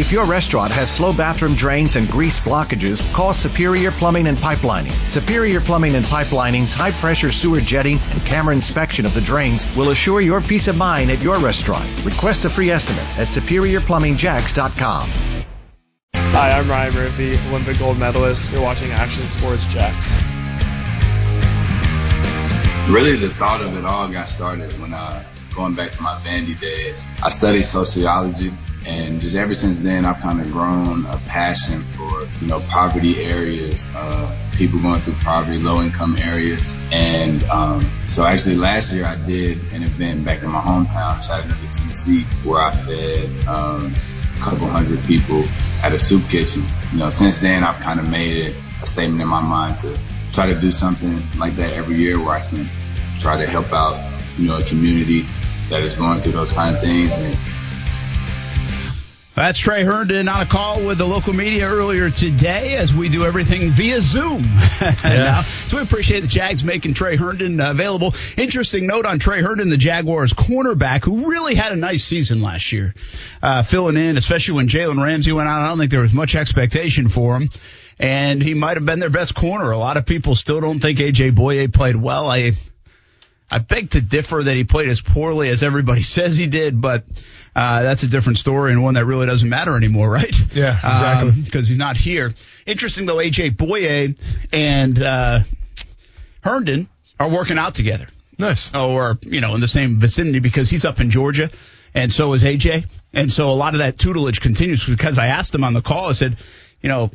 If your restaurant has slow bathroom drains and grease blockages, call Superior Plumbing and Pipelining. Superior Plumbing and Pipelining's high pressure sewer jetting and camera inspection of the drains will assure your peace of mind at your restaurant. Request a free estimate at superiorplumbingjacks.com. Hi, I'm Ryan Murphy, Olympic gold medalist. You're watching Action Sports Jax. Really, the thought of it all got started when uh, going back to my Vandy days. I studied sociology, and just ever since then, I've kind of grown a passion for you know poverty areas, uh, people going through poverty, low income areas, and um, so actually last year I did an event back in my hometown, Chattanooga, Tennessee, where I fed um, a couple hundred people at a soup kitchen. You know, since then I've kind of made it a statement in my mind to try to do something like that every year where I can try to help out, you know, a community that is going through those kind of things. And that's Tre Herndon on a call with the local media earlier today as we do everything via Zoom. Yeah. now, so we appreciate the Jags making Tre Herndon available. Interesting note on Tre Herndon, the Jaguars cornerback, who really had a nice season last year, uh, filling in, especially when Jalen Ramsey went out. I don't think there was much expectation for him and he might have been their best corner. A lot of people still don't think AJ Bouye played well. I I beg to differ that he played as poorly as everybody says he did, but uh, that's a different story and one that really doesn't matter anymore, right? Yeah, exactly. Because um, he's not here. Interesting though, AJ Bouye and uh, Herndon are working out together. Nice. Or you know, in the same vicinity because he's up in Georgia, and so is AJ, and so a lot of that tutelage continues. Because I asked him on the call, I said, you know,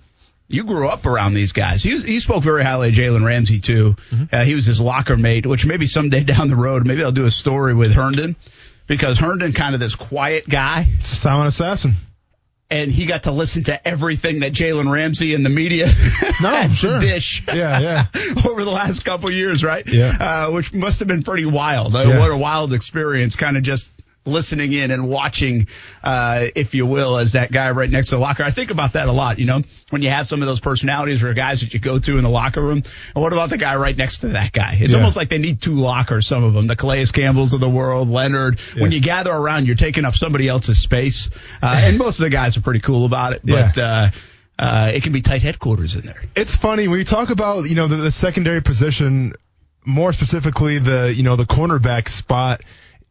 you grew up around these guys. He, was, he spoke very highly of Jalen Ramsey too. Mm-hmm. Uh, he was his locker mate, which maybe someday down the road, maybe I'll do a story with Herndon because Herndon kind of this quiet guy, silent assassin, and he got to listen to everything that Jalen Ramsey and the media no sure dish yeah yeah over the last couple years, right? Yeah, uh, which must have been pretty wild. Uh, yeah. What a wild experience, kind of just listening in and watching, uh, if you will, as that guy right next to the locker. I think about that a lot, you know, when you have some of those personalities or guys that you go to in the locker room. And what about the guy right next to that guy? It's yeah. almost like they need two lockers, some of them, the Calais Campbells of the world, Leonard. Yeah. When you gather around, you're taking up somebody else's space. Uh, and most of the guys are pretty cool about it, but, yeah. uh, uh, it can be tight headquarters in there. It's funny when you talk about, you know, the, the secondary position, more specifically the, you know, the cornerback spot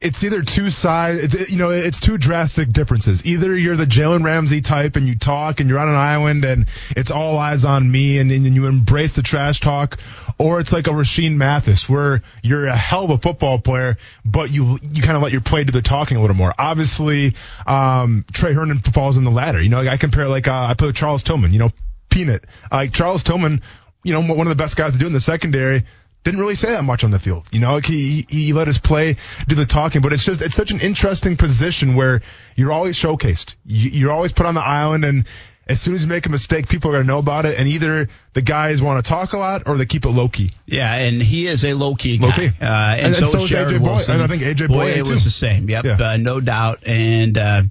it's either two sides, it's, you know, it's two drastic differences. Either you're the Jalen Ramsey type and you talk and you're on an island and it's all eyes on me and, and you embrace the trash talk, or it's like a Rashean Mathis where you're a hell of a football player, but you you kind of let your play do the talking a little more. Obviously, um, Tre Herndon falls in the latter. You know, I compare like uh, I with Charles Tillman. You know, Peanut. Like Charles Tillman, you know, one of the best guys to do in the secondary didn't really say that much on the field. You know, he, he let his play do the talking, but it's just, it's such an interesting position where you're always showcased. You, are always put on the island and as soon as you make a mistake, people are going to know about it. And either the guys want to talk a lot or they keep it low key. Yeah. And he is a low key guy. Low key. Uh, and, and, so, so is AJ Bouye. And I think AJ Bouye was the same. Yep. Yeah. Uh, no doubt. And, uh,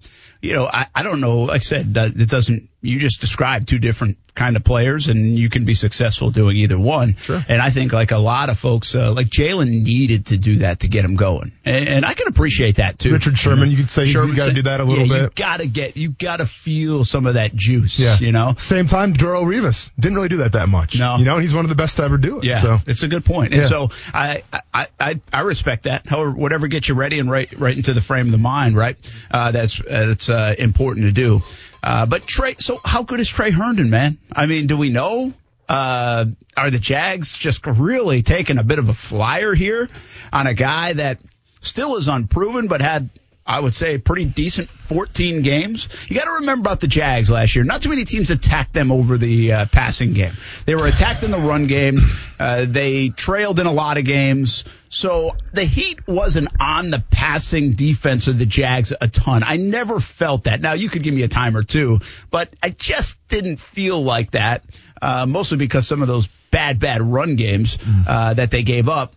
you know, I, I don't know. Like I said, it doesn't, you just described two different kind of players and you can be successful doing either one. Sure. And I think like a lot of folks, uh, like Jalen needed to do that to get him going. And, and I can appreciate that too. Richard Sherman, you, know? you could say Sherman he's got to do that a little yeah, bit. You gotta get, you gotta feel some of that juice, yeah. you know? Same time, Darrelle Revis didn't really do that that much. No. You know, and he's one of the best to ever do it. Yeah. So. It's a good point. And yeah. so I, I, I, I respect that. However, whatever gets you ready and right, right into the frame of the mind, right? Uh, that's, that's, uh, important to do. Uh, but Tre, so how good is Tre Herndon, man? I mean, do we know? Uh, are the Jags just really taking a bit of a flyer here on a guy that still is unproven, but had I would say, pretty decent 14 games. You got to remember about the Jags last year. Not too many teams attacked them over the uh, passing game. They were attacked in the run game. Uh, they trailed in a lot of games. So the heat wasn't on the passing defense of the Jags a ton. I never felt that. Now you could give me a time or two, but I just didn't feel like that. Uh, mostly because some of those bad, bad run games uh, that they gave up.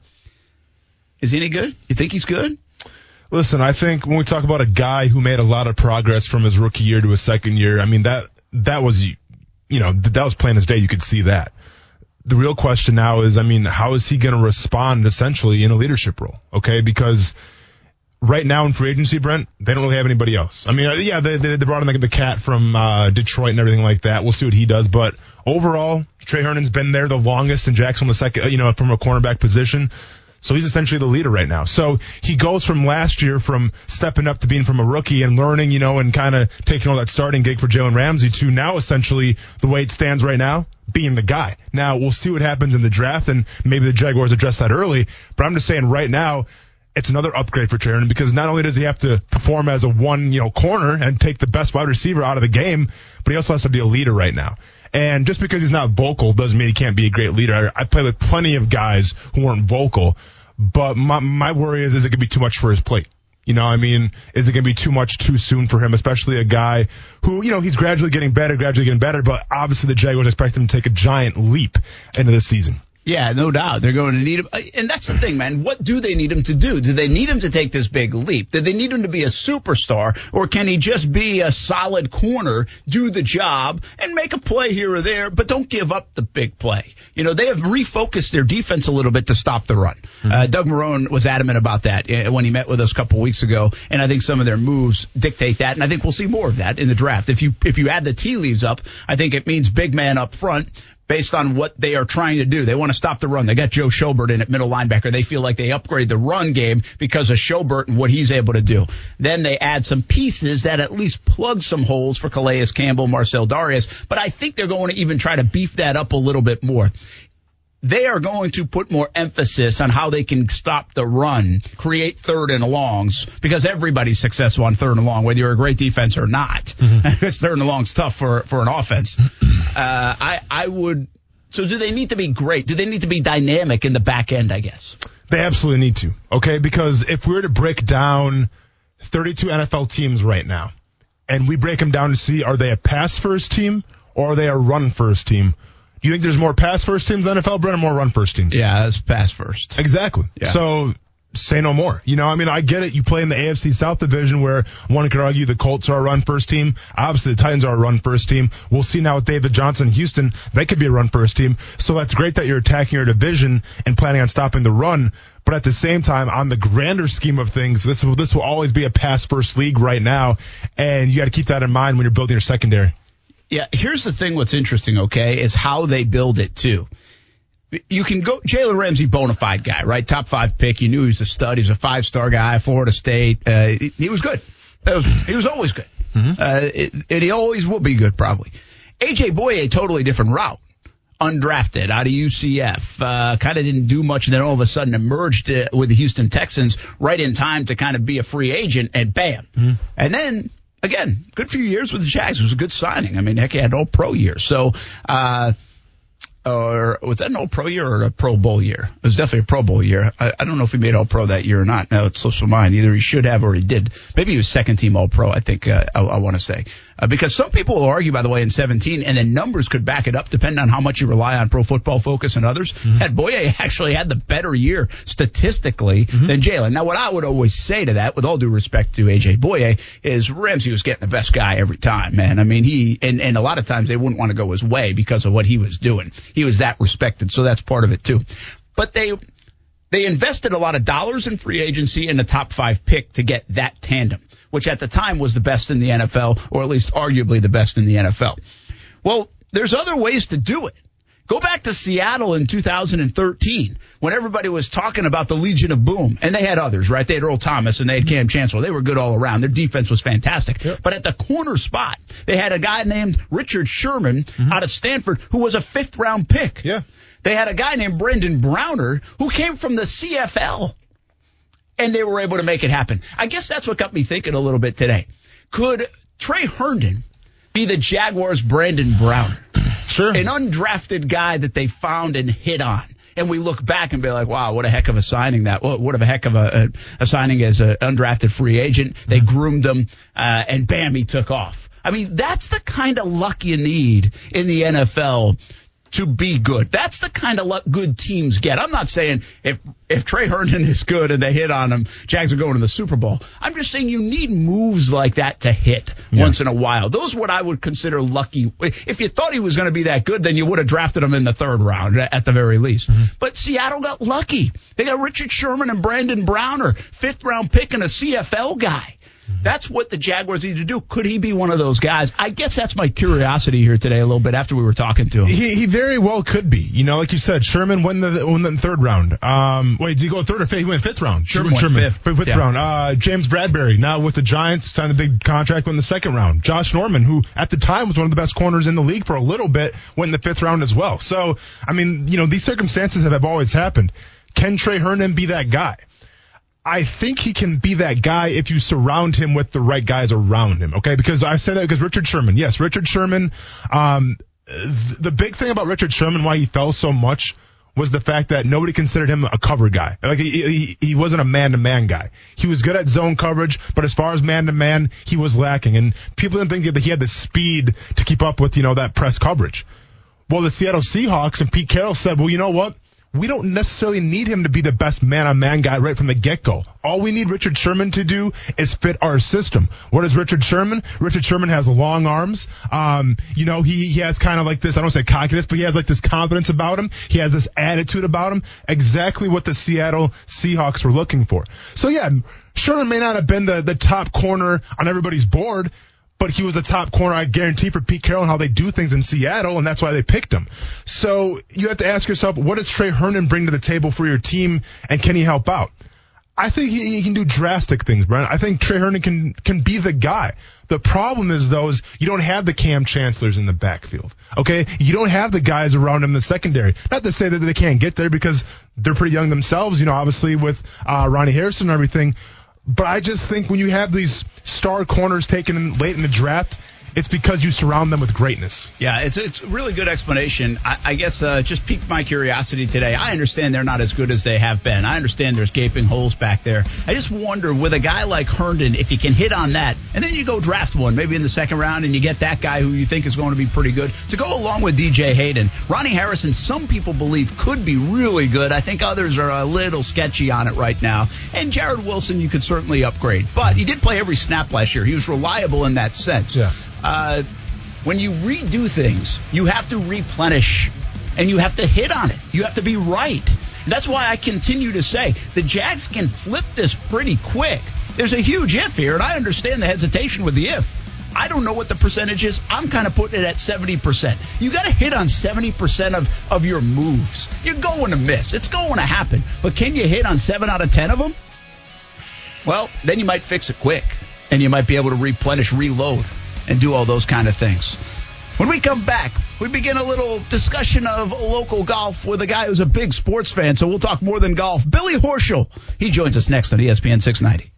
Is he any good? You think he's good? Listen, I think when we talk about a guy who made a lot of progress from his rookie year to his second year, I mean that that was you know that was plain as day. You could see that. The real question now is, I mean, how is he going to respond essentially in a leadership role? Okay, because right now in free agency, Brent, they don't really have anybody else. I mean, uh, yeah, they, they, brought in the, the cat from uh, Detroit and everything like that. We'll see what he does. But overall, Tre Herndon's been there the longest and Jackson the second, uh, you know, from a cornerback position. So he's essentially the leader right now. So he goes from last year from stepping up to being from a rookie and learning, you know, and kind of taking all that starting gig for Jalen Ramsey to now essentially the way it stands right now, being the guy. Now we'll see what happens in the draft and maybe the Jaguars address that early. But I'm just saying right now, it's another upgrade for Herndon because not only does he have to perform as a one, you know, corner and take the best wide receiver out of the game, but he also has to be a leader right now. And just because he's not vocal doesn't mean he can't be a great leader. I play with plenty of guys who weren't vocal, but my, my worry is, is it going to be too much for his plate? You know, I mean, is it going to be too much too soon for him, especially a guy who, you know, he's gradually getting better, gradually getting better, but obviously the Jaguars expect him to take a giant leap into this season. Yeah, no doubt. They're going to need him. And that's the thing, man. What do they need him to do? Do they need him to take this big leap? Do they need him to be a superstar? Or can he just be a solid corner, do the job, and make a play here or there, but don't give up the big play? You know, they have refocused their defense a little bit to stop the run. Mm-hmm. Uh, Doug Marrone was adamant about that uh, when he met with us a couple weeks ago. And I think some of their moves dictate that. And I think we'll see more of that in the draft. If you, if you add the tea leaves up, I think it means big man up front, based on what they are trying to do. They want to stop the run. They got Joe Schobert in at middle linebacker. They feel like they upgrade the run game because of Schobert and what he's able to do. Then they add some pieces that at least plug some holes for Calais Campbell, Marcell Dareus, But I think they're going to even try to beef that up a little bit more they are going to put more emphasis on how they can stop the run, create third and longs, because everybody's successful on third and long, whether you're a great defense or not. Mm-hmm. third and long's tough for, for an offense. Uh, I, I would, so do they need to be great? Do they need to be dynamic in the back end, I guess? They absolutely need to, okay? Because if we were to break down 32 NFL teams right now, and we break them down to see are they a pass first team or are they a run first team? You think there's more pass first teams in NFL, Brent, or more run first teams? Yeah, it's pass first. Exactly. Yeah. So say no more. You know, I mean, I get it. You play in the AFC South division where one could argue the Colts are a run first team. Obviously, the Titans are a run first team. We'll see now with David Johnson, Houston, they could be a run first team. So that's great that you're attacking your division and planning on stopping the run. But at the same time, on the grander scheme of things, this will, this will always be a pass first league right now. And you got to keep that in mind when you're building your secondary. Yeah, here's the thing. What's interesting, okay, is how they build it too. You can go Jalen Ramsey, bona fide guy, right? Top five pick. You knew he was a stud. He was a five star guy, Florida State. Uh, he, he, was good. Was, he was always good, mm-hmm. uh, it, and he always will be good, probably. AJ Bouye, a totally different route. Undrafted out of UCF, uh, kind of didn't do much, and then all of a sudden emerged uh, with the Houston Texans right in time to kind of be a free agent, and bam. Mm-hmm. And then again, good few years with the Jags. It was a good signing. I mean, heck, he had all pro year. So, uh, or was that an all pro year or a pro bowl year? It was definitely a pro bowl year. I, I don't know if he made all pro that year or not. Now it's slips my mind. Either he should have or he did. Maybe he was second team all pro. I think, uh, I, I want to say. Uh, because some people will argue, by the way, in 17, and then numbers could back it up depending on how much you rely on Pro Football Focus and others. Mm-hmm. That Bouye actually had the better year statistically mm-hmm. than Jalen. Now, what I would always say to that, with all due respect to AJ Bouye, is Ramsey was getting the best guy every time, man. I mean, he and and a lot of times they wouldn't want to go his way because of what he was doing. He was that respected, so that's part of it too. But they they invested a lot of dollars in free agency and a top five pick to get that tandem which at the time was the best in the NFL, or at least arguably the best in the NFL. Well, there's other ways to do it. Go back to Seattle in 2013 when everybody was talking about the Legion of Boom, and they had others, right? They had Earl Thomas and they had Kam Chancellor. They were good all around. Their defense was fantastic. Yep. But at the corner spot, they had a guy named Richard Sherman mm-hmm. out of Stanford who was a fifth round pick. Yeah. They had a guy named Brandon Browner who came from the CFL and they were able to make it happen. I guess that's what got me thinking a little bit today. Could Tre Herndon be the Jaguars' Brandon Brown? Sure. An undrafted guy that they found and hit on. And we look back and be like, wow, what a heck of a signing that. What, what a heck of a, a, a signing as an undrafted free agent. They mm-hmm. groomed him, uh, and bam, he took off. I mean, that's the kind of luck you need in the NFL to be good. That's the kind of luck good teams get. I'm not saying if if Tre Herndon is good and they hit on him, Jags are going to the Super Bowl. I'm just saying you need moves like that to hit yeah. once in a while. Those are what I would consider lucky. If you thought he was going to be that good, then you would have drafted him in the third round at the very least. Mm-hmm. But Seattle got lucky. They got Richard Sherman and Brandon Browner, fifth round pick and a CFL guy. That's what the Jaguars need to do. Could he be one of those guys? I guess that's my curiosity here today a little bit after we were talking to him. He, he very well could be. You know, like you said, Sherman won the won the third round. Um, wait, did he go third or fifth? He went fifth round. Sherman, Sherman, Sherman fifth. Fifth yeah. round. Uh, James Bradberry now with the Giants signed a big contract in the second round. Josh Norman, who at the time was one of the best corners in the league for a little bit, went in the fifth round as well. So, I mean, you know, these circumstances have, have always happened. Can Tre Herndon be that guy? I think he can be that guy if you surround him with the right guys around him. Okay, because I say that because Richard Sherman, yes, Richard Sherman. Um, th- the big thing about Richard Sherman, why he fell so much, was the fact that nobody considered him a cover guy. Like he, he, he wasn't a man-to-man guy. He was good at zone coverage, but as far as man-to-man, he was lacking. And people didn't think that he had the speed to keep up with, you know, that press coverage. Well, the Seattle Seahawks and Pete Carroll said, well, you know what? We don't necessarily need him to be the best man on man guy right from the get go. All we need Richard Sherman to do is fit our system. What is Richard Sherman? Richard Sherman has long arms. Um, you know, he, he has kind of like this, I don't say cockiness, but he has like this confidence about him. He has this attitude about him. Exactly what the Seattle Seahawks were looking for. So yeah, Sherman may not have been the, the top corner on everybody's board, but he was a top corner, I guarantee, for Pete Carroll and how they do things in Seattle, and that's why they picked him. So you have to ask yourself, what does Tre Herndon bring to the table for your team, and can he help out? I think he, he can do drastic things, Brent. I think Tre Herndon can can be the guy. The problem is though is you don't have the Kam Chancellors in the backfield. Okay, you don't have the guys around him in the secondary. Not to say that they can't get there because they're pretty young themselves. You know, obviously with uh, Ronnie Harrison and everything. But I just think when you have these star corners taken late in the draft, it's because you surround them with greatness. Yeah, it's it's a really good explanation. I, I guess uh, just piqued my curiosity today. I understand they're not as good as they have been. I understand there's gaping holes back there. I just wonder with a guy like Herndon, if you can hit on that, and then you go draft one, maybe in the second round, and you get that guy who you think is going to be pretty good to go along with DJ Hayden. Ronnie Harrison, some people believe could be really good. I think others are a little sketchy on it right now. And Jarrod Wilson, you could certainly upgrade, but he did play every snap last year. He was reliable in that sense. Yeah. Uh, when you redo things, you have to replenish and you have to hit on it. You have to be right. That's why I continue to say the Jags can flip this pretty quick. There's a huge if here, and I understand the hesitation with the if. I don't know what the percentage is. I'm kind of putting it at 70%. You got to hit on 70% of, of your moves. You're going to miss. It's going to happen. But can you hit on 7 out of 10 of them? Well, then you might fix it quick, and you might be able to replenish, reload and do all those kind of things. When we come back, we begin a little discussion of local golf with a guy who's a big sports fan, so we'll talk more than golf. Billy Horschel, he joins us next on ESPN 690.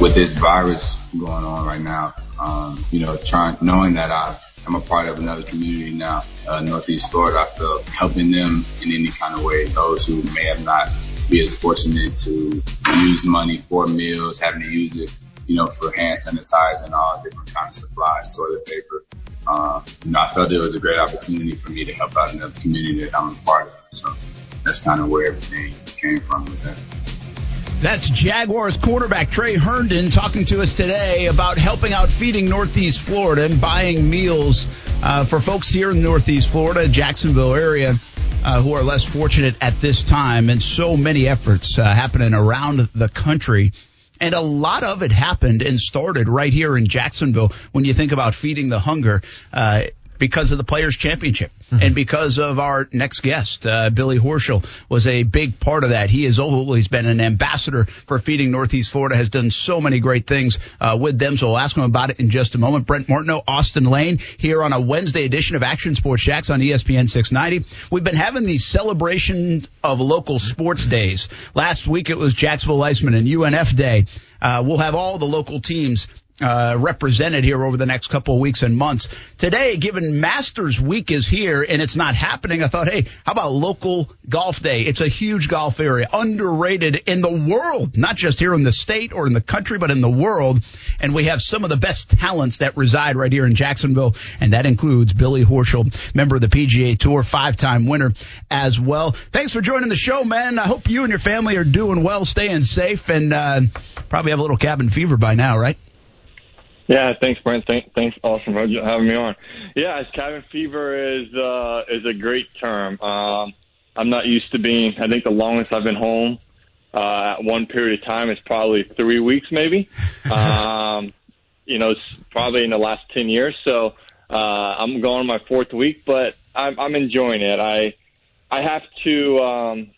With this virus going on right now, um, you know, trying knowing that I am a part of another community now, uh, Northeast Florida, I feel helping them in any kind of way. Those who may have not be as fortunate to use money for meals, having to use it you know, for hand sanitizer and all different kind of supplies, toilet paper. Um, you know, I felt it was a great opportunity for me to help out in the community that I'm a part of. So that's kind of where everything came from with that. That's Jaguars quarterback Tre Herndon talking to us today about helping out feeding Northeast Florida and buying meals uh, for folks here in Northeast Florida, Jacksonville area. Uh, who are less fortunate at this time, and so many efforts uh, happening around the country and a lot of it happened and started right here in Jacksonville when you think about feeding the hunger. Uh, because of the Players Championship mm-hmm. and because of our next guest, uh, Billy Horschel was a big part of that. He has always been an ambassador for feeding Northeast Florida, has done so many great things uh, with them. So we'll ask him about it in just a moment. Brent Martineau, Austen Lane here on a Wednesday edition of Action Sports Jax on ESPN 690. We've been having these celebrations of local sports days. Last week it was Jacksonville Icemen and UNF Day. Uh, we'll have all the local teams uh, represented here over the next couple of weeks and months. Today, given Masters Week is here and it's not happening, I thought, hey, how about local golf day? It's a huge golf area, underrated in the world, not just here in the state or in the country, but in the world. And we have some of the best talents that reside right here in Jacksonville, and that includes Billy Horschel, member of the PGA Tour, five-time winner as well. Thanks for joining the show, man. I hope you and your family are doing well, staying safe, and uh, probably have a little cabin fever by now, right? Yeah, thanks, Brent. Thank, thanks, Austen, for having me on. Yeah, cabin fever is uh, is a great term. Um, I'm not used to being. I think the longest I've been home uh, at one period of time is probably three weeks, maybe. um, you know, it's probably in the last ten years. So uh, I'm going my fourth week, but I'm, I'm enjoying it. I I have to. Um,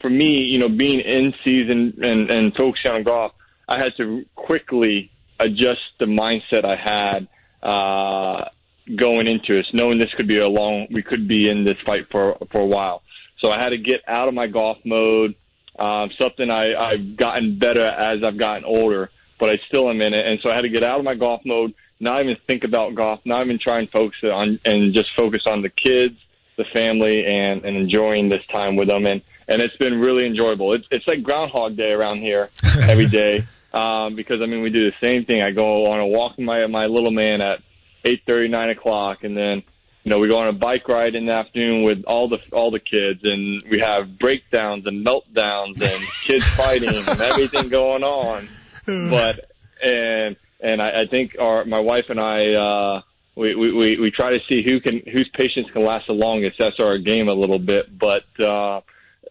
for me, you know, being in season and, and focusing on golf, I had to quickly adjust the mindset I had uh, going into this, knowing this could be a long, we could be in this fight for for a while. So I had to get out of my golf mode. Um, something I, I've gotten better as I've gotten older, but I still am in it. And so I had to get out of my golf mode, not even think about golf, not even try and focus on and just focus on the kids, the family, and and enjoying this time with them. And and it's been really enjoyable. It's it's like Groundhog Day around here every day um, because I mean we do the same thing. I go on a walk with my my little man at eight thirty nine o'clock, and then you know we go on a bike ride in the afternoon with all the all the kids, and we have breakdowns and meltdowns and kids fighting and everything going on. But and and I, I think our my wife and I. uh we, we, we, we try to see who can whose patience can last the longest. That's our game a little bit, but uh,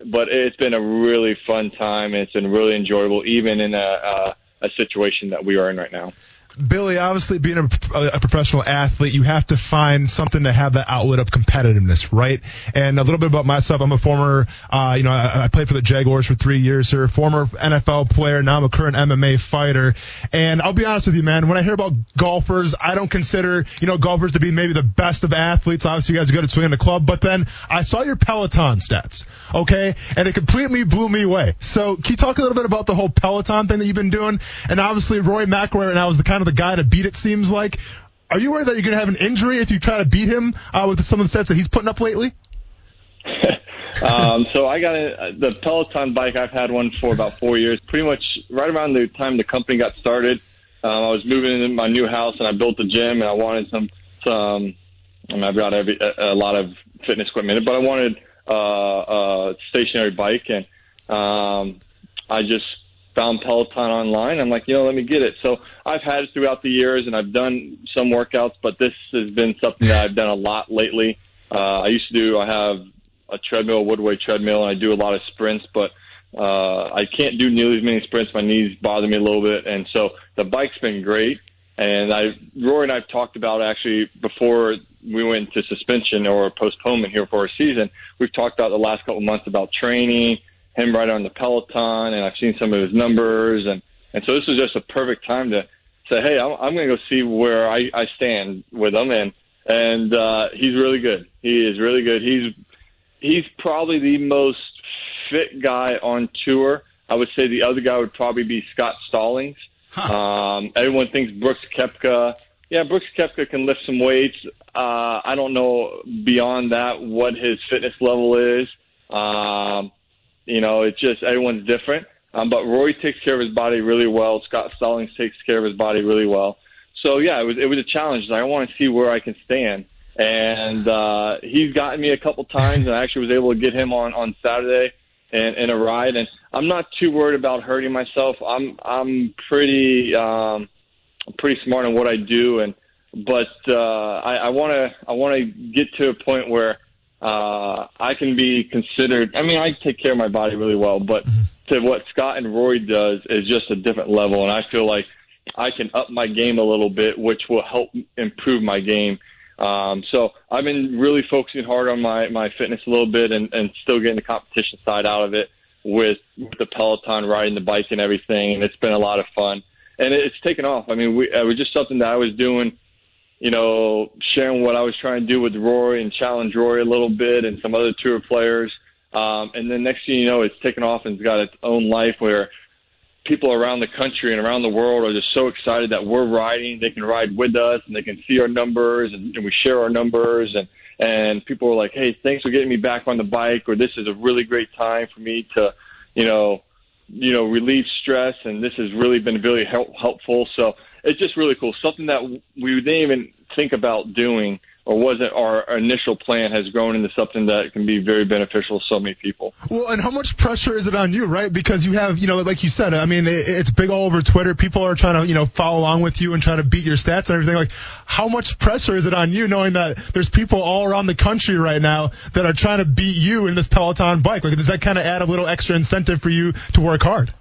but it's been a really fun time. It's been really enjoyable, even in a, a, a situation that we are in right now. Billy, obviously being a, a, professional athlete, you have to find something to have that outlet of competitiveness, right? And a little bit about myself, I'm a former, uh, you know, I, I, played for the Jaguars for three years here, former NFL player, now I'm a current MMA fighter. And I'll be honest with you, man, when I hear about golfers, I don't consider, you know, golfers to be maybe the best of athletes. Obviously, you guys are good at swinging the club, but then I saw your Peloton stats, okay? And it completely blew me away. So can you talk a little bit about the whole Peloton thing that you've been doing? And obviously, Rory McIlroy now is the kind kind of the guy to beat. It seems like. Are you worried that you're going to have an injury if you try to beat him uh, with some of the sets that he's putting up lately? um, so I got a, the Peloton bike. I've had one for about four years. Pretty much right around the time the company got started, um, I was moving into my new house and I built a gym and I wanted some some. I mean, I've got every, a, a lot of fitness equipment, but I wanted uh, a stationary bike and um, I just found Peloton online. I'm like, you know, let me get it. So I've had it throughout the years and I've done some workouts, but this has been something that I've done a lot lately. Uh, I used to do, I have a treadmill, a Woodway treadmill, and I do a lot of sprints, but uh, I can't do nearly as many sprints. My knees bother me a little bit. And so the bike's been great. And I, Rory and I've talked about actually before we went to suspension or postponement here for our season. We've talked about the last couple months about training, him right on the Peloton, and I've seen some of his numbers, and and so this was just a perfect time to say, hey, I'm, I'm going to go see where I, I stand with him, and and uh, he's really good. He is really good. He's he's probably the most fit guy on tour. I would say the other guy would probably be Scott Stallings. Huh. Um, everyone thinks Brooks Koepka. Yeah, Brooks Koepka can lift some weights. Uh, I don't know beyond that what his fitness level is. Um, you know, it's just everyone's different. Um, but Roy takes care of his body really well. Scott Stallings takes care of his body really well. So yeah, it was it was a challenge. I want to see where I can stand, and uh, he's gotten me a couple times, and I actually was able to get him on on Saturday in, in a ride. And I'm not too worried about hurting myself. I'm I'm pretty um, pretty smart in what I do, and but uh, I want to I want to get to a point where uh, I can be considered. I mean, I take care of my body really well, but mm-hmm. to what Scott and Roy does is just a different level, and I feel like I can up my game a little bit, which will help improve my game. Um, so I've been really focusing hard on my my fitness a little bit, and and still getting the competition side out of it with, with the Peloton, riding the bike, and everything, and it's been a lot of fun. And it's taken off. I mean, we, it was just something that I was doing you know, sharing what I was trying to do with Rory and challenge Rory a little bit and some other tour players. Um, and then next thing you know, it's taken off and it's got its own life where people around the country and around the world are just so excited that we're riding. They can ride with us and they can see our numbers and, and we share our numbers and and people are like, "Hey, thanks for getting me back on the bike," or "This is a really great time for me to, you know, you know, relieve stress, and this has really been really help, helpful." So it's just really cool. Something that we didn't even think about doing or wasn't our initial plan has grown into something that can be very beneficial to so many people. Well, and how much pressure is it on you, right? Because you have, you know, like you said, I mean, it's big all over Twitter. People are trying to, you know, follow along with you and trying to beat your stats and everything. Like, how much pressure is it on you knowing that there's people all around the country right now that are trying to beat you in this Peloton bike? Like, does that kind of add a little extra incentive for you to work hard?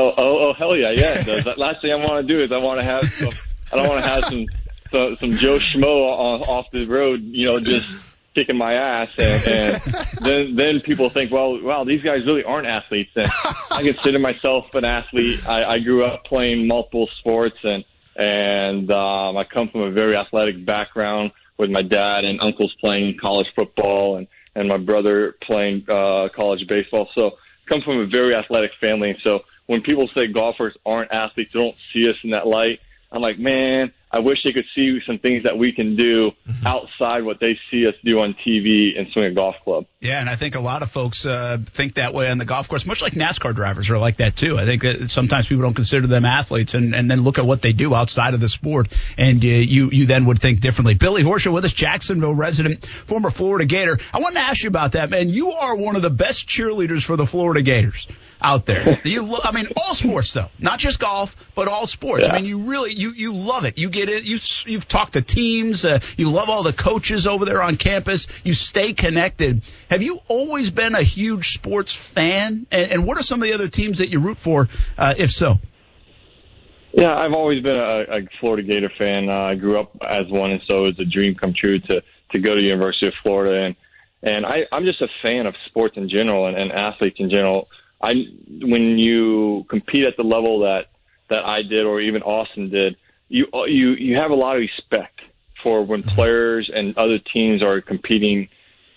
Oh, oh, oh, hell yeah, yeah. It does. last thing I want to do is I want to have some, I don't want to have some some, some Joe Schmo on, off the road, you know, just kicking my ass, and, and then then people think, well, wow, these guys really aren't athletes. And I consider myself an athlete. I, I grew up playing multiple sports, and and um, I come from a very athletic background with my dad and uncles playing college football, and and my brother playing uh, college baseball. So come from a very athletic family. So when people say golfers aren't athletes, they don't see us in that light. I'm like, man, I wish they could see some things that we can do mm-hmm. outside what they see us do on TV and swing a golf club. Yeah, and I think a lot of folks uh, think that way on the golf course, much like NASCAR drivers are like that too. I think that sometimes people don't consider them athletes, and, and then look at what they do outside of the sport, and uh, you you then would think differently. Billy Horschel with us, Jacksonville resident, former Florida Gator. I wanted to ask you about that, man. You are one of the best cheerleaders for the Florida Gators out there. You, lo- I mean, all sports though, not just golf, but all sports. Yeah. I mean, you really you you love it. You get it. You you've talked to teams. Uh, you love all the coaches over there on campus. You stay connected. Have you always been a huge sports fan? And, and what are some of the other teams that you root for, uh, if so? Yeah, I've always been a, a Florida Gator fan. Uh, I grew up as one, and so it's a dream come true to to go to the University of Florida. And and I, I'm just a fan of sports in general and, and athletes in general. I when you compete at the level that that I did or even Austen did, you you you have a lot of respect for when mm-hmm. players and other teams are competing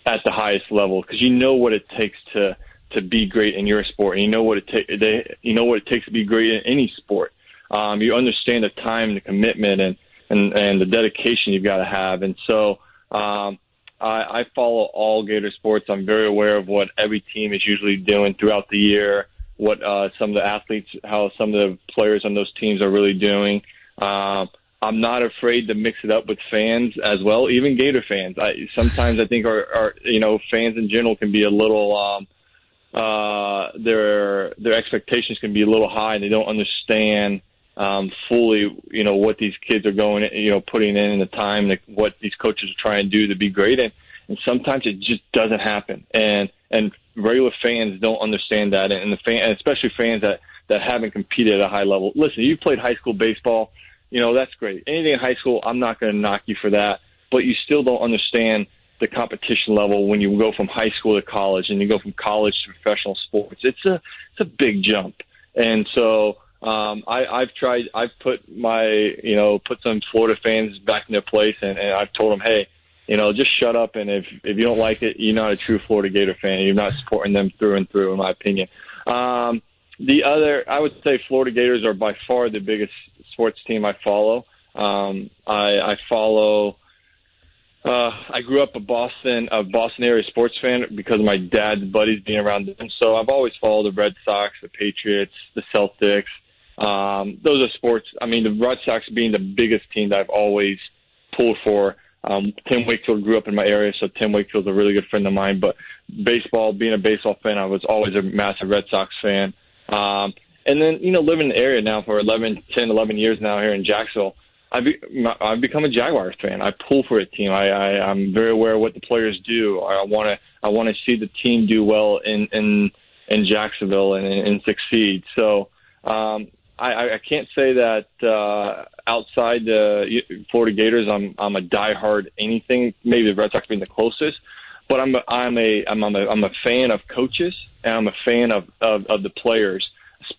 at the highest level because you know what it takes to to be great in your sport and you know what it takes they you know what it takes to be great in any sport. Um, you understand the time and the commitment and and and the dedication you've got to have and so um, I, I follow all Gator sports. I'm very aware of what every team is usually doing throughout the year, what uh, some of the athletes, how some of the players on those teams are really doing. Uh, I'm not afraid to mix it up with fans as well, even Gator fans. I sometimes I think our, our you know fans in general can be a little um, uh, their their expectations can be a little high, and they don't understand um, fully, you know, what these kids are going, you know, putting in the time, like what these coaches are trying to do to be great. And, and sometimes it just doesn't happen. And, and regular fans don't understand that. And the fan, especially fans that, that haven't competed at a high level. Listen, you played high school baseball, you know, that's great. Anything in high school, I'm not going to knock you for that, but you still don't understand the competition level when you go from high school to college and you go from college to professional sports. It's a, it's a big jump. And so, um, I, I've tried, I've put my, you know, put some Florida fans back in their place and, and I've told them, hey, you know, just shut up. And if, if you don't like it, you're not a true Florida Gator fan. You're not supporting them through and through, in my opinion. Um, the other, I would say Florida Gators are by far the biggest sports team I follow. Um, I, I follow, uh, I grew up a Boston, a Boston area sports fan because of my dad's buddies being around them. So I've always followed the Red Sox, the Patriots, the Celtics, um, those are sports. I mean, the Red Sox being the biggest team that I've always pulled for. Um, Tim Wakefield grew up in my area, so Tim Wakefield's a really good friend of mine. But baseball, being a baseball fan, I was always a massive Red Sox fan. Um, and then, you know, living in the area now for 11, 10, 11 years now here in Jacksonville, I've, be, I've become a Jaguars fan. I pull for a team. I, I, I'm very aware of what the players do. I want to, I want to see the team do well in, in, in Jacksonville and, and succeed. So, um, I, I can't say that uh, outside the Florida Gators, I'm I'm a diehard anything. Maybe the Red Sox being the closest, but I'm a, I'm a I'm I'm a, I'm a fan of coaches and I'm a fan of of, of the players.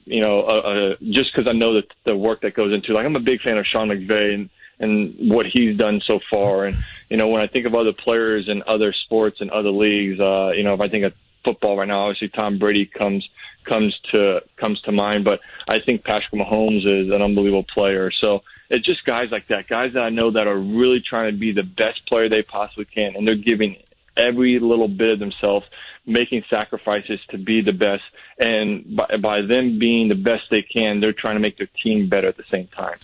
You know, uh, uh, just because I know that the work that goes into. Like I'm a big fan of Sean McVay and and what he's done so far. And you know, when I think of other players in other sports and other leagues, uh, you know, if I think of football right now, obviously Tom Brady comes comes to comes to mind. But I think Patrick Mahomes is an unbelievable player. So it's just guys like that, guys that I know that are really trying to be the best player they possibly can, and they're giving every little bit of themselves, making sacrifices to be the best. And by, by them being the best they can, they're trying to make their team better at the same time.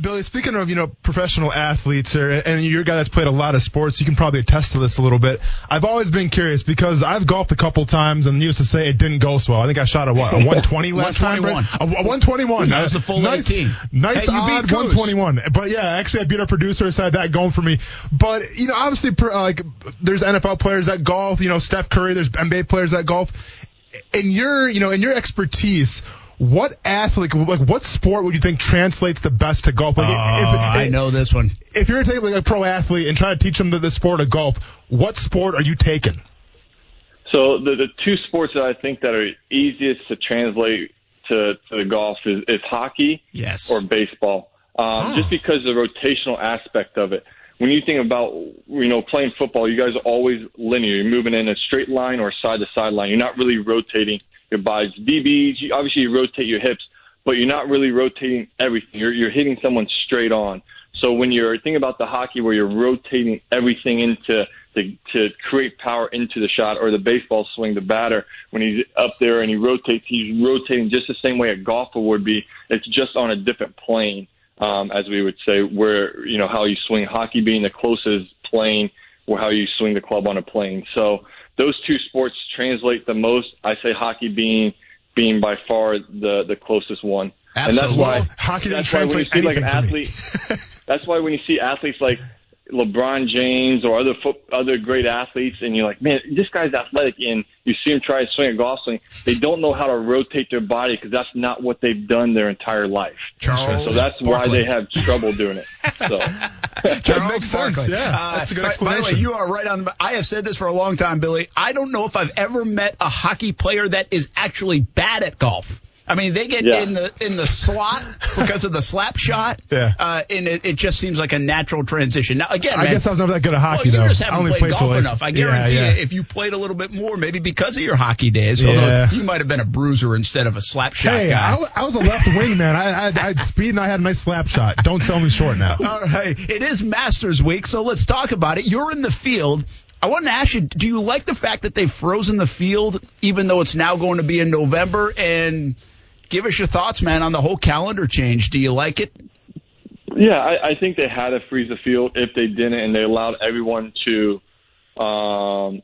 Billy, speaking of, you know, professional athletes here, and you're a guy that's played a lot of sports, you can probably attest to this a little bit. I've always been curious because I've golfed a couple times and used to say it didn't go so well. I think I shot a what, a 120 last time? Right? A, a 121. That was the full nice, 18. Nice Hey, odd beat 121. But yeah, actually I beat our producer, so I had that going for me. But, you know, obviously, like, there's NFL players that golf, you know, Steph Curry, there's NBA players that golf. In your, you know, in your expertise, what athlete, like, what sport would you think translates the best to golf? Like, Oh, if- I know this one. if you're taking like a pro athlete and try to teach them the, the sport of golf, what sport are you taking? So the the two sports that I think that are easiest to translate to, to the golf is, is hockey Yes. or baseball. Um, Just because of the rotational aspect of it. When you think about you know playing football, you guys are always linear. You're moving in a straight line or side to side line. You're not really rotating your bodies. DBs, you, obviously you rotate your hips, but you're not really rotating everything. You're you're hitting someone straight on. So when you're thinking about the hockey where you're rotating everything into to, to create power into the shot or the baseball swing, the batter, when he's up there and he rotates, he's rotating just the same way a golfer would be. It's just on a different plane, um, as we would say, where, you know, how you swing hockey being the closest plane or how you swing the club on a plane. So those two sports translate the most. I say hockey being, being by far the, the closest one. And that's why Hockey that's why when you see like an anything for me. athlete, that's why when you see athletes like LeBron James or other foot, other great athletes, and you're like, man, this guy's athletic, and you see him try to swing a golf swing, they don't know how to rotate their body because that's not what they've done their entire life. Charles So that's why they have trouble doing it. So. That makes sense. Barkley. Yeah, Uh, that's a good by- explanation. By the way, you are right on. The, I have said this for a long time, Billy. I don't know if I've ever met a hockey player that is actually bad at golf. I mean, they get Yeah. in the in the slot because of the slap shot, Yeah. uh, and it, it just seems like a natural transition. Now, again, I man, guess I was never that good at well, hockey you though. just haven't only played, played golf like- enough. I guarantee yeah. you, if you played a little bit more, maybe because of your hockey days, Yeah. although you might have been a bruiser instead of a slap shot Hey, guy. I, I was a left wing man. I, I, I had speed and I had a nice slap shot. Don't sell me short now. All right. It is Masters Week, so let's talk about it. You're in the field. I want to ask you, do you like the fact that they've frozen the field, even though it's now going to be in November? And give us your thoughts, man, on the whole calendar change. Do you like it? Yeah, I, I think they had to freeze the field if they didn't, and they allowed everyone to, um,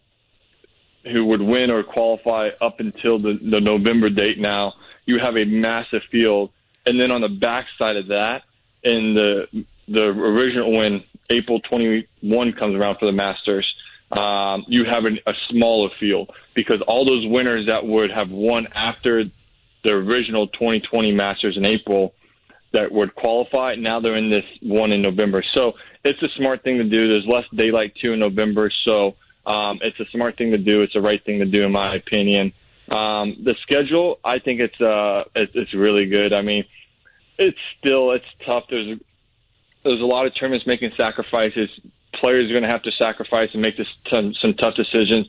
who would win or qualify up until the, the November date. Now you have a massive field, and then on the backside of that, in the the original when April 21 comes around for the Masters, um, you have an, a smaller field because all those winners that would have won after the original 2020 Masters in April that would qualify. Now they're in this one in November. So it's a smart thing to do. There's less daylight too in November. So um, it's a smart thing to do. It's the right thing to do in my opinion. Um, the schedule, I think it's, uh, it's, it's really good. I mean, it's still, it's tough. There's, there's a lot of tournaments making sacrifices. Players are going to have to sacrifice and make this some, some tough decisions.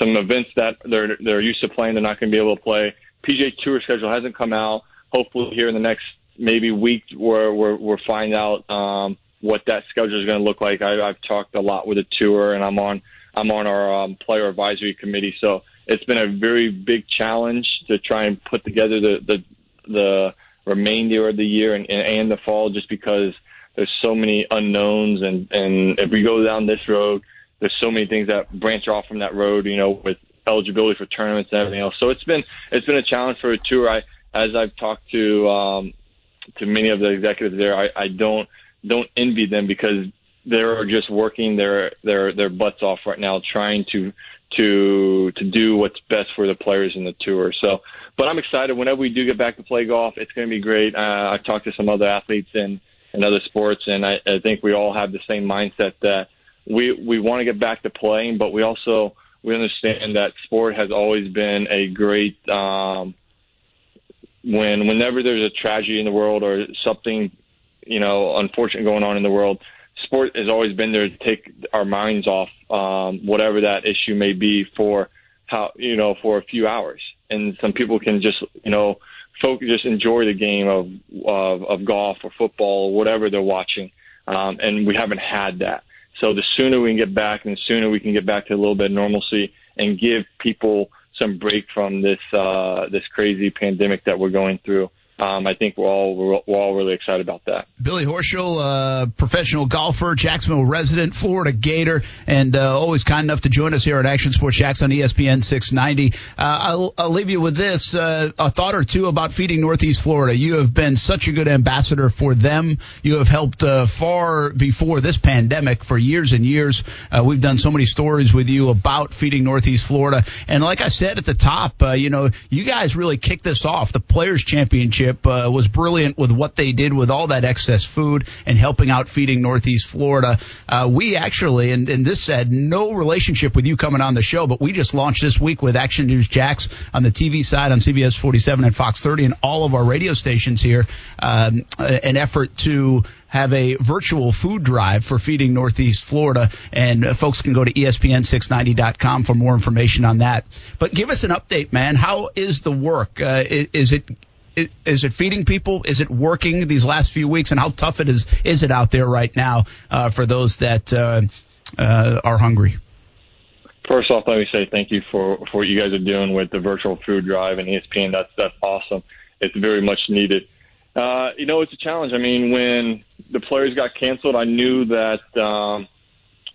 Some events that they're they're used to playing, they're not going to be able to play. PGA Tour schedule hasn't come out. Hopefully, here in the next maybe week, where we're we'll find out um, what that schedule is going to look like. I, I've talked a lot with the tour, and I'm on I'm on our um, player advisory committee. So it's been a very big challenge to try and put together the the, the remainder of the year and, and, and the fall, just because there's so many unknowns, and and if we go down this road, there's so many things that branch off from that road. You know, with eligibility for tournaments and everything else. So it's been it's been a challenge for a tour. I as I've talked to um, to many of the executives there, I, I don't don't envy them because they're just working their their their butts off right now trying to to to do what's best for the players in the tour. So, but I'm excited. Whenever we do get back to play golf, it's going to be great. Uh, I've talked to some other athletes in in other sports, and I, I think we all have the same mindset that we we want to get back to playing, but we also we understand that sport has always been a great um, when whenever there's a tragedy in the world or something you know unfortunate going on in the world sport has always been there to take our minds off um, whatever that issue may be for how you know for a few hours and some people can just you know focus, just enjoy the game of of, of golf or football or whatever they're watching. Um, and we haven't had that. So the sooner we can get back, and the sooner we can get back to a little bit of normalcy and give people some break from this uh, this crazy pandemic that we're going through um, I think we're all we're, we're, all really excited about that. Billy Horschel, uh, professional golfer, Jacksonville resident, Florida Gator, and uh, always kind enough to join us here at Action Sports Jax on ESPN 690. Uh, I'll, I'll, leave you with this uh, a thought or two about feeding Northeast Florida. You have been such a good ambassador for them. You have helped uh, far before this pandemic for years and years. Uh, we've done so many stories with you about feeding Northeast Florida, and like I said at the top, you know, you guys really kicked this off. The Players Championship Uh, was brilliant with what they did with all that excess food and helping out feeding Northeast Florida. Uh, we actually, and, and this had no relationship with you coming on the show, but we just launched this week with Action News Jax on the TV side on CBS 47 and Fox 30 and all of our radio stations here, um, an effort to have a virtual food drive for feeding Northeast Florida, and folks can go to ESPN690.com for more information on that. But give us an update, man. How is the work? Uh, is it is it feeding people? Is it working these last few weeks? And how tough it is is it out there right now uh, for those that uh, uh, are hungry? First off, let me say thank you for, for what you guys are doing with the virtual food drive and ESPN. That's that's awesome. It's very much needed. Uh, you know, it's a challenge. I mean, when the players got canceled, I knew that um,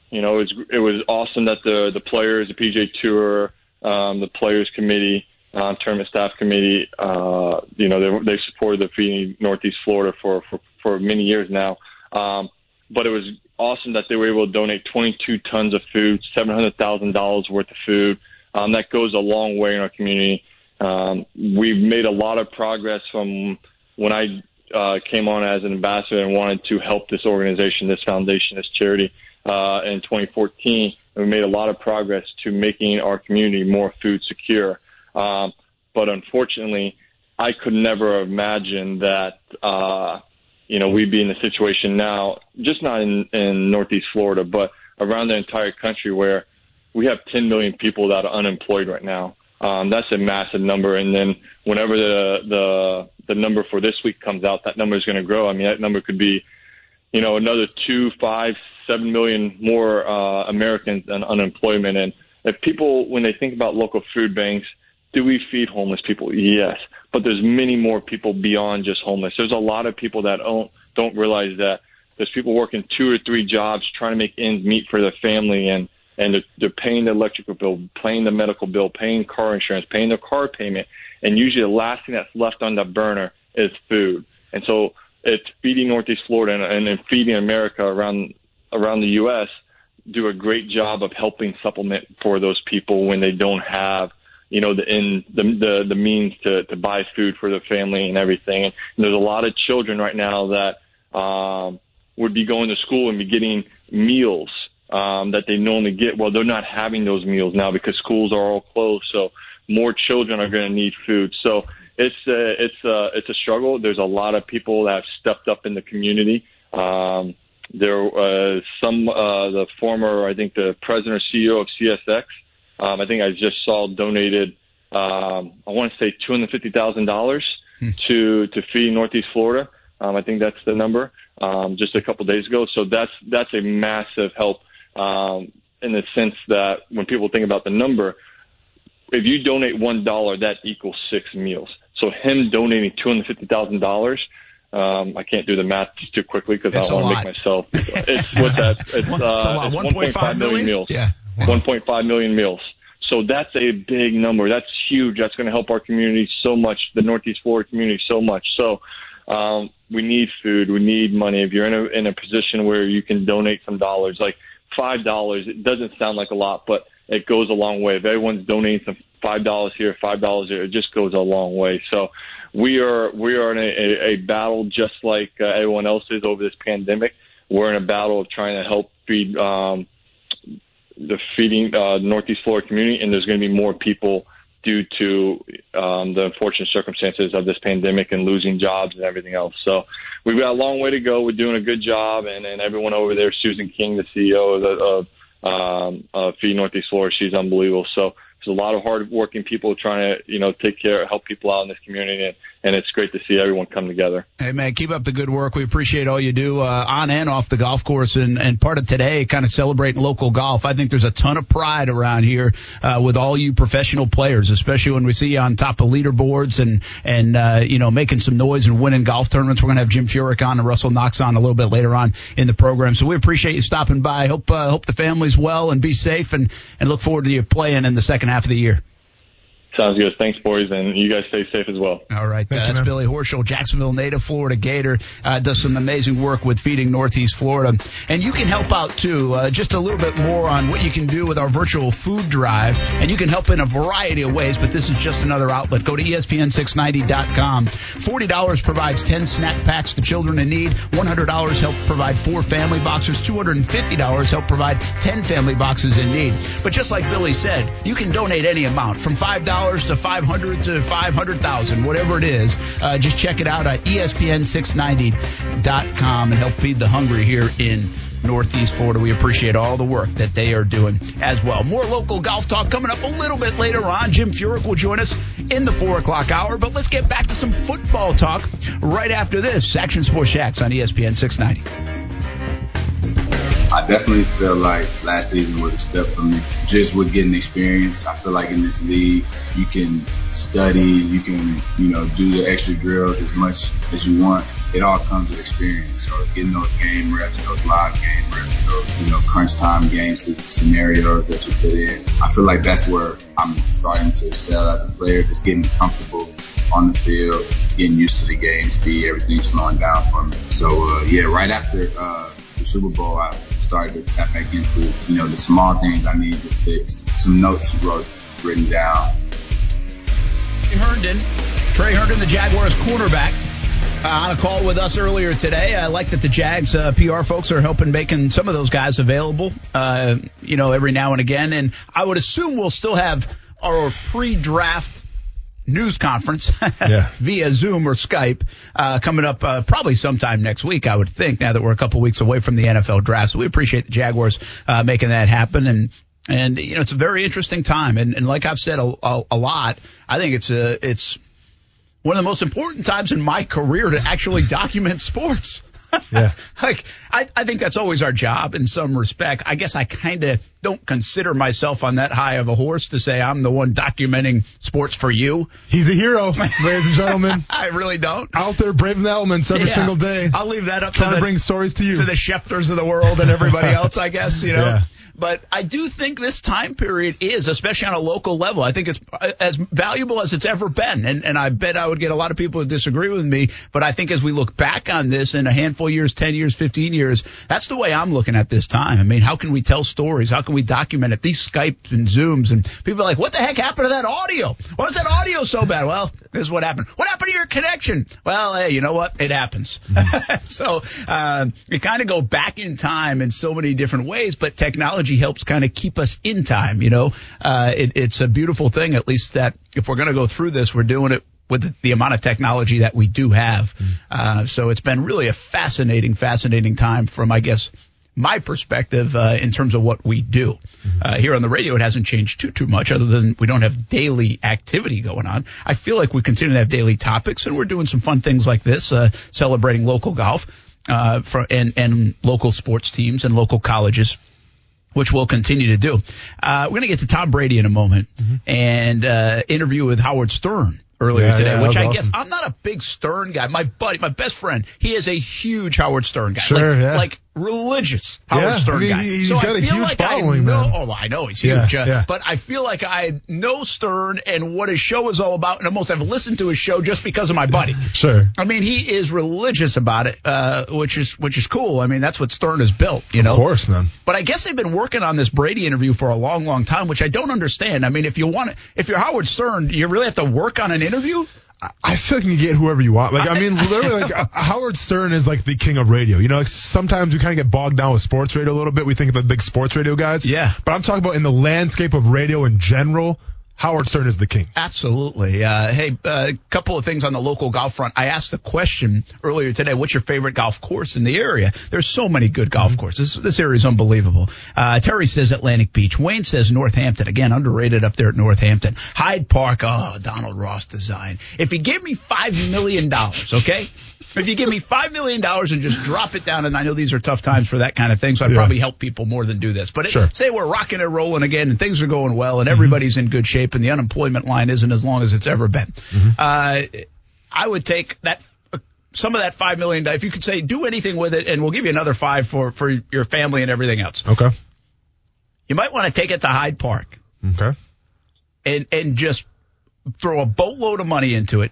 you know it was it was awesome that the the players, the PGA Tour, um, the players committee uh, tournament staff committee. Uh, you know, they, they supported the Feeding Northeast Florida for, for, for many years now. Um, but it was awesome that they were able to donate 22 tons of food, $700,000 worth of food. Um, that goes a long way in our community. Um, we've made a lot of progress from when I uh, came on as an ambassador and wanted to help this organization, this foundation, this charity uh, in 2014. And we made a lot of progress to making our community more food secure. Um, but unfortunately, I could never imagine that, uh, you know, we'd be in a situation now, just not in, in Northeast Florida, but around the entire country where we have 10 million people that are unemployed right now. Um, that's a massive number. And then whenever the, the, the number for this week comes out, that number is going to grow. I mean, that number could be, you know, another two, five, seven million more, uh, Americans in unemployment. And if people, when they think about local food banks, do we feed homeless people? Yes, but there's many more people beyond just homeless. There's a lot of people that don't don't realize that there's people working two or three jobs trying to make ends meet for their family and and they're, they're paying the electrical bill, paying the medical bill, paying car insurance, paying their car payment, and usually the last thing that's left on the burner is food. And so it's feeding Northeast Florida and, and feeding America around around the U.S. do a great job of helping supplement for those people when they don't have you know, the in the the, the means to to buy food for the family and everything. And there's a lot of children right now that um, would be going to school and be getting meals um, that they normally get. Well, they're not having those meals now because schools are all closed. So more children are going to need food. So it's a, it's a, it's a struggle. There's a lot of people that have stepped up in the community. Um, there was some uh, the former, I think, the president or CEO of CSX um, I think I just saw donated. Um, I want to say two hundred fifty thousand dollars hmm. to to feed Northeast Florida. Um, I think that's the number. Um, just a couple days ago. So that's that's a massive help um, in the sense that when people think about the number, if you donate one dollar, that equals six meals. So him donating two hundred fifty thousand dollars. Um, I can't do the math too quickly because I don't want to make myself. It's what that. It's, uh, it's 1.5 million meals. Yeah. 1.5 million meals. So that's a big number. That's huge. That's going to help our community so much, the Northeast Florida community so much. So um, we need food. We need money. If you're in a in a position where you can donate some dollars, like five dollars, it doesn't sound like a lot, but it goes a long way. If everyone's donating some five dollars here, five dollars there, it just goes a long way. So we are we are in a, a, a battle just like uh, everyone else is over this pandemic. We're in a battle of trying to help feed um, the feeding uh, Northeast Florida community, and there's going to be more people due to um, the unfortunate circumstances of this pandemic and losing jobs and everything else. So we've got a long way to go. We're doing a good job, and, and everyone over there, Susan King, the CEO of, of um, uh, Feed Northeast Florida, she's unbelievable. So There's a lot of hardworking people trying to, you know, take care, help people out in this community, and, and it's great to see everyone come together. Hey man, keep up the good work. We appreciate all you do uh, on and off the golf course, and, and part of today, kind of celebrating local golf. I think there's a ton of pride around here uh, with all you professional players, especially when we see you on top of leaderboards and and uh, you know making some noise and winning golf tournaments. We're gonna have Jim Furyk on and Russell Knox on a little bit later on in the program. So we appreciate you stopping by. Hope uh, hope the family's well and be safe, and and look forward to you playing in the second half of the year. Sounds good. Thanks, boys, and you guys stay safe as well. All right, Thank uh, you, that's. Billy Horschel, Jacksonville native, Florida Gator, uh, does some amazing work with feeding Northeast Florida, and you can help out too. Uh, just a little bit more on what you can do with our virtual food drive, and you can help in a variety of ways. But this is just another outlet. Go to E ESPN690.com. Forty dollars provides ten snack packs to children in need. One hundred dollars help provide four family boxes. Two hundred and fifty dollars help provide ten family boxes in need. But just like Billy said, you can donate any amount from five dollars to five hundred to five hundred thousand, whatever it is. Uh, just check it out at E ESPN690.com and help feed the hungry here in Northeast Florida. We appreciate all the work that they are doing as well. More local golf talk coming up a little bit later on. Jim Furyk will join us in the four o'clock hour, but let's get back to some football talk right after this. Action Sports Jax on ESPN 690. I definitely feel like last season was a step for me. Just with getting experience, I feel like in this league, you can study, you can, you know, do the extra drills as much as you want. It all comes with experience. So getting those game reps, those live game reps, those, you know, crunch time game scenarios that you put in. I feel like that's where I'm starting to excel as a player, just getting comfortable on the field, getting used to the game speed, everything slowing down for me. So, uh, yeah, right after, uh, Super Bowl, I started to tap back into, you know, the small things I needed to fix. Some notes wrote, written down. Herndon, Tre Herndon, the Jaguars quarterback, uh, on a call with us earlier today. I like that the Jags uh, PR folks are helping making some of those guys available, uh, you know, every now and again. And I would assume we'll still have our pre-draft news conference Yeah. via Zoom or Skype uh, coming up uh, probably sometime next week, I would think, now that we're a couple weeks away from the NFL draft. So we appreciate the Jaguars uh, making that happen. And, and, you know, it's a very interesting time. And, and like I've said a, a, a lot, I think it's a, it's one of the most important times in my career to actually document sports. Yeah. like I, I think that's always our job in some respect. I guess I kind of don't consider myself on that high of a horse to say I'm the one documenting sports for you. He's a hero, ladies and gentlemen. I really don't. Out there braving the elements every Yeah. single day. I'll leave that up trying to, to the, bring stories to you. to the Schefters of the world and everybody else, I guess, you know. Yeah. But I do think this time period is, especially on a local level, I think it's uh, as valuable as it's ever been. And, and I bet I would get a lot of people to disagree with me. But I think as we look back on this in a handful of years, 10 years, 15 years, that's the way I'm looking at this time. I mean, how can we tell stories? How can we document it? These Skypes and Zooms and people are like, what the heck happened to that audio? Why was that audio so bad? Well, this is what happened. What happened to your connection? Well, hey, you know what? It happens. so uh, you kind of go back in time in so many different ways, but technology helps kind of keep us in time. You know, uh, it, it's a beautiful thing, at least that if we're going to go through this, we're doing it with the, the amount of technology that we do have. Uh, so it's been really a fascinating, fascinating time from, I guess, my perspective uh, in terms of what we do. Uh, here on the radio, it hasn't changed too too much, other than we don't have daily activity going on. I feel like we continue to have daily topics, and we're doing some fun things like this, uh, celebrating local golf uh, for, and and local sports teams and local colleges which we'll continue to do. Uh, we're going to get to Tom Brady in a moment and uh, interview with Howard Stern earlier Yeah, today, yeah, which I guess. I'm not a big Stern guy. My buddy, my best friend, he is a huge Howard Stern guy. Sure, like, yeah. like religious Howard Yeah, Stern I mean, guy. he's so got I a feel huge like following, know, man. Oh, I know he's Yeah, huge. uh, yeah. But I feel like I know Stern and what his show is all about, and almost have listened to his show just because of my buddy. Sure. I mean, he is religious about it, uh, which is which is cool. I mean, that's what Stern has built, you know. Of course, man. But I guess they've been working on this Brady interview for a long, long time, which I don't understand. I mean, if you want, if you're Howard Stern, you really have to work on an interview? I feel like you can get whoever you want. Like, I mean, literally, like Howard Stern is like the king of radio. You know, like sometimes we kind of get bogged down with sports radio a little bit. We think of the big sports radio guys. Yeah. But I'm talking about in the landscape of radio in general. Howard Stern is the king. Absolutely. Uh, hey, a uh, couple of things on the local golf front. I asked the question earlier today, what's your favorite golf course in the area? There's so many good golf mm-hmm. courses. This area is unbelievable. Uh, Terry says Atlantic Beach. Wayne says Northampton. Again, underrated up there at Northampton. Hyde Park. Oh, Donald Ross design. If he gave me $5 million, okay? If you give me $5 million and just drop it down, and I know these are tough times for that kind of thing, so I'd yeah. probably help people more than do this. But it, say we're rocking and rolling again and things are going well and everybody's mm-hmm. in good shape and the unemployment line isn't as long as it's ever been. Mm-hmm. Uh, I would take that some of that five million. If you could say do anything with it, and we'll give you another five for for your family and everything else. Okay. You might want to take it to Hyde Park. Okay. And and just throw a boatload of money into it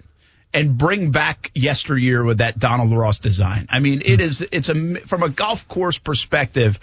and bring back yesteryear with that Donald Ross design. I mean, it hmm. is it's a from a golf course perspective,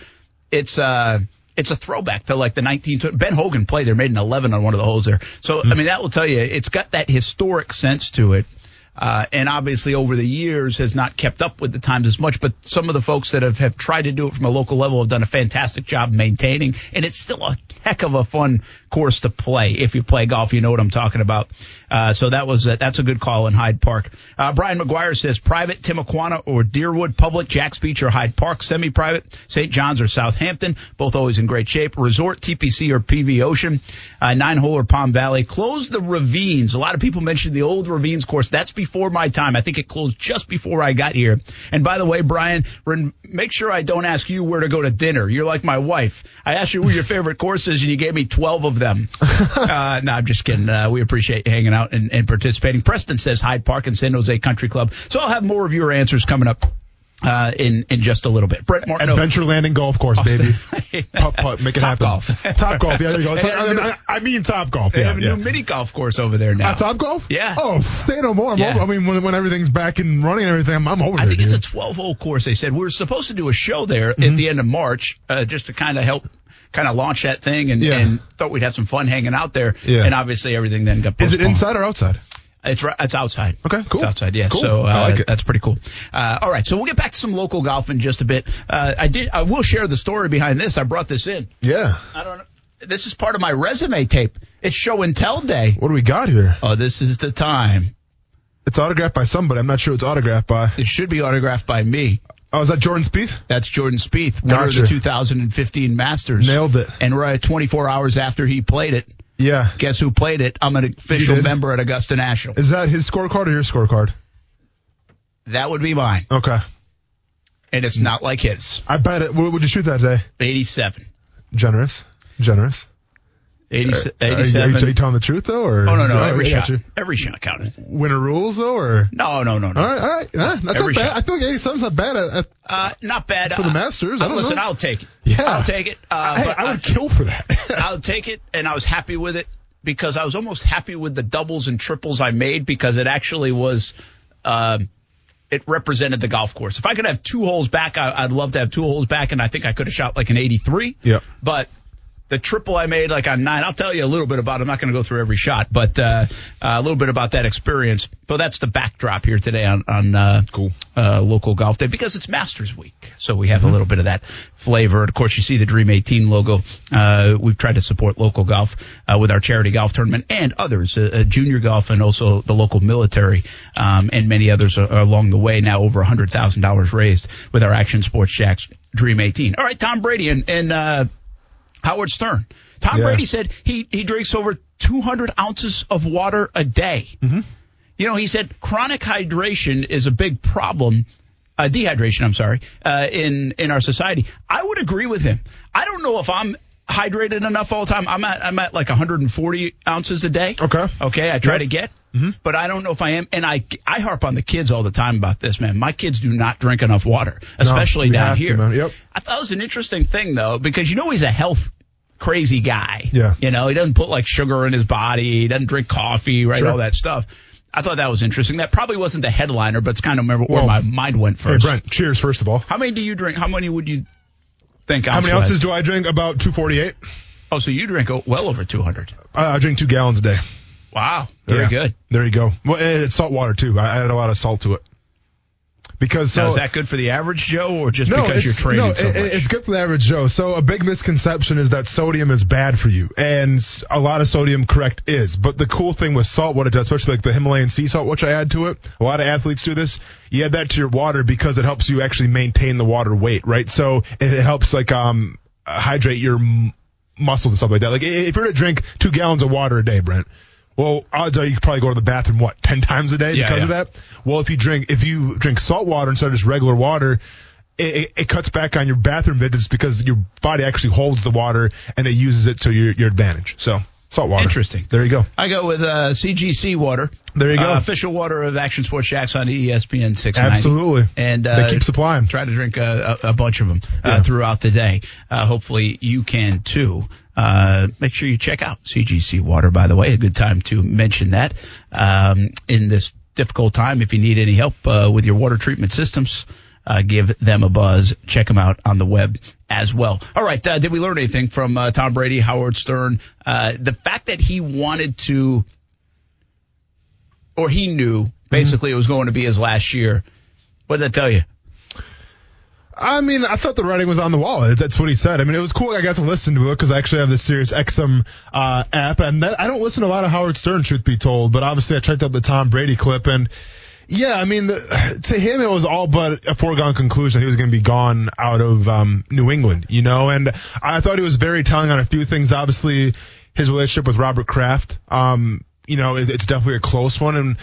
it's uh it's a throwback to like the 19 Ben Hogan played there, made an 11 on one of the holes there. So mm-hmm. I mean, that will tell you it's got that historic sense to it. Uh, and obviously over the years has not kept up with the times as much, but some of the folks that have, have tried to do it from a local level have done a fantastic job maintaining, and it's still a heck of a fun course to play. If you play golf, you know what I'm talking about. Uh, so that was a, that's a good call in Hyde Park. Uh, Brian McGuire says private Timuquana or Deerwood, public Jax Beach or Hyde Park, semi-private St. John's or Southampton, both always in great shape. Resort, TPC or PV Ocean, uh, nine hole or Palm Valley. Close the ravines. A lot of people mentioned the old ravines course. That's before my time. I think it closed just before I got here. And by the way, Brian, make sure I don't ask you where to go to dinner. You're like my wife. I asked you who your favorite course is and you gave me 12 of them. uh, no, I'm just kidding. Uh, we appreciate you hanging out out and, and participating. Preston says Hyde Park and San Jose Country Club. So I'll have more of your answers coming up uh, in in just a little bit. Brent Martin, Adventure Landing Golf Course, baby. putt putt, make it top happen. Golf. Topgolf. Yeah, there you go. I, I, mean Topgolf. They yeah, have a yeah. new mini golf course over there now. Uh, Topgolf? Yeah. Oh, say no more. Yeah. I mean, when, when everything's back and running and everything, I'm, I'm over I there. think it's a 12 hole course. They said we are supposed to do a show there mm-hmm. at the end of March, uh, just to kind of help kind of launch that thing and, yeah. and, thought we'd have some fun hanging out there. Yeah. And obviously everything then got postponed. Is it inside or outside? It's it's outside. Okay, cool. It's outside, yeah. Cool. So uh, like that's pretty cool. Uh, all right, so we'll get back to some local golf in just a bit. Uh, I did. I will share the story behind this. I brought this in. Yeah. I don't know. This is part of my resume tape. It's show and tell day. What do we got here? Oh, this is the time. It's autographed by somebody. I'm not sure it's autographed by. It should be autographed by me. Oh, is that Jordan Spieth? That's Jordan Spieth, winner gotcha. of the 2015 Masters. Nailed it. And right 24 hours after he played it, yeah. Guess who played it? I'm an official member at Augusta National. Is that his scorecard or your scorecard? That would be mine. Okay. And it's not like his. I bet it. What would you shoot that day? 87. Generous. Generous. 80, uh, 87. Are you, are you telling the truth though, or? Oh no, no, every shot, every shot counted. Winner rules though, or? No, no, no, no. All right, all right. Yeah, that's every not bad. Shot. I feel like 87's not bad. At, at, uh, not bad for the Masters. Uh, I listen, know. I'll take it. Yeah, I'll take it. Uh, hey, I would I, kill for that. I'll take it, and I was happy with it because I was almost happy with the doubles and triples I made because it actually was. Uh, it represented the golf course. If I could have two holes back, I, would love to have two holes back, and I think I could have shot like an 83. Yeah. But the triple I made like on nine. I'll tell you a little bit about. It. I'm not going to go through every shot, but uh, uh, a little bit about that experience. But that's the backdrop here today on on uh, cool uh, local golf day because it's Masters Week, so we have mm-hmm. a little bit of that flavor. And of course, you see the Dream 18 logo. Uh, we've tried to support local golf uh, with our charity golf tournament and others, junior golf, and also the local military um, and many others along the way. Now over hundred thousand dollars raised with our Action Sports Jax Dream 18. All right, Tom Brady and and Howard Stern. Tom yeah. Brady said he, he drinks over 200 ounces of water a day. Mm-hmm. You know, he said chronic hydration is a big problem. Uh, dehydration, I'm sorry, uh, in in our society. I would agree with him. I don't know if I'm hydrated enough all the time. I'm at I'm at like 140 ounces a day. Okay. Okay, I try yep. to get. Mm-hmm. But I don't know if I am, and I I harp on the kids all the time about this, man. My kids do not drink enough water, especially no, down here. To, yep. I thought it was an interesting thing though, because you know he's a health crazy guy. Yeah. You know, he doesn't put like sugar in his body. He doesn't drink coffee, right? Sure. All that stuff. I thought that was interesting. That probably wasn't the headliner, but it's kind of where my mind went first. Hey, Brent, cheers, first of all. How many do you drink? How many would you think? How many ounces do I drink? About 248. Oh, so you drink well over 200. I drink two gallons a day. Wow. Very yeah. good. There you go. Well, it's salt water too. I added a lot of salt to it because so now, is that good for the average Joe or just no, because you're training no, so much? it- it's good for the average Joe. So a big misconception is that sodium is bad for you, and a lot of sodium, correct, is. But the cool thing with salt, what it does, especially like the Himalayan sea salt, which I add to it, a lot of athletes do this. You add that to your water because it helps you actually maintain the water weight, right? So it, helps like um hydrate your m- muscles and stuff like that. Like if you're to drink two gallons of water a day, Brent. Well, odds are you could probably go to the bathroom what ten times a day Yeah, because yeah. of that. Well, if you drink if you drink salt water instead of just regular water, it, it, it cuts back on your bathroom visits because your body actually holds the water and it uses it to your, your advantage. So salt water. Interesting. There you go. I go with uh, CGC water. There you go. Uh, official water of Action Sports Jax on ESPN 690. Absolutely. And uh, They keep supplying. Try to drink a, a, a bunch of them uh, Yeah. throughout the day. Uh, hopefully you can too. Uh, make sure you check out CGC water, by the way. A good time to mention that um, in this difficult time. If you need any help uh, with your water treatment systems, uh, give them a buzz. Check them out on the web as well. All right. Uh, did we learn anything from uh, Tom Brady, Howard Stern? Uh, the fact that he wanted to, or he knew basically it was going to be his last year. What did that tell you? I mean, I thought the writing was on the wall. That's- what he said. I mean, it was cool. I got to listen to it because I actually have this Sirius XM uh, app, and that, I don't listen to a lot of Howard Stern, truth be told. But obviously, I checked out the Tom Brady clip, and yeah, I mean, the, to him, it was all but a foregone conclusion he was going to be gone out of um, New England, you know. And I thought he was very telling on a few things. Obviously, his relationship with Robert Kraft, um, you know, it, it's definitely a close one. And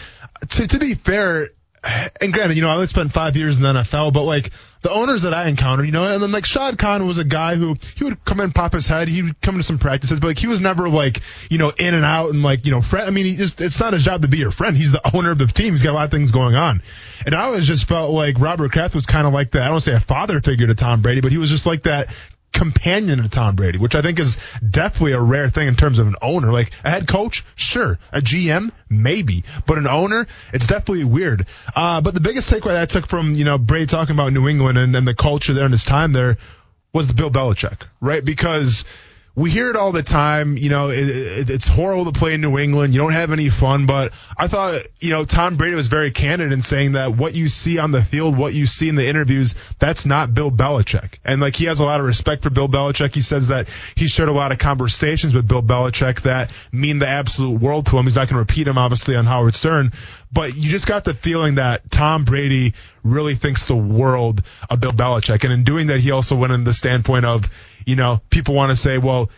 to, to be fair, and granted, you know, I only spent five years in the NFL, but like the owners that I encountered, you know, and then like Shad Khan was a guy who he would come in, pop his head, he would come to some practices, but like he was never like, you know, in and out and like, you know, friend. I mean, he just it's not his job to be your friend. He's the owner of the team. He's got a lot of things going on, and I always just felt like Robert Kraft was kind of like that. I don't say a father figure to Tom Brady, but he was just like that companion to Tom Brady, which I think is definitely a rare thing in terms of an owner. Like a head coach, sure. A GM, maybe. But an owner, it's definitely weird. Uh, but the biggest takeaway I took from, you know, Brady talking about New England and, and the culture there and his time there was the Bill Belichick, right? Because we hear it all the time. You know, it, it, it's horrible to play in New England. You don't have any fun. But I thought, you know, Tom Brady was very candid in saying that what you see on the field, what you see in the interviews, that's not Bill Belichick. And like he has a lot of respect for Bill Belichick. He says that he shared a lot of conversations with Bill Belichick that mean the absolute world to him. He's not going to repeat them, obviously, on Howard Stern. But you just got the feeling that Tom Brady really thinks the world of Bill Belichick. And in doing that, he also went in the standpoint of, you know, people want to say, well,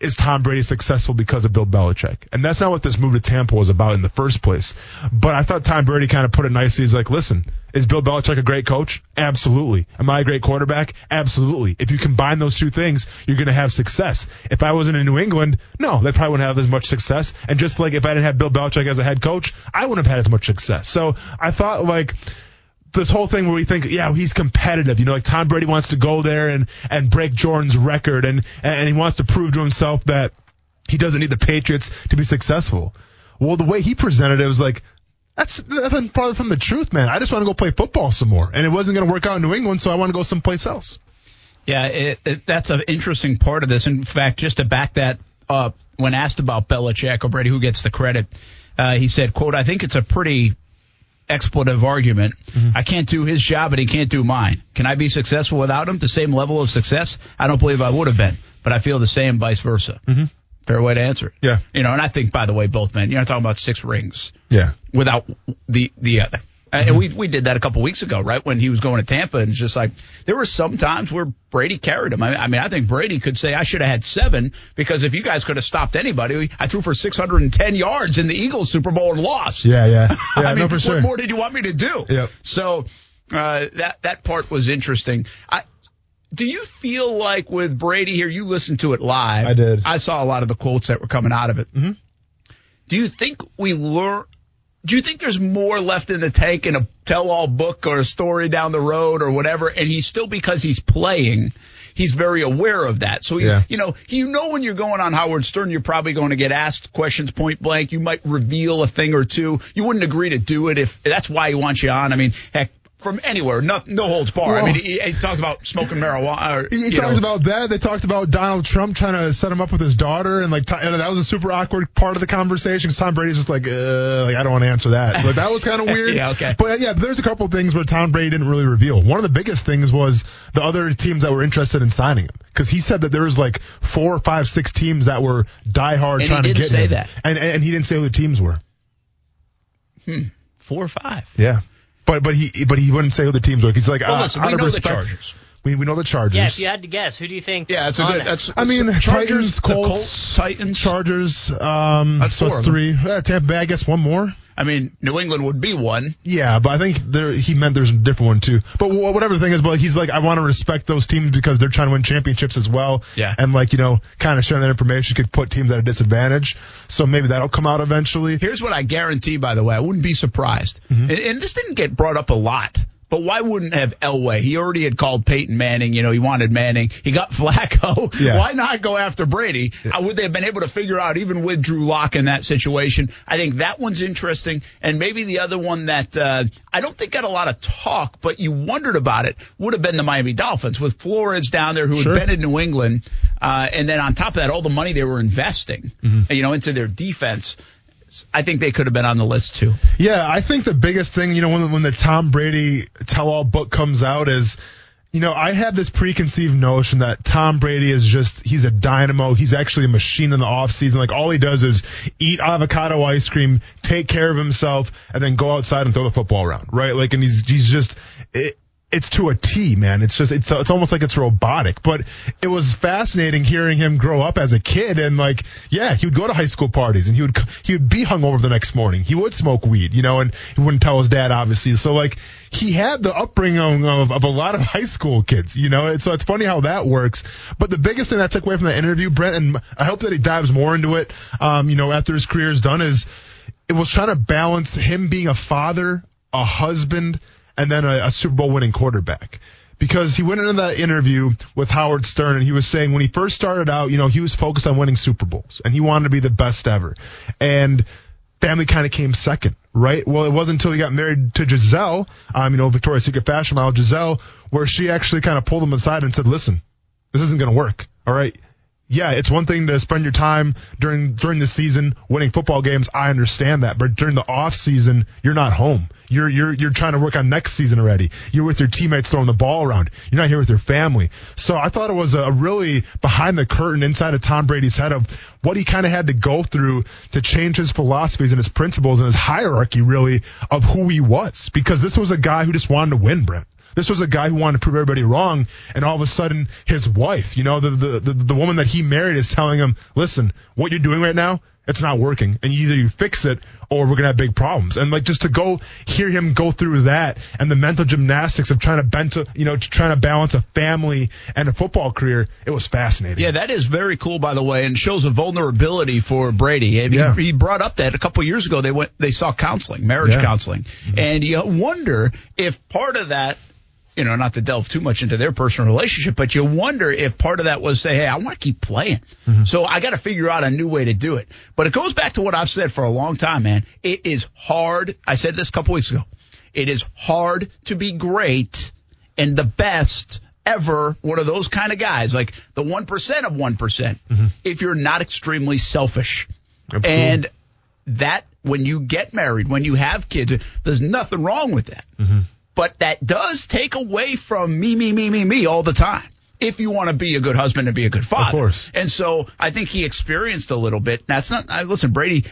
is Tom Brady successful because of Bill Belichick? And that's not what this move to Tampa was about in the first place. But I thought Tom Brady kind of put it nicely. He's like, listen, is Bill Belichick a great coach? Absolutely. Am I a great quarterback? Absolutely. If you combine those two things, you're going to have success. If I wasn't in New England, no, they probably wouldn't have as much success. And just like if I didn't have Bill Belichick as a head coach, I wouldn't have had as much success. So I thought like, this whole thing where we think, yeah, he's competitive. You know, like Tom Brady wants to go there and, and break Jordan's record and, and he wants to prove to himself that he doesn't need the Patriots to be successful. Well, the way he presented it was like, that's nothing farther from the truth, man. I just want to go play football some more. And it wasn't going to work out in New England, so I want to go someplace else. Yeah, it, it, that's an interesting part of this. In fact, just to back that up, when asked about Belichick or Brady, who gets the credit, uh, he said, "quote I think it's a pretty expletive argument. I can't do his job, and he can't do mine. Can I be successful without him? The same level of success? I don't believe I would have been, but I feel the same, vice versa. Mm-hmm. Fair way to answer it. Yeah. You know, and I think, by the way, both men. You're not talking about six rings Yeah. without the the other. And we we did that a couple weeks ago, right? When he was going to Tampa, and it's just like there were some times where Brady carried him. I, I mean, I think Brady could say I should have had seven because if you guys could have stopped anybody, I threw for 610 yards in the Eagles Super Bowl and lost. Yeah, yeah. Yeah, I mean, no, for what sure. more did you want me to do? Yep. So uh, that that part was interesting. I, do you feel like with Brady here, you listened to it live? I did. I saw a lot of the quotes that were coming out of it. Mm-hmm. Do you think we learn? Do you think there's more left in the tank in a tell-all book or a story down the road or whatever? And he's still because he's playing, he's very aware of that. So he's, Yeah. you know, you know when you're going on Howard Stern, you're probably going to get asked questions point blank. You might reveal a thing or two. You wouldn't agree to do it if that's why he wants you on. I mean, heck, from anywhere, no, no holds bar. I mean, he, he talked about smoking marijuana. Or, He you talks know, about that. They talked about Donald Trump trying to set him up with his daughter, and like and that was a super awkward part of the conversation. Because Tom Brady's just like, uh, like I don't want to answer that. So that was kind of weird. Yeah, okay. But yeah, there's a couple of things where Tom Brady didn't really reveal. One of the biggest things was the other teams that were interested in signing him, because he said that there was like four, five, six teams that were diehard And trying to didn't get say him. that. and and he didn't say who the teams were. four or five. Yeah. But but he but he wouldn't say who the teams were. He's like, Well, uh, listen, out we of know the respect, Chargers. We, we know the Chargers. Yeah, if you had to guess, who do you think? Yeah, that's a good. that? That's. I mean, Chargers, Titans, Colts, Colts, Titans, Chargers. Um, That's four it's three. Yeah, Tampa Bay, I guess one more. I mean, New England would be one. Yeah, but I think there he meant there's a different one too. But wh- whatever the thing is, but he's like, I want to respect those teams because they're trying to win championships as well. Yeah. And like you know, kind of sharing that information could put teams at a disadvantage. So maybe that'll come out eventually. Here's what I guarantee, by the way. I wouldn't be surprised. Mm-hmm. And, and this didn't get brought up a lot. But why wouldn't have Elway? He already had called Peyton Manning. You know, he wanted Manning. He got Flacco. Yeah. Why not go after Brady? How would they have been able to figure out, even with Drew Lock in that situation? I think that one's interesting. And maybe the other one that uh, I don't think got a lot of talk, but you wondered about it, would have been the Miami Dolphins with Flores down there who Sure. had been in New England. Uh, and then on top of that, all the money they were investing, Mm-hmm. you know, into their defense. I think they could have been on the list too. Yeah, I think the biggest thing, you know, when when the Tom Brady tell-all book comes out is, you know, I had this preconceived notion that Tom Brady is just he's a dynamo. He's actually a machine in the off season. Like all he does is eat avocado ice cream, take care of himself, and then go outside and throw the football around, right? Like, and he's he's just. It, it's to a T, man. It's just it's it's almost like it's robotic. But it was fascinating hearing him grow up as a kid and like, yeah, he would go to high school parties and he would he would be hungover the next morning. He would smoke weed, you know, and he wouldn't tell his dad obviously. So like he had the upbringing of, of a lot of high school kids, you know. So it's funny how that works. But the biggest thing I took away from that interview, Brent, and I hope that he dives more into it, um, you know, after his career is done, is it was trying to balance him being a father, a husband, and then a, a Super Bowl winning quarterback. Because he went into that interview with Howard Stern and he was saying when he first started out, you know, he was focused on winning Super Bowls and he wanted to be the best ever. And family kind of came second, right? Well, it wasn't until he got married to Gisele, um, you know, Victoria's Secret fashion model Gisele, where she actually kind of pulled him aside and said, listen, this isn't going to work. All right. Yeah, it's one thing to spend your time during during the season winning football games. I understand that, but during the off season, you're not home. You're you're you're trying to work on next season already. You're with your teammates throwing the ball around. You're not here with your family. So I thought it was a really behind the curtain inside of Tom Brady's head of what he kind of had to go through to change his philosophies and his principles and his hierarchy really of who he was. Because this was a guy who just wanted to win, Brent. This was a guy who wanted to prove everybody wrong, and all of a sudden, his wife, you know, the the the, the woman that he married, is telling him, "Listen, what you're doing right now, it's not working, and either you fix it, or we're gonna have big problems." And like just to go hear him go through that, and the mental gymnastics of trying to bend to, you know, trying to balance a family and a football career, it was fascinating. Yeah, that is very cool, by the way, and shows a vulnerability for Brady. I mean, Yeah. He brought up that a couple years ago they went, they saw counseling, marriage Yeah. counseling, mm-hmm. and you wonder if part of that, you know, not to delve too much into their personal relationship, but you wonder if part of that was say, hey, I want to keep playing, mm-hmm. so I got to figure out a new way to do it. But it goes back to what I've said for a long time, man. It is hard. I said this a couple weeks ago. It is hard to be great and the best ever one of those kind of guys, like the 1% of one mm-hmm. if you're not extremely selfish. Absolutely. And that, when you get married, when you have kids, there's nothing wrong with that. Mm-hmm. But that does take away from me, me, me, me, me all the time. If you want to be a good husband and be a good father. course. And so I think he experienced a little bit. That's not, I, listen, Brady,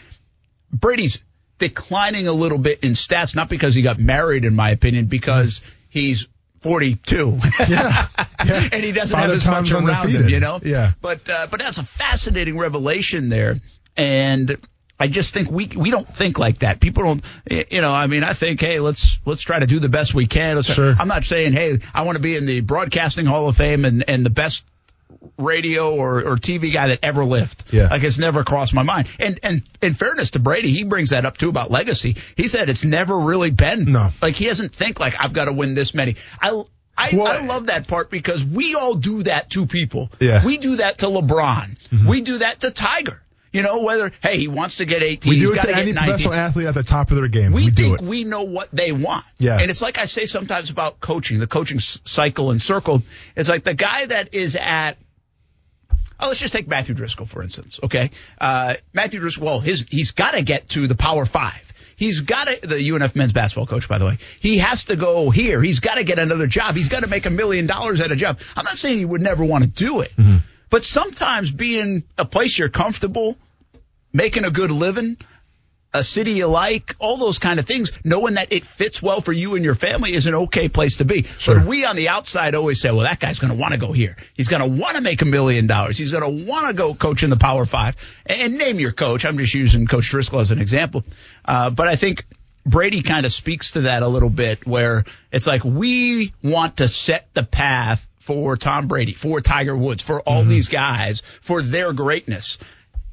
Brady's declining a little bit in stats, not because he got married, in my opinion, because he's 42. Yeah. Yeah. and he doesn't Father have as Time's much around him, you know? Yeah. But, uh, but that's a fascinating revelation there. And I just think we, we don't think like that. People don't, you know, I mean, I think, hey, let's, let's try to do the best we can. Let's- Sure. I'm not saying, hey, I want to be in the broadcasting hall of fame and, and the best radio or, or TV guy that ever lived. Yeah. Like it's never crossed my mind. And and in fairness to Brady, he brings that up too about legacy. He said it's never really been No. like he doesn't think like I've got to win this many. I I, Well, I love that part because we all do that to people. Yeah. We do that to LeBron. Mm-hmm. We do that to Tiger. You know, whether hey he wants to get 18, We he's do it to any 19. professional athlete at the top of their game. We, We, do think it. we know what they want. Yeah. And it's like I say sometimes about coaching, the coaching cycle and circle. It's like the guy that is at, oh, let's just take Matthew Driscoll, for instance. Okay. Uh, Matthew Driscoll, well, his, he's got to get to the power five. He's got to, the UNF men's basketball coach, by the way, he has to go here. He's got to get another job. He's got to make a million dollars at a job. I'm not saying he would never want to do it, but sometimes being a place you're comfortable, making a good living, a city you like, all those kind of things, knowing that it fits well for you and your family is an okay place to be. But we on the outside always say, well, that guy's going to want to go here. He's going to want to make a million dollars. He's going to want to go coach in the Power Five. And name your coach. I'm just using Coach Driscoll as an example. Uh, but I think Brady kind of speaks to that a little bit where it's like we want to set the path for Tom Brady, for Tiger Woods, for all mm-hmm. these guys, for their greatness.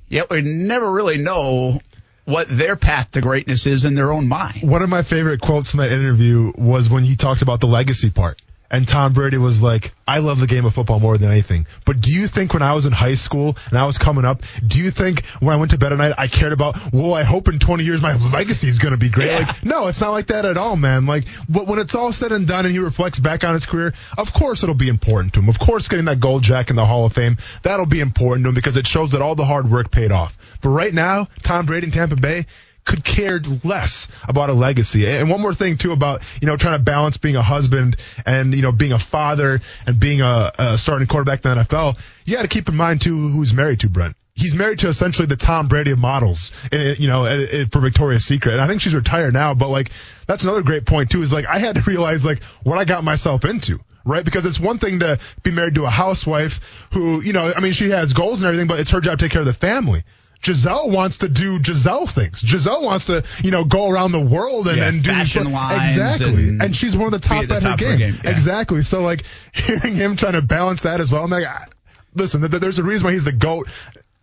Yet we never really know what their path to greatness is in their own mind. One of my favorite quotes from that interview was when he talked about the legacy part. And Tom Brady was like, I love the game of football more than anything. But do you think when I was in high school and I was coming up, do you think when I went to bed at night, I cared about, well, I hope in 20 years my legacy is going to be great? Yeah. Like, no, it's not like that at all, man. Like, but when it's all said and done and he reflects back on his career, of course it'll be important to him. Of course getting that gold jack in the Hall of Fame, that'll be important to him because it shows that all the hard work paid off. But right now, Tom Brady in Tampa Bay, could cared less about a legacy. And one more thing too about, you know, trying to balance being a husband and, you know, being a father and being a, a starting quarterback in the NFL. You got to keep in mind too who's married to Brent. He's married to essentially the Tom Brady of models, eh, you know, eh, eh, for Victoria's Secret. And I think she's retired now, but like, that's another great point too, is like, I had to realize like what I got myself into right? Because it's one thing to be married to a housewife who, you know, I mean, she has goals and everything, but it's her job to take care of the family. Gisele wants to do Gisele things. Gisele wants to, you know, go around the world and, Yeah, and do fashion lines exactly. and And, she's one of the top at the at her top her game. game, yeah. Exactly. So like hearing him trying to balance that as well, I'm like, I- listen, th- there's a reason why he's the goat.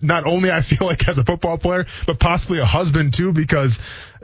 Not only I feel like as a football player, but possibly a husband too, because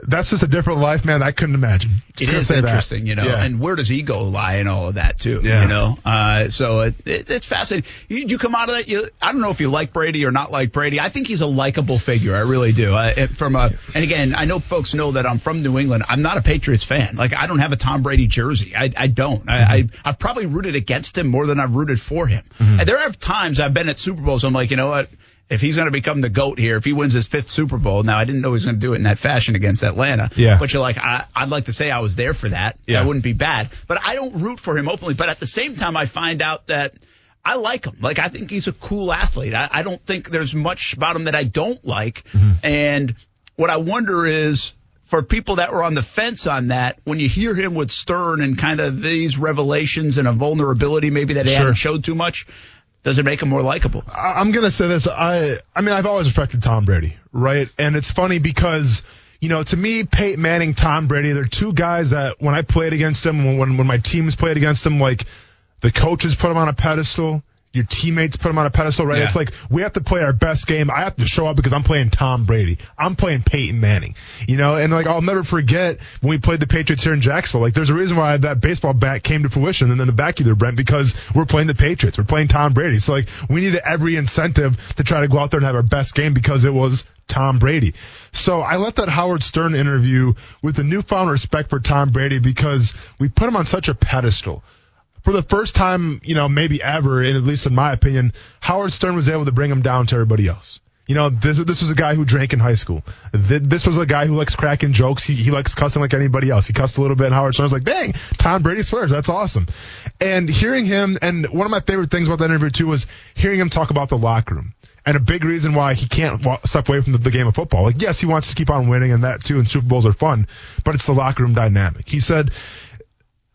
that's just a different life, man. I couldn't imagine. Just It that. interesting, you know, Yeah. and where does ego lie in all of that too? Yeah. You know, uh, so it, it, it's fascinating. You, you come out of that. You, I don't know if you like Brady or not like Brady. I think he's a likable figure. I really do. It- from a, and again, I know folks know that I'm from New England. I'm not a Patriots fan. Like I don't have a Tom Brady jersey. I, I don't. I, I, I've probably rooted against him more than I've rooted for him. And there have times I've been at Super Bowls. I'm like, you know what? If he's going to become the GOAT here, if he wins his fifth Super Bowl, now I didn't know he was going to do it in that fashion against Atlanta. Yeah. But you're like, I, I'd like to say I was there for that. Yeah. That wouldn't be bad. But I don't root for him openly. But at the same time, I find out that I like him. Like, I think he's a cool athlete. I, I don't think there's much about him that I don't like. Mm-hmm. And what I wonder is, for people that were on the fence on that, when you hear him with Stern and kind of these revelations and a vulnerability maybe that he Sure. hadn't showed too much, does it make him more likable? I'm gonna say this. I I mean I've always respected Tom Brady, right? And it's funny because you know to me Peyton Manning, Tom Brady, they're two guys that when I played against them, when when my teams played against them, like the coaches put them on a pedestal. Your teammates put them on a pedestal, right? Yeah. It's like we have to play our best game. I have to show up because I'm playing Tom Brady. I'm playing Peyton Manning, you know. And like I'll never forget when we played the Patriots here in Jacksonville. Like there's a reason why that baseball bat came to fruition, and then the back Brent because we're playing the Patriots. We're playing Tom Brady. So like we needed every incentive to try to go out there and have our best game because it was Tom Brady. So I left that Howard Stern interview with a newfound respect for Tom Brady because we put him on such a pedestal for the first time, you know, maybe ever, and at least in my opinion, Howard Stern was able to bring him down to everybody else. You know, this this was a guy who drank in high school. This was a guy who likes cracking jokes. He, he likes cussing like anybody else. He cussed a little bit, and Howard Stern was like, "Dang, Tom Brady swears. That's awesome." And hearing him, and one of my favorite things about that interview too was hearing him talk about the locker room. And a big reason why he can't step away from the, the game of football. Like, yes, he wants to keep on winning, and that too, and Super Bowls are fun, but it's the locker room dynamic. He said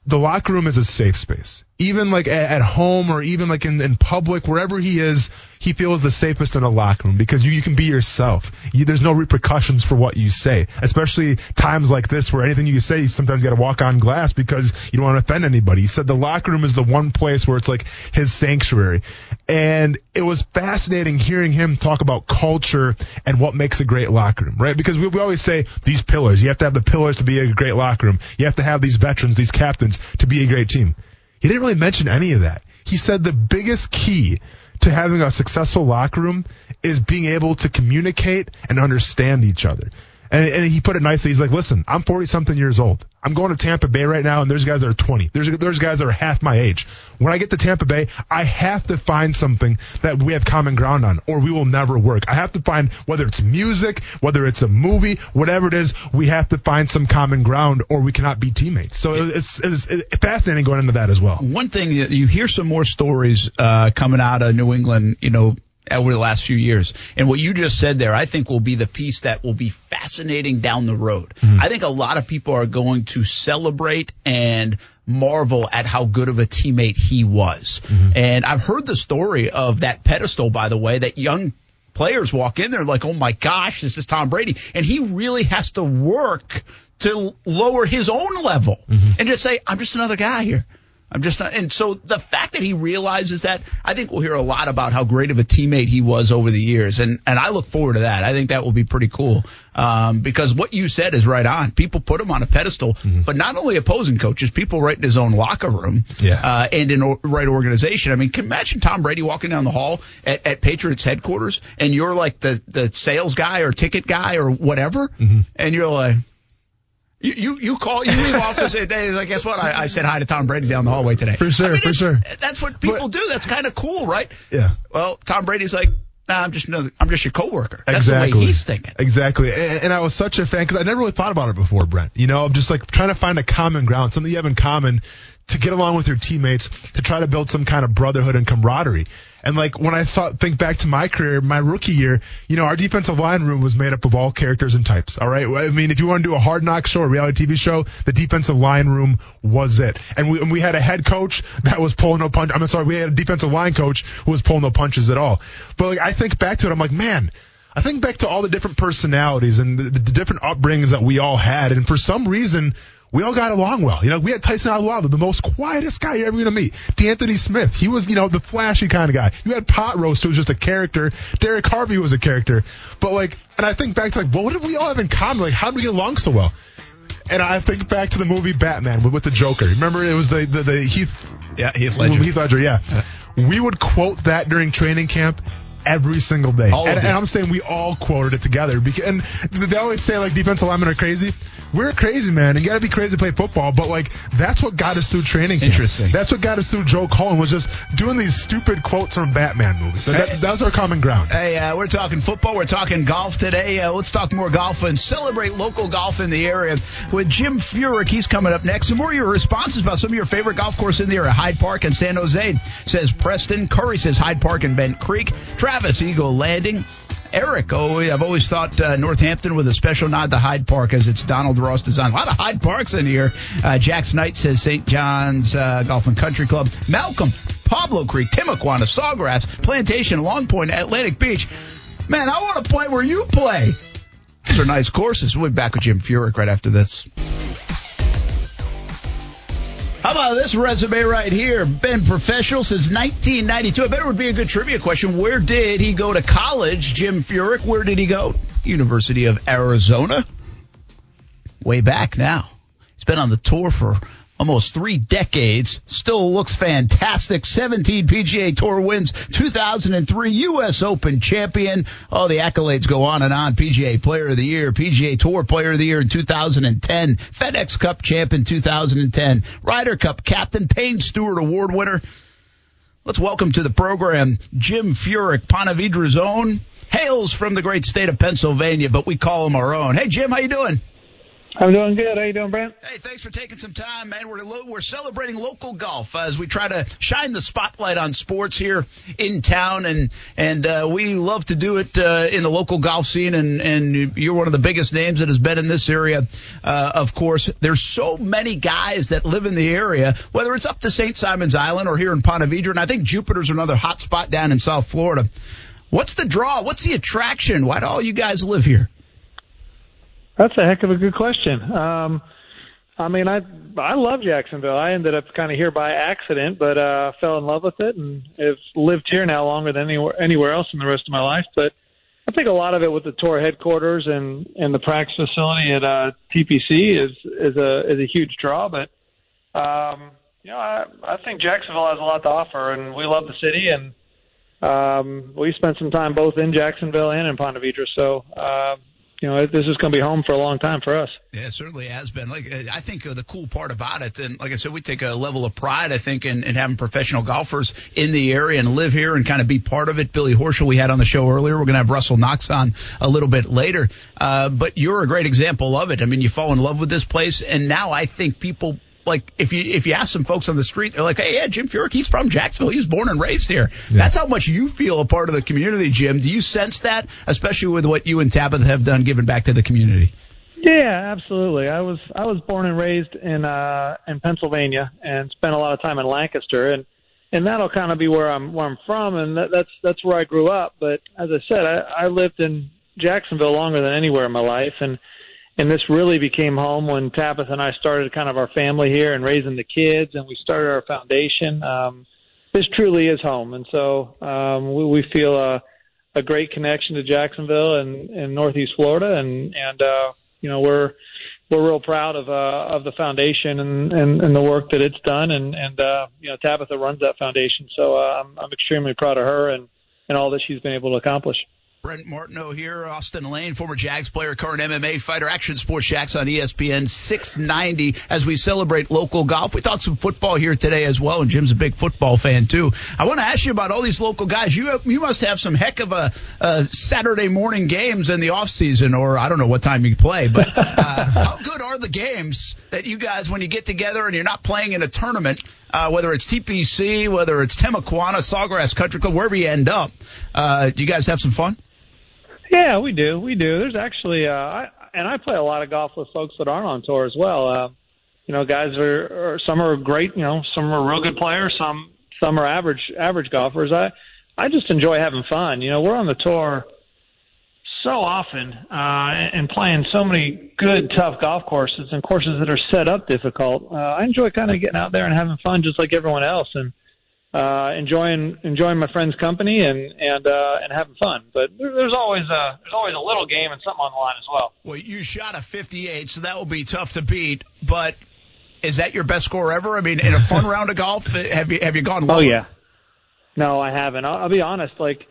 the locker room is a safe space. Even like at, home or even like in, in public, wherever he is, he feels the safest in a locker room because you, you can be yourself. You, there's no repercussions for what you say, especially times like this where anything you say, you sometimes got to walk on glass because you don't want to offend anybody. He said the locker room is the one place where it's like his sanctuary. And it was fascinating hearing him talk about culture and what makes a great locker room, right? Because we, we always say these pillars. You have to have the pillars to be a great locker room. You have to have these veterans, these captains to be a great team. He didn't really mention any of that. He said the biggest key to having a successful locker room is being able to communicate and understand each other. And, and he put it nicely. He's like, listen, I'm 40 something years old. I'm going to Tampa Bay right now, and there's guys that are 20. There's there's guys that are half my age. When I get to Tampa Bay, I have to find something that we have common ground on, or we will never work. I have to find whether it's music, whether it's a movie, whatever it is, we have to find some common ground, or we cannot be teammates. So it's, it's, it's fascinating going into that as well. One thing you hear some more stories uh, coming out of New England, you know, over the last few years. And what you just said there, I think will be the piece that will be fascinating down the road. Mm-hmm. I think a lot of people are going to celebrate and marvel at how good of a teammate he was. Mm-hmm. And I've heard the story of that pedestal, by the way, that young players walk in there like, oh my gosh, this is Tom Brady. And he really has to work to lower his own level mm-hmm. and just say, I'm just another guy here. I'm just not, and so the fact that he realizes that, I think we'll hear a lot about how great of a teammate he was over the years, and and I look forward to that. I think that will be pretty cool, um, because what you said is right on. People put him on a pedestal, mm-hmm. but not only opposing coaches, people right in his own locker room, yeah. uh, and in o- right organization. I mean, can imagine Tom Brady walking down the hall at, at Patriots headquarters, and you're like the the sales guy or ticket guy or whatever, mm-hmm. and you're like. You, you, you call, you leave off to say, like, guess what? I, I said hi to Tom Brady down the hallway today. For sure, I mean, for sure. That's what people but, do. That's kind of cool, right? Yeah. Well, Tom Brady's like, nah, I'm just another, I'm just your coworker. That's exactly. the way he's thinking. Exactly. And, and I was such a fan because I never really thought about it before, Brent. You know, I'm just like trying to find a common ground, something you have in common to get along with your teammates, to try to build some kind of brotherhood and camaraderie. And like when I thought, think back to my career, my rookie year, you know, our defensive line room was made up of all characters and types. All right. I mean, if you want to do a hard knock show, a reality TV show, the defensive line room was it. And we, and we had a head coach that was pulling no punch. I'm sorry. We had a defensive line coach who was pulling no punches at all. But like, I think back to it. I'm like, man, I think back to all the different personalities and the, the different upbringings that we all had. And for some reason, we all got along well. You know, we had Tyson Alualu, the most quietest guy you're ever going to meet. D'Anthony Smith, he was, you know, the flashy kind of guy. You had Pot Roast, who was just a character. Derrick Harvey was a character. But like, and I think back to like, well, what did we all have in common? Like, how did we get along so well? And I think back to the movie Batman with, with the Joker. Remember, it was the, the, the Heath, yeah, Heath Ledger. Heath Ledger, yeah. We would quote that during training camp every single day. And, and, I'm saying we all quoted it together. Because, and they always say like defensive linemen are crazy. We're crazy, man. And you got to be crazy to play football. But like that's what got us through training. Camp. Interesting. That's what got us through. Joe Cullen was just doing these stupid quotes from Batman movies. That, hey, that was our common ground. Hey, uh, we're talking football. We're talking golf today. Uh, let's talk more golf and celebrate local golf in the area with Jim Furyk. He's coming up next. Some more of your responses about some of your favorite golf courses in the area. Hyde Park and San Jose says Preston. Curry says Hyde Park and Bent Creek. Travis Eagle Landing. Eric, oh, I've always thought uh, Northampton with a special nod to Hyde Park as it's Donald Ross design. A lot of Hyde Parks in here. Uh, Jax Knight says St. John's uh, Golf and Country Club. Malcolm, Pablo Creek, Timuquana, Sawgrass, Plantation, Long Point, Atlantic Beach. Man, I want to play where you play. These are nice courses. We'll be back with Jim Furyk right after this. How about this resume right here? Been professional since 1992. I bet it would be a good trivia question. Where did he go to college? Jim Furyk, where did he go? University of Arizona. Way back now. He's been on the tour for almost three decades. Still looks fantastic. 17 PGA Tour wins, 2003 U.S. Open champion. Oh, the accolades go on and on. PGA Player of the Year, PGA Tour Player of the Year in 2010, FedEx Cup champ in 2010, Ryder Cup captain, Payne Stewart Award winner. Let's welcome to the program Jim Furyk, Ponte Vedra's own. Hails from the great state of Pennsylvania, but we call him our own. Hey, Jim, how you doing? I'm doing good. How you doing, Brent? Hey, thanks for taking some time, man. We're lo- we're celebrating local golf as we try to shine the spotlight on sports here in town, and and uh, we love to do it uh, in the local golf scene. And and you're one of the biggest names that has been in this area. Uh, of course, there's so many guys that live in the area, whether it's up to St. Simon's Island or here in Ponte Vedra, and I think Jupiter's another hot spot down in South Florida. What's the draw? What's the attraction? Why do all you guys live here? That's a heck of a good question. Um, I mean, I I love Jacksonville. I ended up kind of here by accident, but uh, fell in love with it and have lived here now longer than anywhere anywhere else in the rest of my life. But I think a lot of it with the tour headquarters and and the practice facility at uh, TPC is is a is a huge draw. But um, you know, I I think Jacksonville has a lot to offer, and we love the city and um, we spent some time both in Jacksonville and in Ponte Vedra. So, uh, you know, this is going to be home for a long time for us. Yeah, it certainly has been. Like, I think uh, the cool part about it, and like I said, we take a level of pride, I think, in, in having professional golfers in the area and live here and kind of be part of it. Billy Horschel, we had on the show earlier. We're going to have Russell Knox on a little bit later. Uh, but you're a great example of it. I mean, you fall in love with this place, and now I think people like if you if you ask some folks on the street, they're like, "Hey, yeah, Jim Furyk, he's from Jacksonville. He was born and raised here." Yeah. That's how much you feel a part of the community, Jim. Do you sense that, especially with what you and Tabitha have done, giving back to the community? Yeah, absolutely. I was I was born and raised in uh in Pennsylvania and spent a lot of time in Lancaster and and that'll kind of be where I'm where I'm from and that, that's that's where I grew up. But as I said, I, I lived in Jacksonville longer than anywhere in my life and and this really became home when Tabitha and I started kind of our family here and raising the kids, and we started our foundation. Um, this truly is home, and so um, we, we feel a, a great connection to Jacksonville and, and Northeast Florida, and and uh, you know we're we're real proud of uh, of the foundation and, and and the work that it's done, and and uh, you know Tabitha runs that foundation, so uh, I'm I'm extremely proud of her and and all that she's been able to accomplish. Brent Martineau here, Austen Lane, former Jags player, current MMA fighter, Action Sports Jax on ESPN 690 as we celebrate local golf. We talked some football here today as well, and Jim's a big football fan too. I want to ask you about all these local guys. You have, you must have some heck of a, a Saturday morning games in the off season, or I don't know what time you play, but uh, how good are the games that you guys, when you get together and you're not playing in a tournament, uh, whether it's TPC, whether it's Timuquana, Sawgrass Country Club, wherever you end up, uh, do you guys have some fun? Yeah, we do. We do. There's actually, uh, I, and I play a lot of golf with folks that aren't on tour as well. Uh, you know, guys are, are some are great. You know, some are real good players. Some some are average average golfers. I I just enjoy having fun. You know, we're on the tour so often uh, and playing so many good, tough golf courses and courses that are set up difficult. Uh, I enjoy kind of getting out there and having fun, just like everyone else. And uh, enjoying enjoying my friends' company and and uh, and having fun. But there's always a there's always a little game and something on the line as well. Well, you shot a 58, so that will be tough to beat. But is that your best score ever? I mean, in a fun round of golf, have you have you gone? Lower? Oh yeah, no, I haven't. I'll, I'll be honest. Like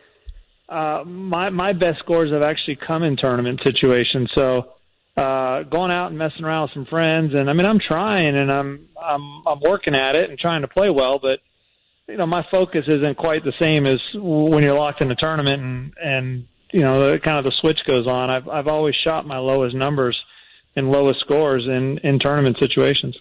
uh, my my best scores have actually come in tournament situations. So uh going out and messing around with some friends and I mean I'm trying and I'm I'm I'm working at it and trying to play well but you know, my focus isn't quite the same as when you're locked in a tournament and, and, you know, kind of the switch goes on. I've, I've always shot my lowest numbers and lowest scores in, in tournament situations.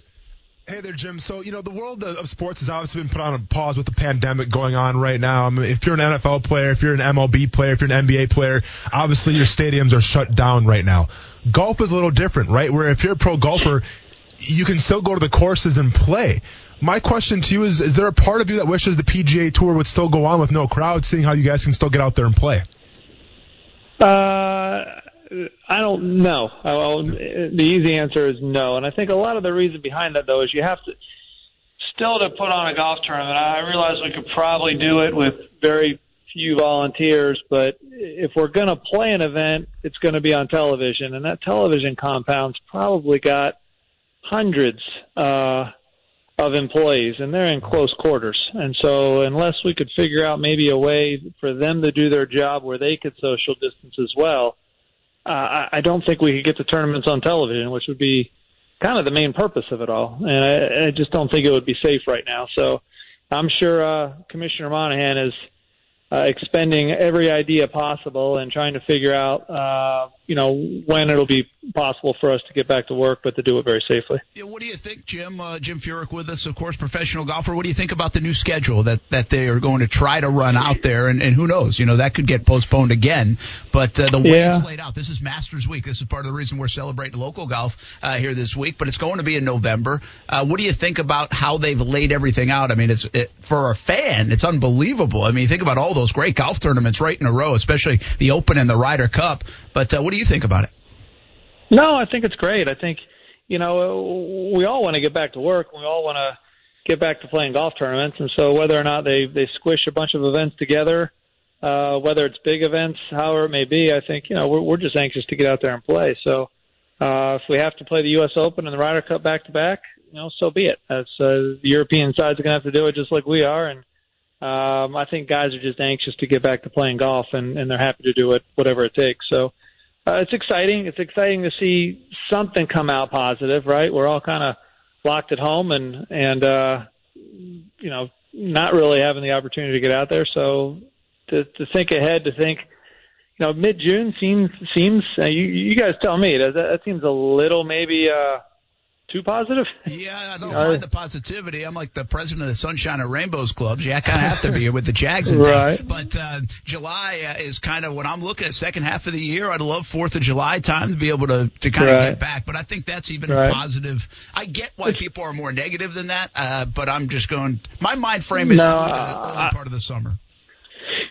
Hey there, Jim. So, you know, the world of sports has obviously been put on a pause with the pandemic going on right now. I mean, if you're an NFL player, if you're an MLB player, if you're an NBA player, obviously your stadiums are shut down right now. Golf is a little different, right? Where if you're a pro golfer, you can still go to the courses and play. My question to you is: Is there a part of you that wishes the PGA Tour would still go on with no crowd, seeing how you guys can still get out there and play? Uh, I don't know. Well, the easy answer is no, and I think a lot of the reason behind that though is you have to still to put on a golf tournament. I realize we could probably do it with very few volunteers, but if we're going to play an event, it's going to be on television, and that television compound's probably got hundreds uh, of employees, and they're in close quarters. And so, unless we could figure out maybe a way for them to do their job where they could social distance as well, uh, I, don't think we could get the tournaments on television, which would be kind of the main purpose of it all. And I, I just don't think it would be safe right now. So, I'm sure uh, Commissioner Monahan is uh, expending every idea possible and trying to figure out, uh, you know, when it'll be possible for us to get back to work, but to do it very safely. Yeah, what do you think, Jim? Uh, Jim Furyk with us, of course, professional golfer. What do you think about the new schedule that that they are going to try to run out there? And, and who knows, you know, that could get postponed again. But uh, the way yeah. it's laid out, this is Masters Week. This is part of the reason we're celebrating local golf uh, here this week. But it's going to be in November. Uh, what do you think about how they've laid everything out? I mean, it's it, for a fan, it's unbelievable. I mean, think about all those great golf tournaments right in a row, especially the Open and the Ryder Cup. But uh, what do you think about it? No, I think it's great. I think, you know, we all want to get back to work. We all want to get back to playing golf tournaments. And so whether or not they, they squish a bunch of events together, uh, whether it's big events, however it may be, I think, you know, we're, we're just anxious to get out there and play. So, uh, if we have to play the U.S. Open and the Ryder Cup back to back, you know, so be it. That's, uh, the European side's are going to have to do it just like we are. And, um, I think guys are just anxious to get back to playing golf, and, and they're happy to do it, whatever it takes. So uh, it's exciting. It's exciting to see something come out positive, right? We're all kind of locked at home, and and uh, you know, not really having the opportunity to get out there. So to to think ahead, to think, you know, mid June seems seems. Uh, you you guys tell me. Does that, that seems a little maybe. uh too positive? Yeah, I don't mind the positivity. I'm like the president of the Sunshine and Rainbows clubs. Yeah, I kind of have to be here with the Jags in right. But uh, July uh, is kind of when I'm looking at second half of the year. I'd love Fourth of July time to be able to to kind of right. get back. But I think that's even right. a positive. I get why people are more negative than that. Uh, but I'm just going. My mind frame is no, part of the summer.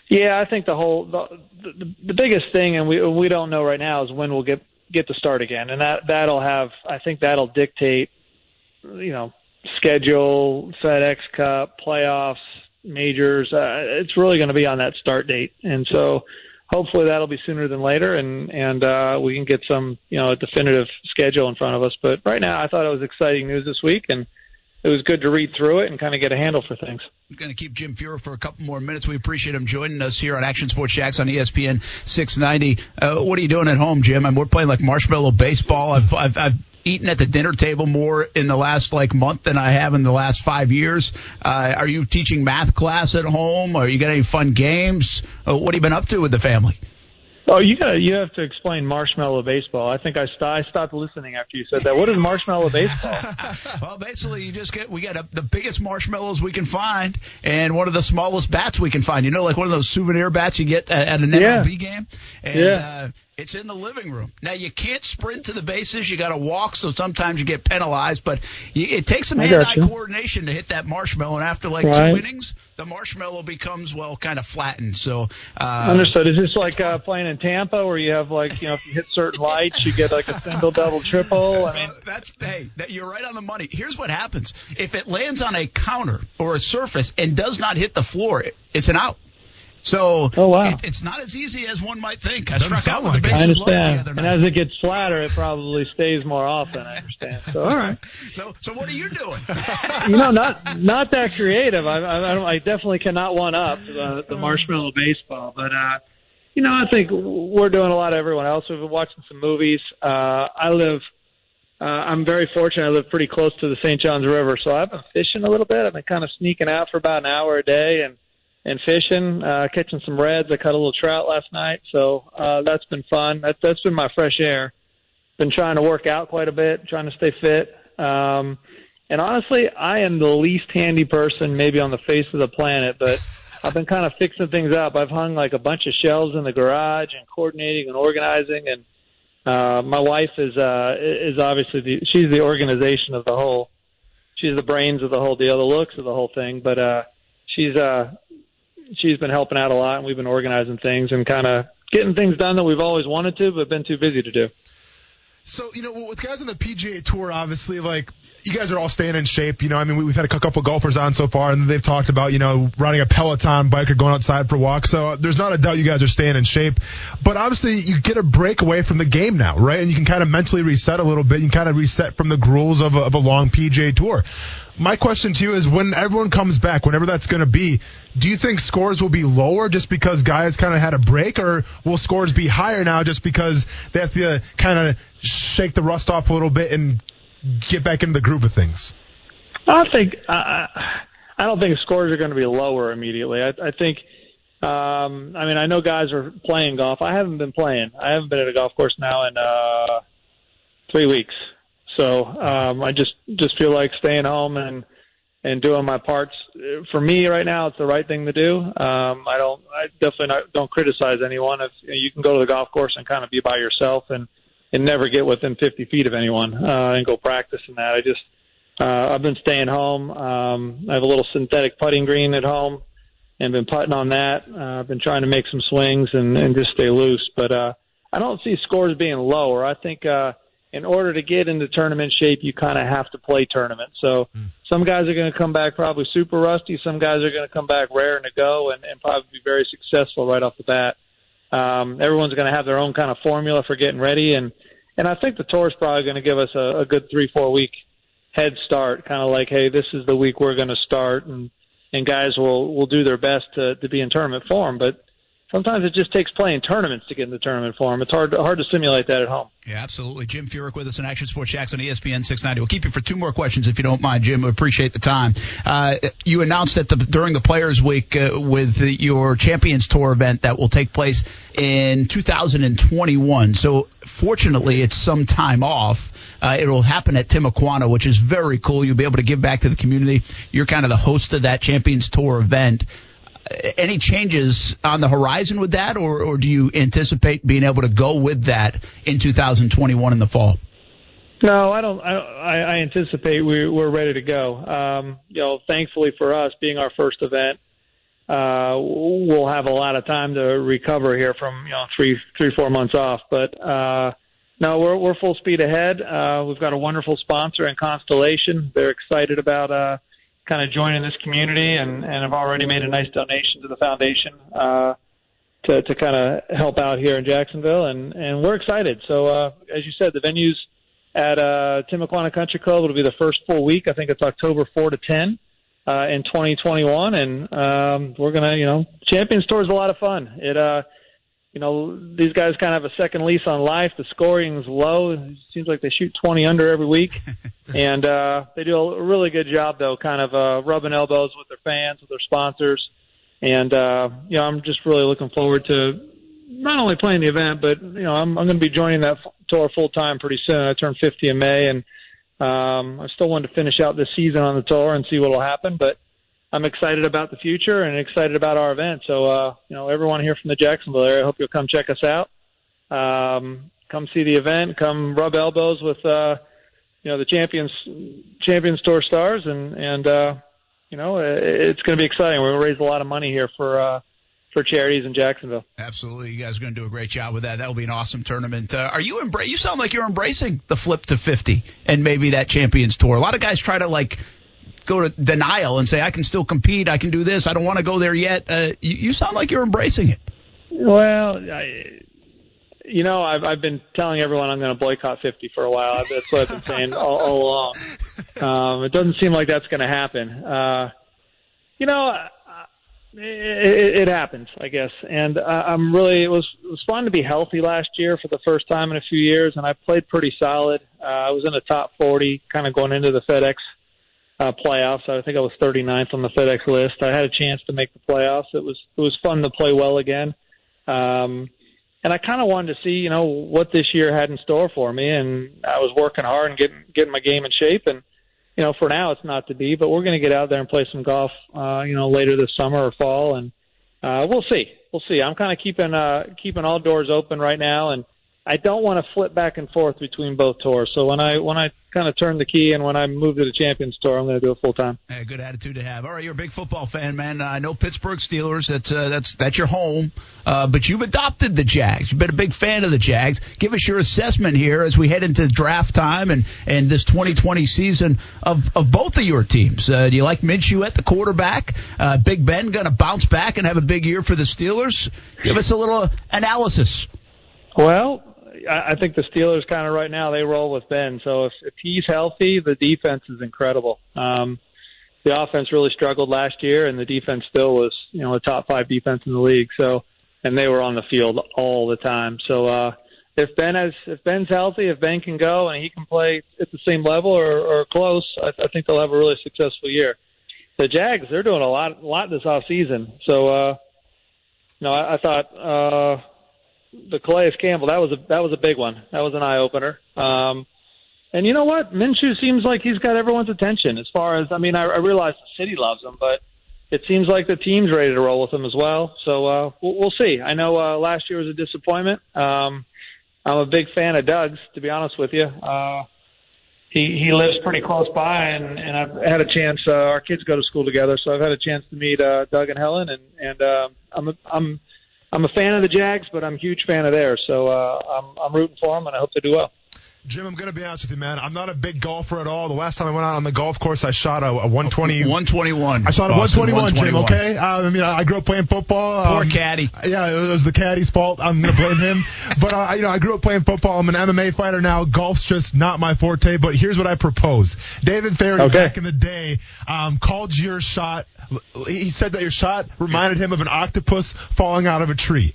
Yeah, I think the whole the, the, the biggest thing, and we we don't know right now, is when we'll get get to start again, and that that'll have. I think that'll dictate, you know, schedule, FedEx Cup, playoffs, majors. Uh, it's really going to be on that start date, and so hopefully that'll be sooner than later, and and uh, we can get some you know a definitive schedule in front of us. But right now, I thought it was exciting news this week, and it was good to read through it and kind of get a handle for things. We're going to keep Jim Furyk for a couple more minutes. We appreciate him joining us here on Action Sports Jax on ESPN 690. Uh, what are you doing at home, Jim? I mean, we're playing like marshmallow baseball. I've, I've, I've eaten at the dinner table more in the last like month than I have in the last five years. Uh, are you teaching math class at home? Are you got any fun games? Uh, what have you been up to with the family? Oh, you got you have to explain marshmallow baseball. I think I, st- I stopped listening after you said that. What is marshmallow baseball? well, basically, you just get we got a, the biggest marshmallows we can find and one of the smallest bats we can find. You know, like one of those souvenir bats you get at, at an Yeah. MLB game. And, Yeah. Uh, it's in the living room. Now you can't sprint to the bases. You got to walk, so sometimes you get penalized. But you, it takes some hand-eye gotcha. coordination to hit that marshmallow. And after like Right. two innings, the marshmallow becomes well kind of flattened. So uh, Understood. Is this like uh, playing in Tampa, where you have like you know if you hit certain lights, you get like a single, double, triple? I mean, that's hey, that you're right on the money. Here's what happens: if it lands on a counter or a surface and does not hit the floor, it, it's an out. So Oh, wow. it, it's not as easy as one might think. I Doesn't struck out with the like it. I bases loaded the understand. other And as it gets flatter, it probably stays more often. I understand. So all right. So so what are you doing? you know, not not that creative. I, I, I, don't, I definitely cannot one up the, the marshmallow baseball, but uh, you know, I think we're doing a lot of everyone else. We've been watching some movies. Uh, I live. Uh, I'm very fortunate. I live pretty close to the St. Johns River, so I've been fishing a little bit. I've been kind of sneaking out for about an hour a day and and fishing, uh, catching some reds. I caught a little trout last night, so uh, that's been fun. That, that's been my fresh air. Been trying to work out quite a bit, trying to stay fit. Um, and honestly, I am the least handy person maybe on the face of the planet, but I've been kind of fixing things up. I've hung like a bunch of shelves in the garage and coordinating and organizing and uh my wife is uh is obviously the she's the organization of the whole she's the brains of the whole deal, the looks of the whole thing, but uh she's uh she's been helping out a lot and we've been organizing things and kind of getting things done that we've always wanted to but been too busy to do. So, you know, with guys on the PGA Tour, obviously, like, you guys are all staying in shape. You know, I mean, we- we've had a couple golfers on so far, and they've talked about, you know, riding a Peloton bike or going outside for walks. So there's not a doubt you guys are staying in shape. But obviously, you get a break away from the game now, right? And you can kind of mentally reset a little bit. You can kind of reset from the gruels of a, of a long PGA Tour. My question to you is when everyone comes back, whenever that's going to be, do you think scores will be lower just because guys kind of had a break, or will scores be higher now just because they have to kind of shake the rust off a little bit and get back into the groove of things? I think I don't think scores are going to be lower immediately. I, I think. Um, I mean, I know guys are playing golf. I haven't been playing. I haven't been at a golf course now in uh, three weeks. So um, I just just feel like staying home and and doing my parts. For me, right now, it's the right thing to do. Um, I don't. I definitely not, don't criticize anyone. If you, can go to the golf course and kind of be by yourself and and never get within 50 feet of anyone uh, and go practice in that. I just uh, I've been staying home. Um, I have a little synthetic putting green at home and been putting on that. Uh, I've been trying to make some swings and, and just stay loose. But uh, I don't see scores being lower. I think uh, in order to get into tournament shape, you kind of have to play tournament. So some guys are going to come back probably super rusty. Some guys are going to come back raring to go and, and probably be very successful right off the bat. Um, everyone's going to have their own kind of formula for getting ready, and and I think the tour is probably going to give us a, a good three four week head start, kind of like, hey, this is the week we're going to start, and and guys will will do their best to to be in tournament form. But sometimes it just takes playing tournaments to get in the tournament form. It's hard hard to simulate that at home. Yeah, absolutely. Jim Furyk with us in Action Sports Jax on ESPN 690. We'll keep you for two more questions if you don't mind, Jim. We appreciate the time. Uh, you announced that the, during the Players Week uh, with your Champions Tour event that will take place in 2021. So fortunately, it's some time off. Uh, it'll happen at Timuquana, which is very cool. You'll be able to give back to the community. You're kind of the host of that Champions Tour event any changes on the horizon with that, or, or do you anticipate being able to go with that in 2021 in the fall? No, I don't. I, I anticipate we, we're ready to go. Um, you know, thankfully for us, being our first event, uh, we'll have a lot of time to recover here from you know three, three, four months off. But uh, no, we're we're full speed ahead. Uh, we've got a wonderful sponsor in Constellation. They're excited about uh, kind of joining this community and, and have already made a nice donation to the foundation uh, to, to kind of help out here in Jacksonville. And, and we're excited. So, uh, as you said, the venue's at uh, Timuquana Country Club. It'll be the first full week. I think it's October 4 to 10 uh, in 2021. And um, we're to, you know, Champions Tour is a lot of fun. It, uh, you know, these guys kind of have a second lease on life. The scoring's low. It seems like they shoot 20 under every week. and uh, they do a really good job, though, kind of uh, rubbing elbows with their fans, with their sponsors. And, uh, you know, I'm just really looking forward to not only playing the event, but, you know, I'm, I'm going to be joining that tour full time pretty soon. I turn 50 in May, and um, I still want to finish out this season on the tour and see what will happen. But I'm excited about the future and excited about our event. So, uh, you know, everyone here from the Jacksonville area, I hope you'll come check us out. Um, come see the event, come rub elbows with, uh, you know, the champions, champions tour stars and, and, uh, you know, it's going to be exciting. We're going to raise a lot of money here for, uh, for charities in Jacksonville. Absolutely, you guys are going to do a great job with that. That will be an awesome tournament. Uh, are you embra- You sound like you're embracing the flip to 50 and maybe that Champions Tour. A lot of guys try to like go to denial and say I can still compete, I can do this, I don't want to go there yet. Uh, you, you sound like you're embracing it. Well, I, you know, I've I've been telling everyone I'm going to boycott 50 for a while. That's what I've been saying all, all along. Um, it doesn't seem like that's going to happen. Uh, you know, it, it happens, I guess. And uh, I'm really it was it was fun to be healthy last year for the first time in a few years, and I played pretty solid. Uh, I was in the top 40, kind of going into the FedEx uh, playoffs. I think I was 39th on the FedEx list. I had a chance to make the playoffs. It was it was fun to play well again. Um, and I kind of wanted to see, you know, what this year had in store for me. And I was working hard and getting getting my game in shape. And you know, for now it's not to be, but we're going to get out there and play some golf, uh, you know, later this summer or fall, and uh, we'll see. We'll see. I'm kind of keeping uh, keeping all doors open right now, and I don't want to flip back and forth between both tours. So when I when I kind of turn the key and when I move to the Champions Tour, I'm going to do it full time. Hey, good attitude to have. All right, you're a big football fan, man. I know Pittsburgh Steelers. That's uh, that's that's your home, uh, but you've adopted the Jags. You've been a big fan of the Jags. Give us your assessment here as we head into draft time and and this 2020 season of of both of your teams. Uh, do you like Minshew at the quarterback? Uh, big Ben going to bounce back and have a big year for the Steelers? Give us a little analysis. Well, I think the Steelers kind of right now they roll with Ben. So if, if he's healthy, the defense is incredible. Um, the offense really struggled last year, and the defense still was you know a top five defense in the league. So and they were on the field all the time. So uh, if Ben has if Ben's healthy, if Ben can go and he can play at the same level or, or close, I, I think they'll have a really successful year. The Jags they're doing a lot a lot this off season. So uh, you know I, I thought. Uh, the Calais Campbell, that was a that was a big one. That was an eye opener. Um, and you know what? Minshew seems like he's got everyone's attention. As far as I mean, I, I realize the city loves him, but it seems like the team's ready to roll with him as well. So uh, we'll, we'll see. I know uh, last year was a disappointment. Um, I'm a big fan of Doug's, to be honest with you. Uh, he he lives pretty close by, and and I've had a chance. Uh, our kids go to school together, so I've had a chance to meet uh, Doug and Helen, and and uh, I'm a, I'm I'm a fan of the Jags, but I'm a huge fan of theirs. So uh, I'm, I'm rooting for them, and I hope they do well. Jim, I'm going to be honest with you, man. I'm not a big golfer at all. The last time I went out on the golf course, I shot a, a 120. 121. I shot a Boston, 121, Jim, okay? Uh, I mean, I grew up playing football. Poor um, caddy. Yeah, it was the caddy's fault. I'm going to blame him. but, uh, you know, I grew up playing football. I'm an MMA fighter now. Golf's just not my forte, but here's what I propose. David Feherty, Okay. back in the day, um, called your shot. He said that your shot reminded him of an octopus falling out of a tree.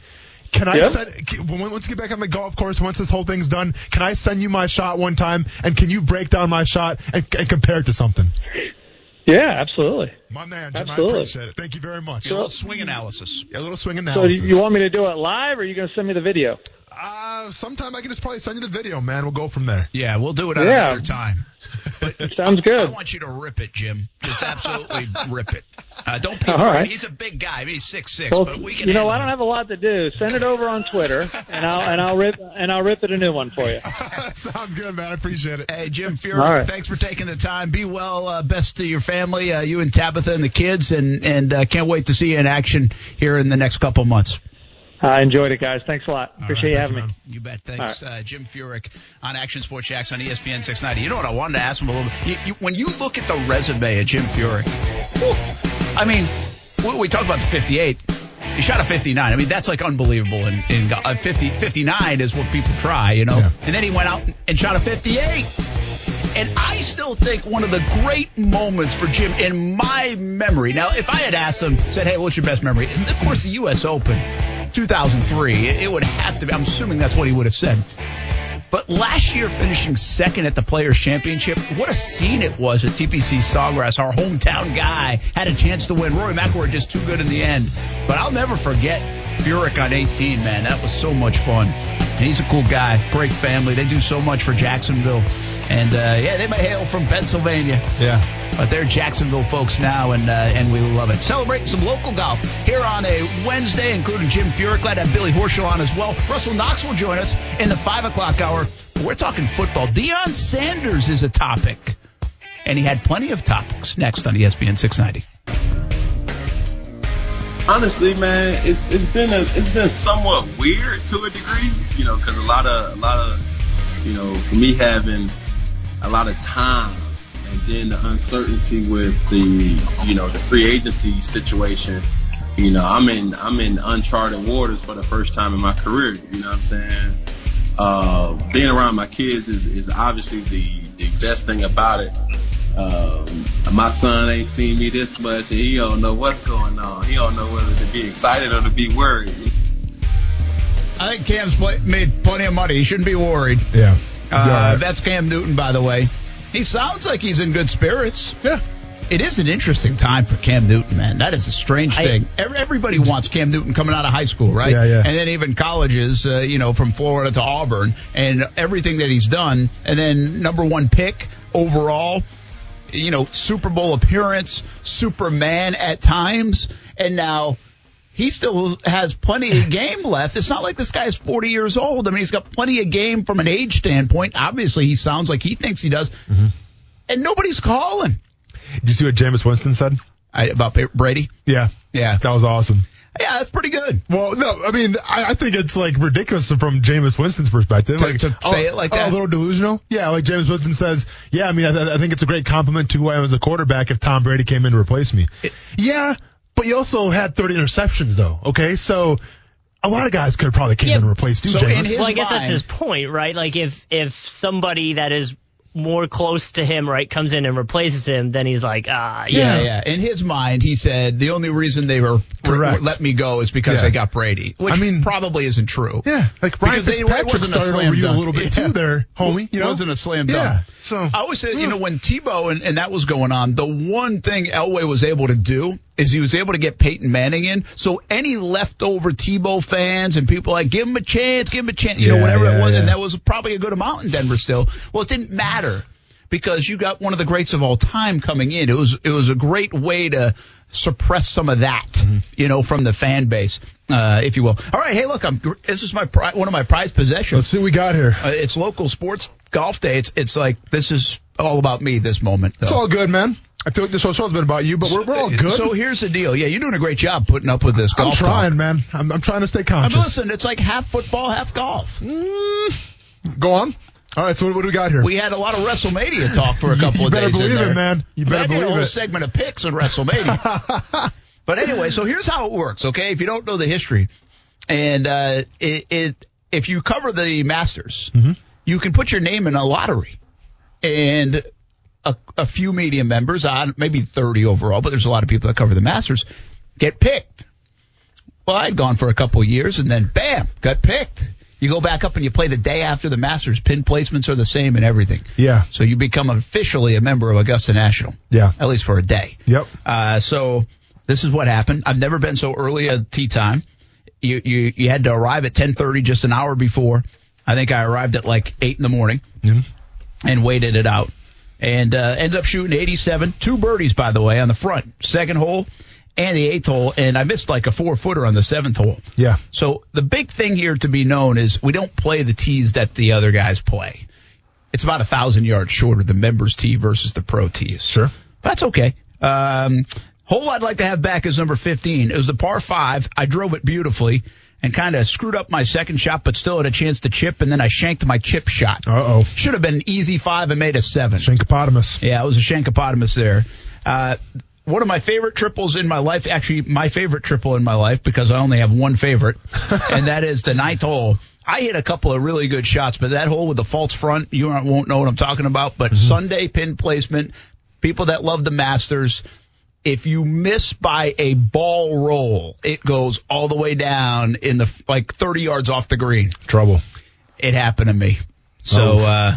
Can I Yep. send, can- when- once you get back on the golf course, once this whole thing's done, can I send you my shot one time and can you break down my shot and, and compare it to something? Yeah, absolutely. My man, Jim, Absolutely. I appreciate it. Thank you very much. A little swing analysis. a little swing So analysis. you, you want me to do it live, or are you going to send me the video? Uh, sometime I can just probably send you the video, man. We'll go from there. Yeah, we'll do it at Yeah. another time. Sounds good. I good. want you to rip it, Jim. Just absolutely rip it. Uh, don't be All afraid. right. He's a big guy. I mean, he's six six, Well, but we can. you know, I don't him. have a lot to do. Send it over on Twitter, and I'll and I'll rip and I'll rip it a new one for you. Sounds good, man. I appreciate it. Hey, Jim Furyk, All right. thanks for taking the time. Be well. Uh, best to your family, uh, you and Tabitha and the kids, and and uh, can't wait to see you in action here in the next couple months. I enjoyed it, guys. Thanks a lot. Appreciate you having me. You bet. Thanks, uh, Jim Furyk on Action Sports Jax on ESPN 690. You know what I wanted to ask him a little bit? You, you, when you look at the resume of Jim Furyk, whew, I mean, we, we talk about the 58. He shot a 59. I mean, that's like unbelievable. In, in uh, 50, 59 is what people try, you know. Yeah. And then he went out and shot a 58. And I still think one of the great moments for Jim in my memory. Now, if I had asked him, said, "Hey, what's your best memory?" And of course, the U.S. Open, 2003. It, would have to be. I'm assuming that's what he would have said. But last year, finishing second at the Players Championship, what a scene it was at TPC Sawgrass. Our hometown guy had a chance to win. Rory McIlroy just too good in the end. But I'll never forget Furyk on 18, man. That was so much fun. And he's a cool guy, great family. They do so much for Jacksonville. And uh, yeah, they may hail from Pennsylvania. Yeah. But they're Jacksonville folks now, and uh, and we love it. Celebrating some local golf here on a Wednesday, including Jim Furyk. Glad to have Billy Horschel on as well. Russell Knox will join us in the 5 o'clock hour. We're talking football. Deion Sanders is a topic, and he had plenty of topics next on ESPN 690. honestly, man, it's it's been a it's been somewhat weird to a degree, you know, because a lot of a lot of you know, for me having a lot of time and then the uncertainty with the you know the free agency situation. You know, I'm in I'm in uncharted waters for the first time in my career. You know what I'm saying? Uh, being around my kids is, is obviously the, the best thing about it. Um, my son ain't seen me this much, and he don't know what's going on. He don't know whether to be excited or to be worried. I think Cam's play, made plenty of money. He shouldn't be worried. Yeah. Uh, That's Cam Newton, by the way. He sounds like he's in good spirits. yeah. It is an interesting time for Cam Newton, man. That is a strange thing. Every, everybody wants Cam Newton coming out of high school, right? Yeah, yeah. And then even colleges, uh, you know, from Florida to Auburn, and everything that he's done, and then number one pick overall, you know, Super Bowl appearance, Superman at times, and now he still has plenty of game left. It's not like this guy is 40 years old. I mean, he's got plenty of game from an age standpoint. Obviously, he sounds like he thinks he does, mm-hmm. and nobody's calling. Did you see what Jameis Winston said? I, about Brady. Yeah. Yeah. That was awesome. Yeah, that's pretty good. Well, no, I mean, I, I think it's like ridiculous from Jameis Winston's perspective. To- like, to say it oh, like oh, that? a little delusional. Yeah, like Jameis Winston says. Yeah, I mean, I, I think it's a great compliment to who I am as a quarterback if Tom Brady came in to replace me. yeah, but you also had 30 interceptions though. Okay, so a lot of guys could have probably came Yeah, in and replaced you, so in well, I guess that's his point, right? Like if if somebody that is more close to him, right, comes in and replaces him, then he's like, ah, Yeah, yeah. yeah. In his mind, he said the only reason they were Correct. let me go is because Yeah. they got Brady, which I mean- probably isn't true. yeah, like Ryan Because it Fitzpatrick wasn't a started slam over you a little bit Yeah. too there, homie. You know, wasn't a slam dunk. Yeah, so I always said, you know, when Tebow and, and that was going on, the one thing Elway was able to do is he was able to get Peyton Manning in. So any leftover Tebow fans and people like, give him a chance, give him a chance, you know, Yeah, whatever it yeah, was. And that was probably a good amount in Denver still. Well, it didn't matter because you got one of the greats of all time coming in. It was, it was a great way to suppress some of that, Mm-hmm. you know, from the fan base, uh, if you will. All right. Hey, look, I'm, this is my, pri- one of my prized possessions. let's see what we got here. Uh, it's local sports golf day. It's it's like this is all about me this moment. Though. It's all good, man. I feel like this whole show's been about you, but we're, we're all good. So here's the deal. Yeah, you're doing a great job putting up with this golf. I'm trying, talk. man. I'm, I'm trying to stay I mean, conscious. listen, it's like half football, half golf. Go on. All right, so what, what do we got here? We had a lot of WrestleMania talk for a couple You of better days. in believe it, man. You better I did a believe whole it. segment of picks on WrestleMania. but anyway, so here's how it works. Okay, if you don't know the history, and uh, it, it if you cover the Masters, Mm-hmm. you can put your name in a lottery, and a, a few media members, on maybe 30 overall, but there's a lot of people that cover the Masters, get picked. Well, I'd gone for a couple of years, and then bam, got picked. You go back up and you play the day after the Masters. Pin placements are the same and everything. Yeah. So you become officially a member of Augusta National. Yeah. At least for a day. Yep. Uh, so this is what happened. I've never been so early at tea time. You, you, you had to arrive at 1030 just an hour before. I think I arrived at like eight in the morning and waited it out and, uh, ended up shooting 87, two birdies, by the way, on the front, second hole and the eighth hole. And I missed like a four footer on the seventh hole. Yeah. So the big thing here to be known is we don't play the tees that the other guys play. It's about a thousand yards shorter, the members tee versus the pro tees. Sure. That's okay. Um, hole I'd like to have back is number 15. It was the par five. I drove it beautifully and kind of screwed up my second shot, but still had a chance to chip, and then I shanked my chip shot. Uh oh. Should have been an easy five and made a seven. Shankopotamus. Yeah, it was a shankopotamus there. Uh, one of my favorite triples in my life, actually my favorite triple in my life because I only have one favorite, and that is the ninth hole. I hit a couple of really good shots, but that hole with the false front, you won't know what I'm talking about. But Sunday pin placement, people that love the Masters, if you miss by a ball roll, it goes all the way down in the like 30 yards off the green Trouble. it happened to me. So, uh,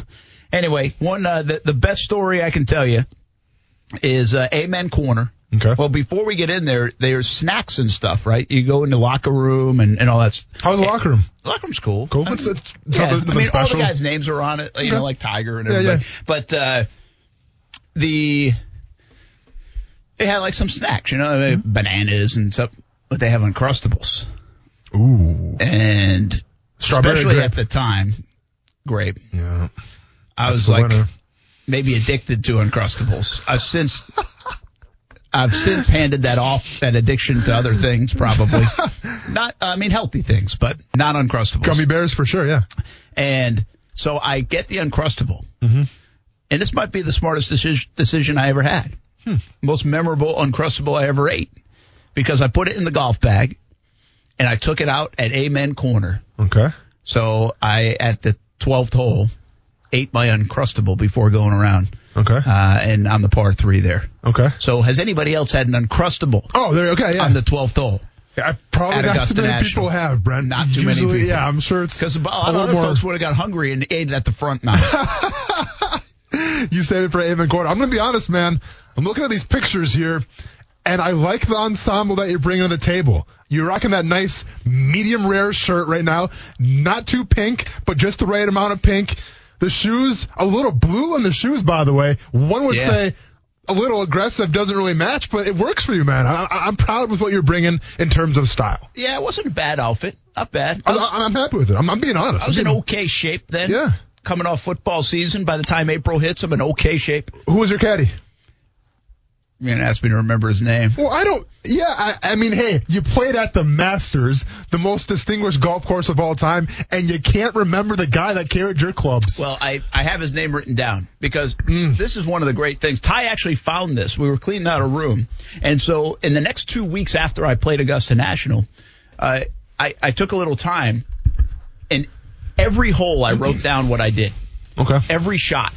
anyway, one, uh, the, the best story I can tell you is, uh, Amen Corner. Okay. Well, before we get in there, there's snacks and stuff, right? You go in the locker room and, and all that. How's the locker room? The locker room's cool. Cool. I mean, it's yeah, I mean, all the special. guys' names are on it, you Okay. know, like Tiger and Yeah, yeah. But, uh, the, they had like some snacks, you know, Mm-hmm. bananas and stuff, but they have Uncrustables. Ooh. And Strawberry especially grape. at the time, grape. Yeah. I That's was the like winner. Maybe addicted to Uncrustables. I've since I've since handed that off, that addiction to other things, probably not. I mean, healthy things, but not Uncrustables. Gummy bears for sure. Yeah. And so I get the Uncrustable, Mm-hmm. and this might be the smartest decision, decision I ever had. Hmm. Most memorable Uncrustable I ever ate because I put it in the golf bag and I took it out at Amen Corner. Okay. So I at the twelfth hole ate my Uncrustable before going around Okay. uh, and on the par three there. Okay. So has anybody else had an uncrustable Oh, there. Okay. Yeah. on the twelfth hole? Yeah, probably not Augusta too many National. people have, Brent. Not too many Usually, people. Yeah, I'm sure it's Because a lot of other more- folks would have got hungry and ate it at the front nine. you save it for Amen Corner. I'm going to be honest, man. I'm looking at these pictures here, and I like the ensemble that you're bringing to the table. You're rocking that nice medium rare shirt right now. Not too pink, but just the right amount of pink. The shoes, a little blue on the shoes, by the way. One would Yeah. say a little aggressive, doesn't really match, but it works for you, man. I, I- I'm proud with what you're bringing in terms of style. yeah, it wasn't a bad outfit. Not bad. I I'm, was, I'm happy with it. I'm, I'm being honest. I was I'm in okay shape then. Yeah. Coming off football season, by the time April hits, I'm in okay shape. Who was your caddy? You're gonna ask me to remember his name. Well, I don't. Yeah, I, I mean, hey, you played at the Masters, the most distinguished golf course of all time, and you can't remember the guy that carried your clubs. Well, I, I have his name written down because this is one of the great things. Ty actually found this. We were cleaning out a room. And so in the next two weeks after I played Augusta National, uh, I, I took a little time and every hole I wrote down what I did. okay. Every shot.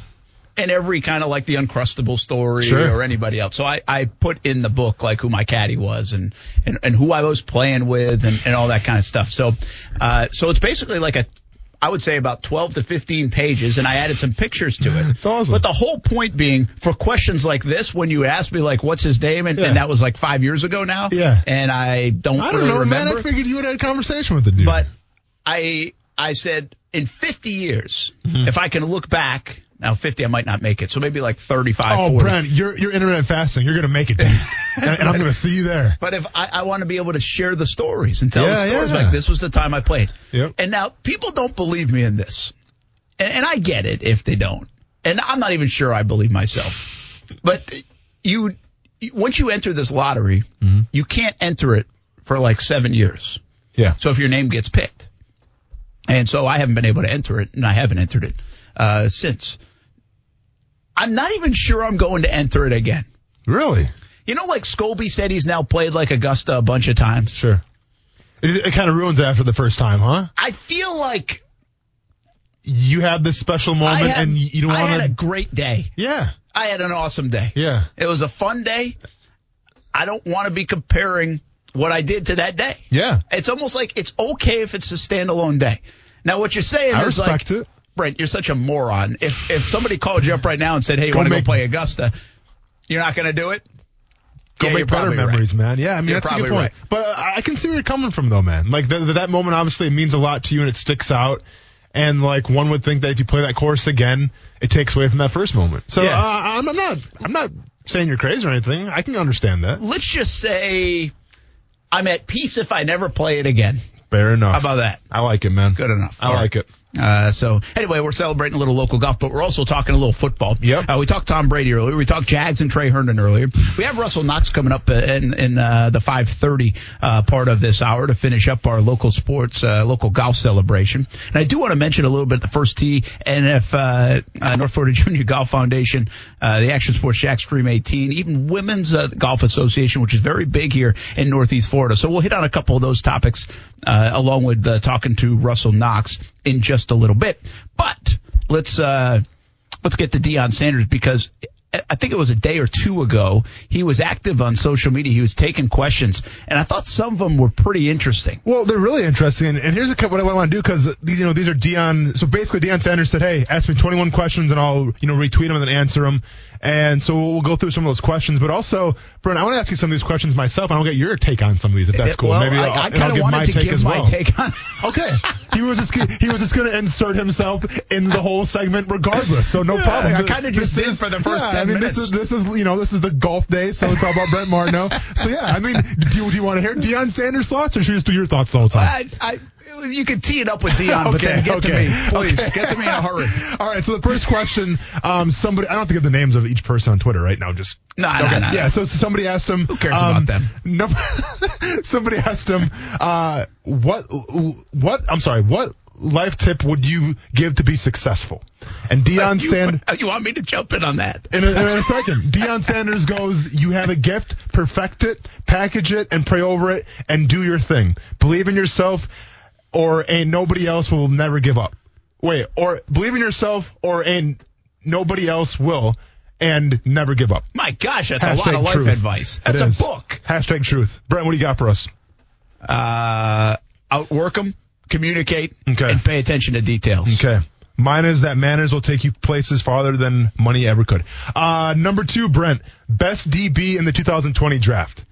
And every kind of like the Uncrustable story Sure. or anybody else. So I, I put in the book like who my caddy was and, and, and who I was playing with and, and all that kind of stuff. So, uh, so it's basically like a, I would say about 12 to 15 pages and I added some pictures to it. It's awesome. But the whole point being for questions like this, when you ask me like, what's his name? And, Yeah. and that was like five years ago now. Yeah. And I don't, I don't really know, remember. man. I figured you would have had a conversation with the dude. But I I said in 50 years, Mm-hmm. if I can look back, now 50 I might not make it, so maybe like 35, oh, 40. Brent, you're you're intermittent fasting. You're gonna make it, dude. and, and I'm gonna see you there. But if I, I want to be able to share the stories and tell Yeah, the stories yeah. like this was the time I played. Yep. And now people don't believe me in this, and, and I get it if they don't, and I'm not even sure I believe myself. But you, you- once you enter this lottery, Mm-hmm. you can't enter it for like seven years. Yeah. So if your name gets picked, and so I haven't been able to enter it, and I haven't entered it. Uh, since. I'm not even sure I'm going to enter it again. Really? You know, like Scobie said, he's now played like Augusta a bunch of times. Sure. It, it kind of ruins it after the first time, huh? I feel like You had this special moment, had, and you don't want to I had a great day. Yeah, I had an awesome day. yeah. It was a fun day. I don't want to be comparing what I did to that day. Yeah. It's almost like it's okay if it's a standalone day. Now, what you're saying I is like, respect it. Brent, you're such a moron. If if somebody called you up right now and said, "Hey, you want to go play Augusta," you're not going to do it. Go Yeah, make better probably right. memories, man. Yeah, I mean You're that's a good point. But uh, I can see where you're coming from, though, man. Like th- th- that moment, obviously, it means a lot to you, and it sticks out. And like one would think that if you play that course again, it takes away from that first moment. So Yeah. uh, I'm, I'm not, I'm not saying you're crazy or anything. I can understand that. Let's just say I'm at peace if I never play it again. Fair enough. How about that? I like it, man. Good enough. I All like right. it. Uh, so anyway, we're celebrating a little local golf, but we're also talking a little football. Yep. Uh, we talked Tom Brady earlier. We talked Jags and Tre Herndon earlier. We have Russell Knox coming up uh, in, in uh, the 5:30 uh, part of this hour to finish up our local sports, uh, local golf celebration. And I do want to mention a little bit the first tee NF uh, uh, North Florida Junior Golf Foundation, uh, the Action Sports Jack Stream 18, even Women's uh, Golf Association, which is very big here in Northeast Florida. So we'll hit on a couple of those topics uh, along with uh, talking to Russell Knox in just a little bit. But let's uh, let's get to Deion Sanders because I think it was a day or two ago he was active on social media. He was taking questions, and I thought some of them were pretty interesting. Well, they're really interesting, and, here's a what I want to do because these, you know, these are Deion. So basically, Deion Sanders said, "Hey, ask me 21 questions, and I'll, you know, retweet them and answer them." And so we'll go through some of those questions. But also, Brent, I want to ask you some of these questions myself, and I'll get your take on some of these if that's eh, cool. Well, Maybe I, I'll, I I'll kind of give my wanted to take give as my well. take on. Okay, he was just he was just going to insert himself in the whole segment regardless, so no Yeah, problem. I kinda just This did for the first yeah, 10 I mean, this is this is you know this is the golf day, so it's all about Brent Martineau. So yeah, I mean, do you, do you want to hear Deion Sanders' thoughts, or should we just do your thoughts the whole time? I, I, you can tee it up with Deion, but then get to me, please. okay. Get to me in a hurry. All right, so the first question, um, somebody, I don't have to give the names of each person on Twitter right now, just. No, no, okay. no, no. Yeah, so somebody asked him. Who cares um, about them? No, somebody asked him, uh, what, what, I'm sorry, what life tip would you give to be successful? And Deion Sanders. you want me to jump in on that? In a, in a second, Deion Sanders goes, you have a gift, perfect it, package it, and pray over it, and do your thing. Believe in yourself, or ain't nobody else will never give up. Wait, or believe in yourself, or ain't nobody else will, and never give up. My gosh, that's a lot Hashtag of life truth. advice. It That's is. a book. Hashtag truth. Brent, what do you got for us? Uh, outwork them, communicate, Okay. and pay attention to details. Okay. Mine is that manners will take you places farther than money ever could. Uh, number two, Brent, best DB in the 2020 draft.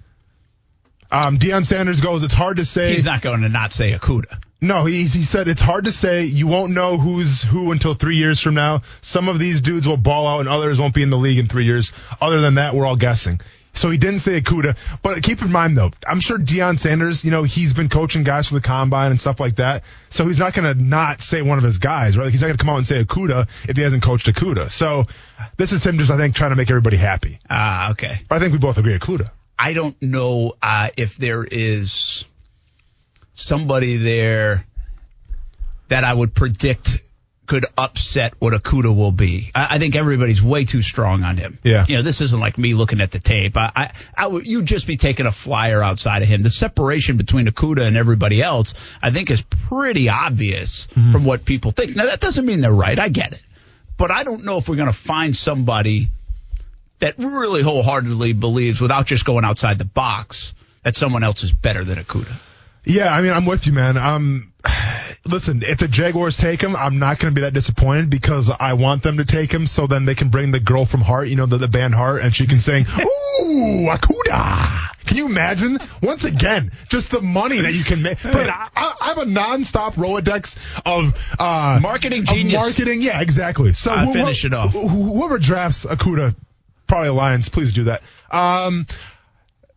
Um, Deion Sanders goes, it's hard to say. He's not going to not say Okudah. No, he, he said it's hard to say. You won't know who's who until three years from now. Some of these dudes will ball out and others won't be in the league in three years. Other than that, we're all guessing. So he didn't say Okudah. But keep in mind though, I'm sure Deion Sanders, you know, he's been coaching guys for the combine and stuff like that. So he's not going to not say one of his guys, right? Like he's not going to come out and say Okudah if he hasn't coached Okudah. So this is him just, I think, trying to make everybody happy. Ah, okay. But I think we both agree Okudah. I don't know uh, if there is somebody there that I would predict could upset what Okudah will be. I, I think everybody's way too strong on him. Yeah. You know, this isn't like me looking at the tape. I, I, I would, you'd just be taking a flyer outside of him. The separation between Okudah and everybody else, I think, is pretty obvious mm-hmm. from what people think. Now, that doesn't mean they're right. I get it. But I don't know if we're going to find somebody that really wholeheartedly believes, without just going outside the box, that someone else is better than Okudah. Yeah, I mean, I'm with you, man. Um, listen, if the Jaguars take him, I'm not going to be that disappointed because I want them to take him so then they can bring the girl from Heart, you know, the, the band Heart, and she can sing, Ooh, Okudah. Can you imagine? Once again, just the money that you can make. But I, I, I have a nonstop Rolodex of, uh, Marketing of genius. marketing. Yeah, exactly. So Uh, who- finish it off. who- Whoever drafts Okudah, probably Lions, please do that. Um,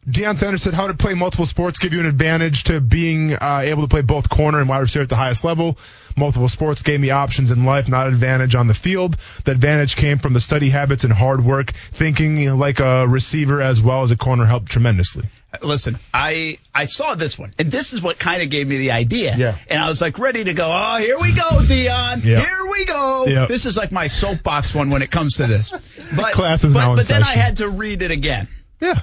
Deion Sanders said how to play multiple sports give you an advantage to being uh, able to play both corner and wide receiver at the highest level. Multiple sports gave me options in life, not advantage on the field. The advantage came from the study habits and hard work. Thinking like a receiver as well as a corner helped tremendously. Listen, I I saw this one, and this is what kind of gave me the idea. Yeah. And I was like ready to go. Oh, here we go, Deion. Yeah. Here we go. Yeah. This is like my soapbox one when it comes to this. But Class is but, now but then I had to read it again. Yeah.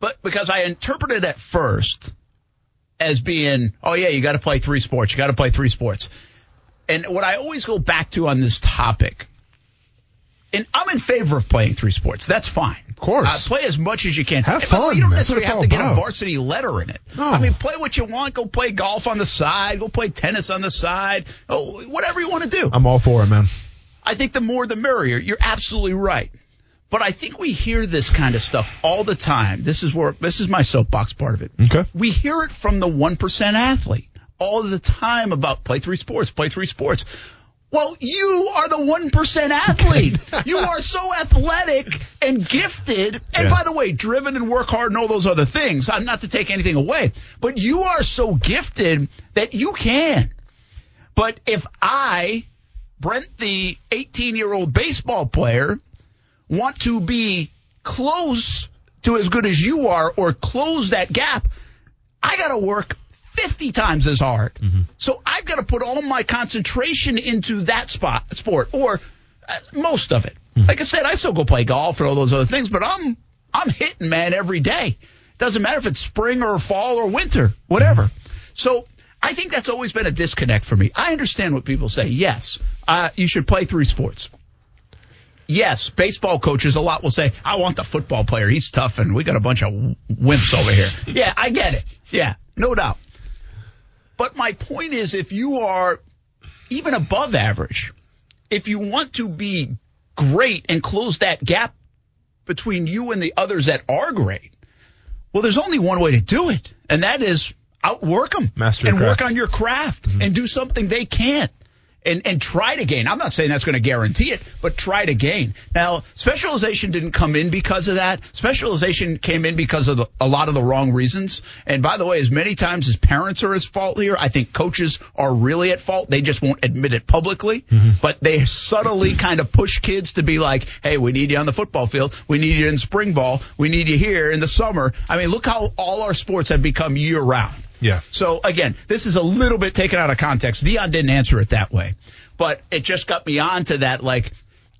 But because I interpreted at first as being, oh yeah, you got to play three sports. You got to play three sports. And what I always go back to on this topic, and I'm in favor of playing three sports. That's fine. Of course. Uh, play as much as you can. Have And by the way, fun. You don't necessarily have to get a varsity letter in it. No. I mean, play what you want. Go play golf on the side. Go play tennis on the side. Oh, whatever you want to do. I'm all for it, man. I think the more the merrier. You're absolutely right. But I think we hear this kind of stuff all the time. This is where this is my soapbox part of it. Okay. We hear it from the 1% athlete all the time about play three sports, play three sports. Well, you are the 1% athlete. you are so athletic and gifted. And Yeah. by the way, driven and work hard and all those other things. I'm not to take anything away, but you are so gifted that you can. But if I, Brent, the 18 year old baseball player, want to be close to as good as you are or close that gap, I got to work 50 times as hard. So I've got to put all my concentration into that spot sport or uh, most of it. Like I said, I still go play golf and all those other things, but I'm I'm hitting man every day. Doesn't matter if it's spring or fall or winter, whatever. So I think that's always been a disconnect for me. I understand what people say. Yes, uh, you should play three sports. Yes, baseball coaches a lot will say, I want the football player. He's tough and we got a bunch of wimps over here. Yeah, I get it. Yeah, no doubt. But my point is if you are even above average, if you want to be great and close that gap between you and the others that are great, well, there's only one way to do it, and that is outwork them Master your and work on your craft mm-hmm. and do something they can't. And, and try to gain. I'm not saying that's going to guarantee it, but try to gain. Now, specialization didn't come in because of that. Specialization came in because of the, a lot of the wrong reasons. And by the way, as many times as parents are at fault here, I think coaches are really at fault. They just won't admit it publicly, mm-hmm. but they subtly kind of push kids to be like, hey, we need you on the football field. We need you in spring ball. We need you here in the summer. I mean, look how all our sports have become year round. Yeah. So again, this is a little bit taken out of context. Deion didn't answer it that way, but it just got me onto that. Like,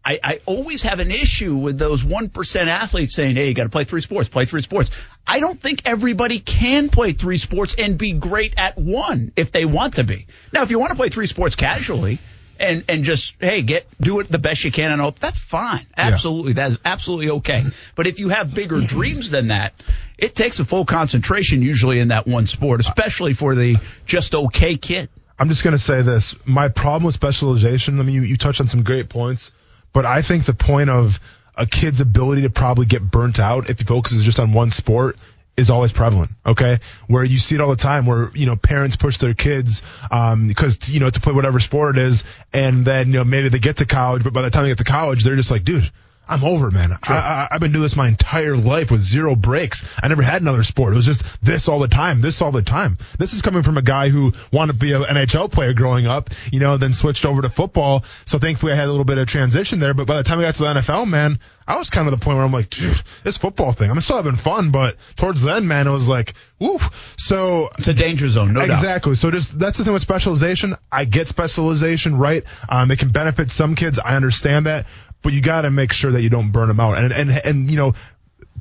I, I always have an issue with those one percent athletes saying, "Hey, you got to play three sports. Play three sports." I don't think everybody can play three sports and be great at one if they want to be. Now, if you want to play three sports casually. And and just hey get do it the best you can and all that's fine absolutely that is absolutely okay but if you have bigger dreams than that it takes a full concentration usually in that one sport, especially for the just okay kid. I'm just going to say this. My problem with specialization, I mean, you, you touched on some great points, but I think the point of a kid's ability to probably get burnt out if he focuses just on one sport is always prevalent. Okay. Where you see it all the time where, you know, parents push their kids, um, because, you know, to play whatever sport it is. And then, you know, maybe they get to college, but by the time they get to college, they're just like, dude, I'm over, man. I, I, I've been doing this my entire life with zero breaks. I never had another sport. It was just this all the time, this all the time. This is coming from a guy who wanted to be an NHL player growing up, you know, then switched over to football. So thankfully I had a little bit of transition there. But by the time I got to the NFL, man, I was kind of the point where I'm like, dude, this football thing, I'm still having fun. But towards then, man, it was like, woo. So It's a danger zone, no doubt. exactly. So just that's the thing with specialization. I get specialization, right? Um, it can benefit some kids. I understand that, but you got to make sure that you don't burn them out. And and and you know,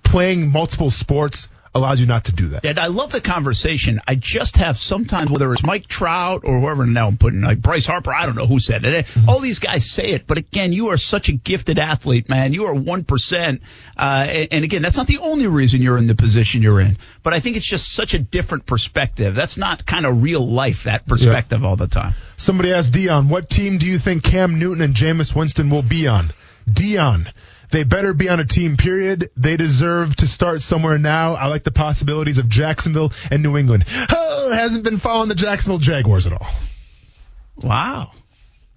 playing multiple sports allows you not to do that. And I love the conversation. I just have sometimes, whether it's Mike Trout or whoever now I'm putting, like Bryce Harper, I don't know who said it. All these guys say it, but again, you are such a gifted athlete, man. You are 1%. Uh, and, and again, that's not the only reason you're in the position you're in, but I think it's just such a different perspective. That's not kind of real life, that perspective all the time. Somebody asked Deion, what team do you think Cam Newton and Jameis Winston will be on? Deion. They better be on a team, period. They deserve to start somewhere now. I like the possibilities of Jacksonville and New England. Oh, hasn't been following the Jacksonville Jaguars at all. Wow.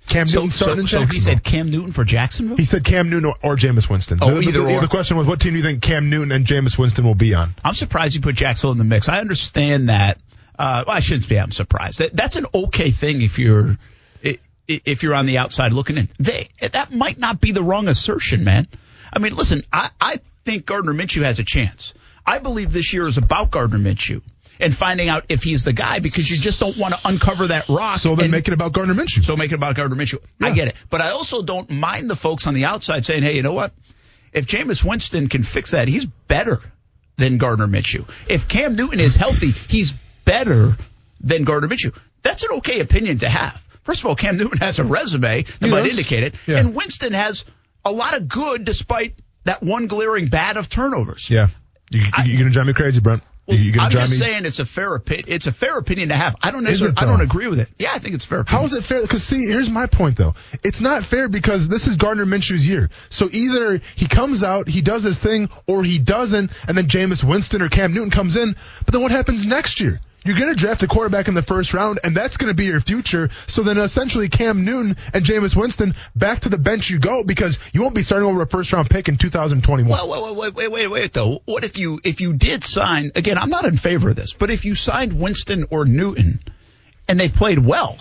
Cam So, Newton so, starting in so he said Cam Newton for Jacksonville? He said Cam Newton or, or Jameis Winston. Oh, the, the- either the, or. the question was, what team do you think Cam Newton and Jameis Winston will be on? I'm surprised you put Jacksonville in the mix. I understand that. Uh, well, I shouldn't be. I'm surprised. That, that's an okay thing if you're i- i- if you're on the outside looking in. They that might not be the wrong assertion, man. I mean, listen, I, I think Gardner Minshew has a chance. I believe this year is about Gardner Minshew and finding out if he's the guy because you just don't want to uncover that rock. So then and- make it about Gardner Minshew. so make it about Gardner Minshew. I get it. But I also don't mind the folks on the outside saying, hey, you know what? If Jameis Winston can fix that, he's better than Gardner Minshew. If Cam Newton is healthy, he's better than Gardner Minshew. That's an okay opinion to have. First of all, Cam Newton has a resume that He might does. indicate it. Yeah. And Winston has a lot of good despite that one glaring bad of turnovers. yeah. You, I- you're gonna drive me crazy, Brent. Well, you, are I'm just me. saying it's a fair opinion. It's a fair opinion to have. I don't necessarily. I don't agree with it. Yeah, I think it's fair. How Opinion. is it fair? Because see, here's my point though. It's not fair because this is Gardner Minshew's year. So either he comes out, he does his thing, or he doesn't, and then Jameis Winston or Cam Newton comes in. But then what happens next year? You're going to draft a quarterback in the first round, and that's going to be your future. So then essentially Cam Newton and Jameis Winston back to the bench you go because you won't be starting over a first round pick in 2021. Well, wait, wait, wait, wait, wait, though. What if you if you did sign again? I'm not in favor of this, but if you signed Winston or Newton and they played well,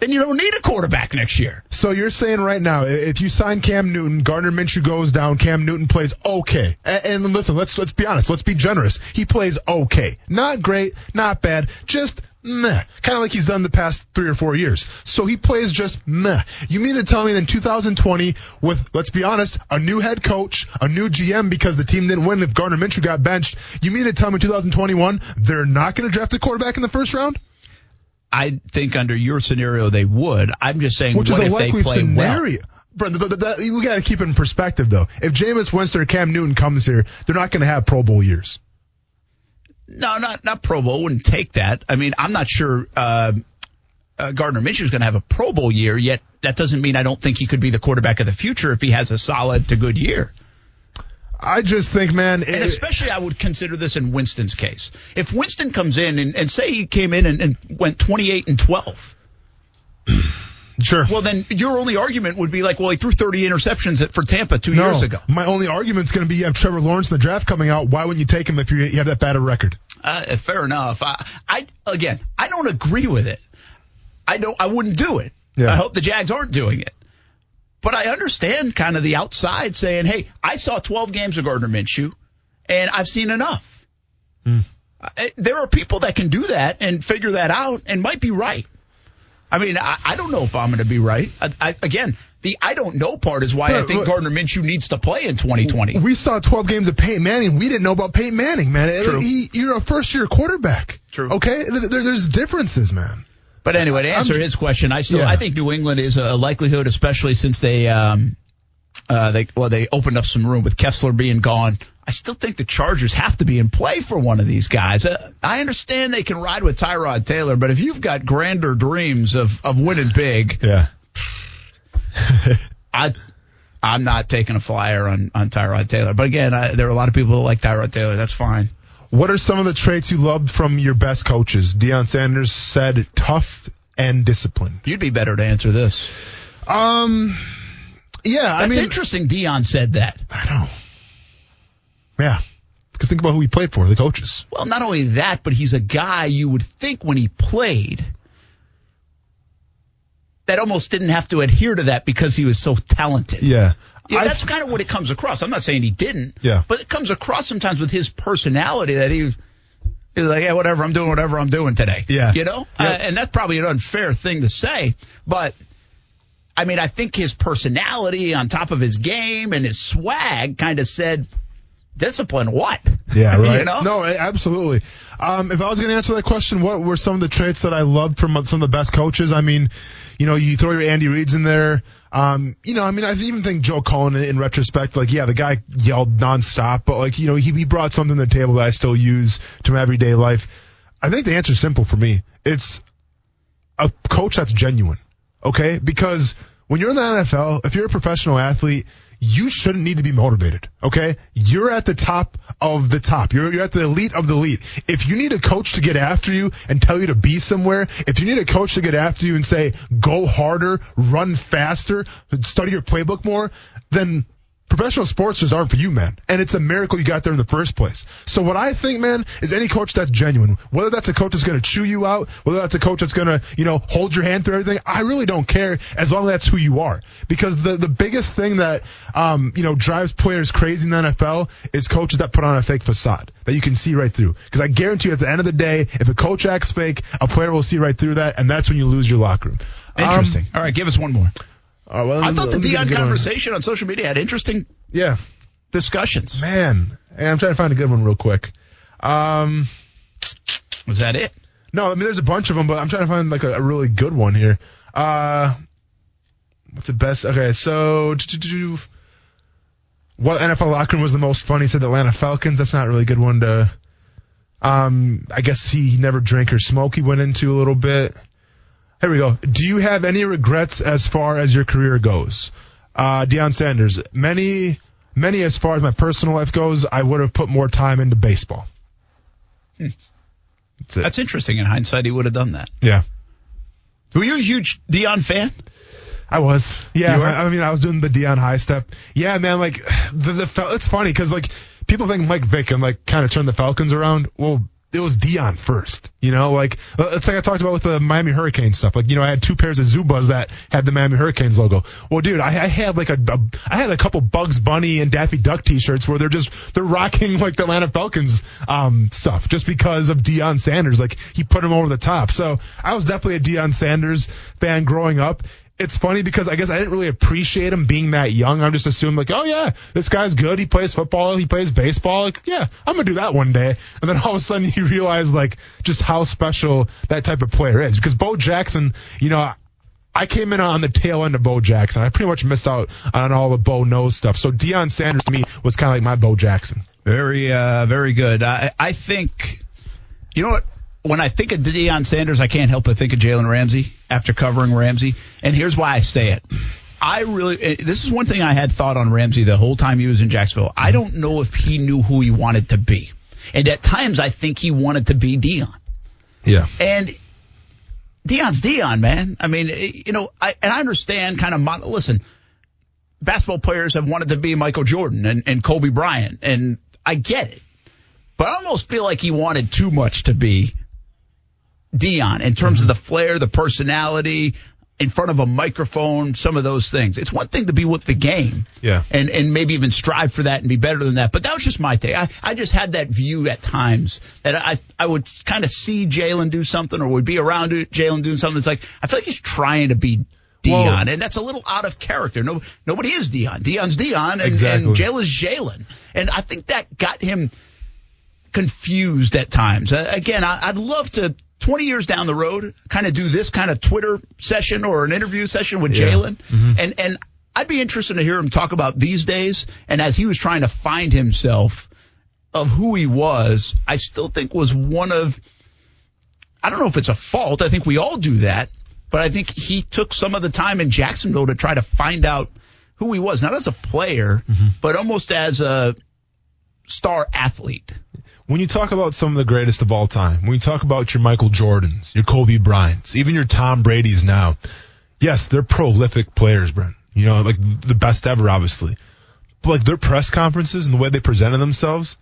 then you don't need a quarterback next year. So you're saying right now, if you sign Cam Newton, Gardner Minshew goes down, Cam Newton plays okay. And, listen, let's let's be honest, let's be generous. He plays okay, not great, not bad, just meh, kind of like he's done the past three or four years. So he plays just meh. You mean to tell me in 2020, with let's be honest, a new head coach, a new GM because the team didn't win if Gardner Minshew got benched, you mean to tell me 2021 they're not going to draft a quarterback in the first round? I think under your scenario they would. I'm just saying, Which what is a if they likely play scenario. well? Th- th- we got to keep it in perspective, though. If Jameis Winston or Cam Newton comes here, they're not going to have Pro Bowl years. No, not not Pro Bowl. Wouldn't take that. I mean, I'm not sure uh, uh, Gardner Minshew is going to have a Pro Bowl year yet. That doesn't mean I don't think he could be the quarterback of the future if he has a solid to good year. I just think, man, And especially, I would consider this in Winston's case. If Winston comes in and, and say he came in and, and went 28 and 12, sure. well, then your only argument would be like, well, he threw 30 interceptions at, for Tampa two no, years ago. my only argument's going to be you have Trevor Lawrence in the draft coming out. Why wouldn't you take him if you you have that bad a record? Uh, fair enough. I, I again, I don't agree with it. I don't. I wouldn't do it. Yeah. I hope the Jags aren't doing it. But I understand kind of the outside saying, "Hey, I saw 12 games of Gardner Minshew, and I've seen enough." Hmm. I, there are people that can do that and figure that out and might be right. I mean, I, I don't know if I'm going to be right. I, I, again, the I don't know part is why I think but- Gardner Minshew needs to play in 2020. We saw 12 games of Peyton Manning. We didn't know about Peyton Manning, man. True. He, you're a first year quarterback. True. Okay? There, there's differences, man. But anyway, to answer I'm- his question, I still Yeah. I think New England is a likelihood, especially since they um uh they well they opened up some room with Kessler being gone. I still think the Chargers have to be in play for one of these guys. Uh, I understand they can ride with Tyrod Taylor, but if you've got grander dreams of of winning big, Yeah. I I'm not taking a flyer on on Tyrod Taylor. But again, I, there are a lot of people that like Tyrod Taylor. That's fine. What are some of the traits you loved from your best coaches? Deion Sanders said tough and disciplined. You'd be better to answer this. Um, yeah, I That's mean, interesting. Deion said that. I know. Yeah, because think about who he played for, the coaches. Well, not only that, but he's a guy you would think when he played that almost didn't have to adhere to that because he was so talented. Yeah, Yeah, that's kind of what it comes across. I'm not saying he didn't. Yeah. But it comes across sometimes with his personality that he he's like, yeah, whatever, I'm doing whatever I'm doing today. Yeah. You know? Yeah. Uh, and that's probably an unfair thing to say, but I mean, I think his personality on top of his game and his swag kind of said, discipline what? Yeah, right. you know? No, absolutely. Um, if I was going to answer that question, what were some of the traits that I loved from some of the best coaches? I mean, you know, you throw your Andy Reid's in there. Um, you know, I mean, I even think Joe Cullen in, retrospect, like, yeah, the guy yelled nonstop, but like, you know, he, he brought something to the table that I still use to my everyday life. I think the answer's simple for me. It's a coach that's genuine. Okay? Because when you're in the NFL, if you're a professional athlete, you shouldn't need to be motivated. Okay? You're at the top of the top. You're, you're at the elite of the elite. If you need a coach to get after you and tell you to be somewhere, if you need a coach to get after you and say, go harder, run faster, study your playbook more, then professional sports just aren't for you, man. And it's a miracle you got there in the first place. So what I think, man, is any coach that's genuine, whether that's a coach that's going to chew you out, whether that's a coach that's going to, you know, hold your hand through everything, I really don't care as long as that's who you are. Because the, the biggest thing that, um, you know, drives players crazy in the NFL is coaches that put on a fake facade that you can see right through. Because I guarantee you at the end of the day, if a coach acts fake, a player will see right through that, and that's when you lose your locker room. Interesting. Um, All right, give us one more. Uh, well, I thought the Deion conversation on social media had interesting yeah discussions. Man, hey, I'm trying to find a good one real quick. Um, was that it? No, I mean there's a bunch of them, but I'm trying to find like a, a really good one here. Uh, what's the best? Okay, so what NFL locker room was the most funny? He said the Atlanta Falcons. That's not really a good one to. Um, I guess he never drank or smoked. He went into a little bit. Here we go. Do you have any regrets as far as your career goes? Uh, Deion Sanders. Many, many as far as my personal life goes, I would have put more time into baseball. Hmm. That's, That's, interesting. In hindsight, he would have done that. Yeah. Were you a huge Deion fan? I was. Yeah. I, I, mean, I was doing the Deion high step. Yeah, man. Like the, the it's funny because like people think Mike Vick and like kind of turned the Falcons around. Well, it was Deion first. You know, like uh, it's like I talked about with the Miami Hurricanes stuff. Like, you know, I had two pairs of Zubaz that had the Miami Hurricanes logo. Well, dude, I, I had like a, a I had a couple Bugs Bunny and Daffy Duck T-shirts where they're just they're rocking like the Atlanta Falcons um stuff just because of Deion Sanders. Like he put him over the top. So I was definitely a Deion Sanders fan growing up it's funny because I guess I didn't really appreciate him being that young. I'm just assumed like, oh yeah, this guy's good. He plays football. He plays baseball. Like, yeah, I'm gonna do that one day. And then all of a sudden you realize like just how special that type of player is. Because Bo Jackson, you know, I came in on the tail end of Bo Jackson. I pretty much missed out on all the Bo knows stuff. So Deion Sanders to me was kind of like my Bo Jackson. Very, uh, very good. I, I think, you know what? When I think of Deion Sanders, I can't help but think of Jalen Ramsey after covering Ramsey. And here's why I say it. I really, eh, this is one thing I had thought on Ramsey the whole time he was in Jacksonville. I don't know if he knew who he wanted to be. And at times I think he wanted to be Deion. Yeah. And Deion's Deion, man. I mean, eh, you know, I, and I understand kind of, listen, basketball players have wanted to be Michael Jordan and, and Kobe Bryant, and I get it. But I almost feel like he wanted too much to be Deion in terms mm-hmm. of the flair, the personality, in front of a microphone, some of those things. It's one thing to be with the game. Yeah. And, and maybe even strive for that and be better than that. But that was just my take. I, I just had that view at times that I, I would kind of see Jalen do something or would be around Jalen doing something. It's like, I feel like he's trying to be Deion, well, and that's a little out of character. No, nobody is Deion. Deion's Deion, and, exactly. and Jalen's Jalen. And I think that got him confused at times. Uh, again, I, I'd love to 20 years down the road, kind of do this kind of Twitter session or an interview session with yeah. Jalen. Mm-hmm. And, and I'd be interested to hear him talk about these days. And as he was trying to find himself of who he was, I still think was one of, I don't know if it's a fault. I think we all do that. But I think he took some of the time in Jacksonville to try to find out who he was, not as a player, mm-hmm. but almost as a star athlete when you talk about some of the greatest of all time, when you talk about your Michael Jordans, your Kobe Bryants, even your Tom Brady's now, yes, they're prolific players, Brent. You know, like the best ever, obviously. But like their press conferences and the way they presented themselves,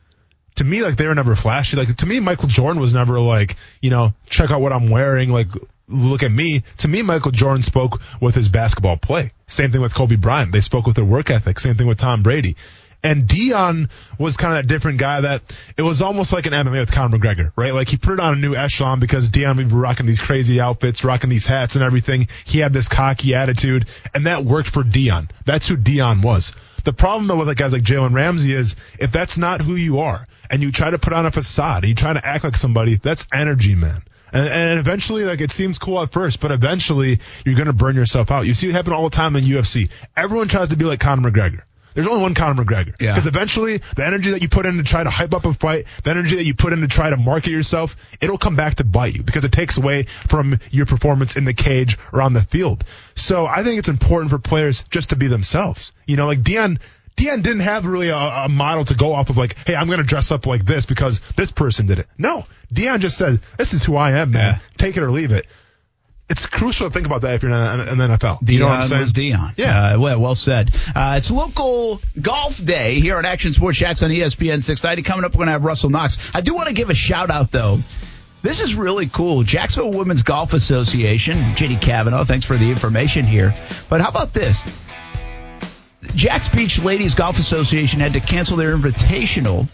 to me, like they were never flashy. Like to me, Michael Jordan was never like, you know, check out what I'm wearing. Like, look at me. To me, Michael Jordan spoke with his basketball play. Same thing with Kobe Bryant. They spoke with their work ethic. Same thing with Tom Brady. And Deion was kind of that different guy that it was almost like an MMA with Conor McGregor, right? Like he put it on a new echelon because Deion would be rocking these crazy outfits, rocking these hats and everything. He had this cocky attitude and that worked for Deion. That's who Deion was. The problem though with like guys like Jalen Ramsey is if that's not who you are and you try to put on a facade, you try to act like somebody, that's energy, man. And, and, eventually, like it seems cool at first, but eventually you're gonna burn yourself out. You see it happen all the time in UFC. Everyone tries to be like Conor McGregor. There's only one Conor McGregor. Yeah. Because eventually, the energy that you put in to try to hype up a fight, the energy that you put in to try to market yourself, it'll come back to bite you because it takes away from your performance in the cage or on the field. So I think it's important for players just to be themselves. You know, like Deion, Deion didn't have really a, a, model to go off of like, hey, I'm going to dress up like this because this person did it. No, Deion just said, this is who I am, man. Yeah. Take it or leave it. It's crucial to think about that if you're in, the NFL. you know what I'm Deion saying? was Deion. Yeah. Uh, well, well said. Uh, it's local golf day here on Action Sports Jax on ESPN 690. Coming up, we're going to have Russell Knox. I do want to give a shout out, though. This is really cool. Jacksonville Women's Golf Association, Ginny Cavanaugh, thanks for the information here. But how about this? Jax Beach Ladies Golf Association had to cancel their invitational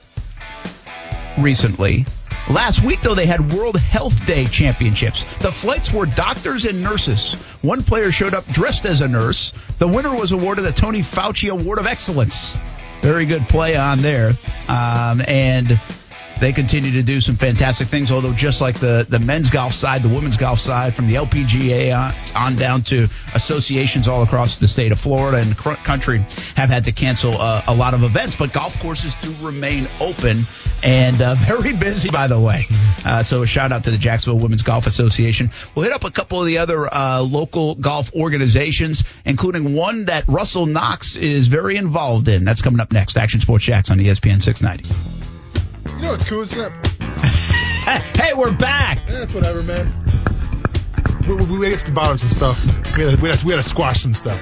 recently. Last week, though, they had World Health Day championships. The flights were doctors and nurses. One player showed up dressed as a nurse. The winner was awarded the Tony Fauci Award of Excellence. Very good play on there. Um, and they continue to do some fantastic things, although just like the, the men's golf side, the women's golf side, from the LPGA on, on down to associations all across the state of Florida and cr- country have had to cancel uh, a lot of events. But golf courses do remain open and uh, very busy, by the way. Uh, so a shout out to the Jacksonville Women's Golf Association. We'll hit up a couple of the other uh, local golf organizations, including one that Russell Knox is very involved in. That's coming up next. Action Sports Jax on ESPN 690. You know what's cool? Isn't it? Hey, we're back. Yeah, it's whatever, man. We, we, we get to the bottom of some stuff. We had, to, we, had to, we had to squash some stuff.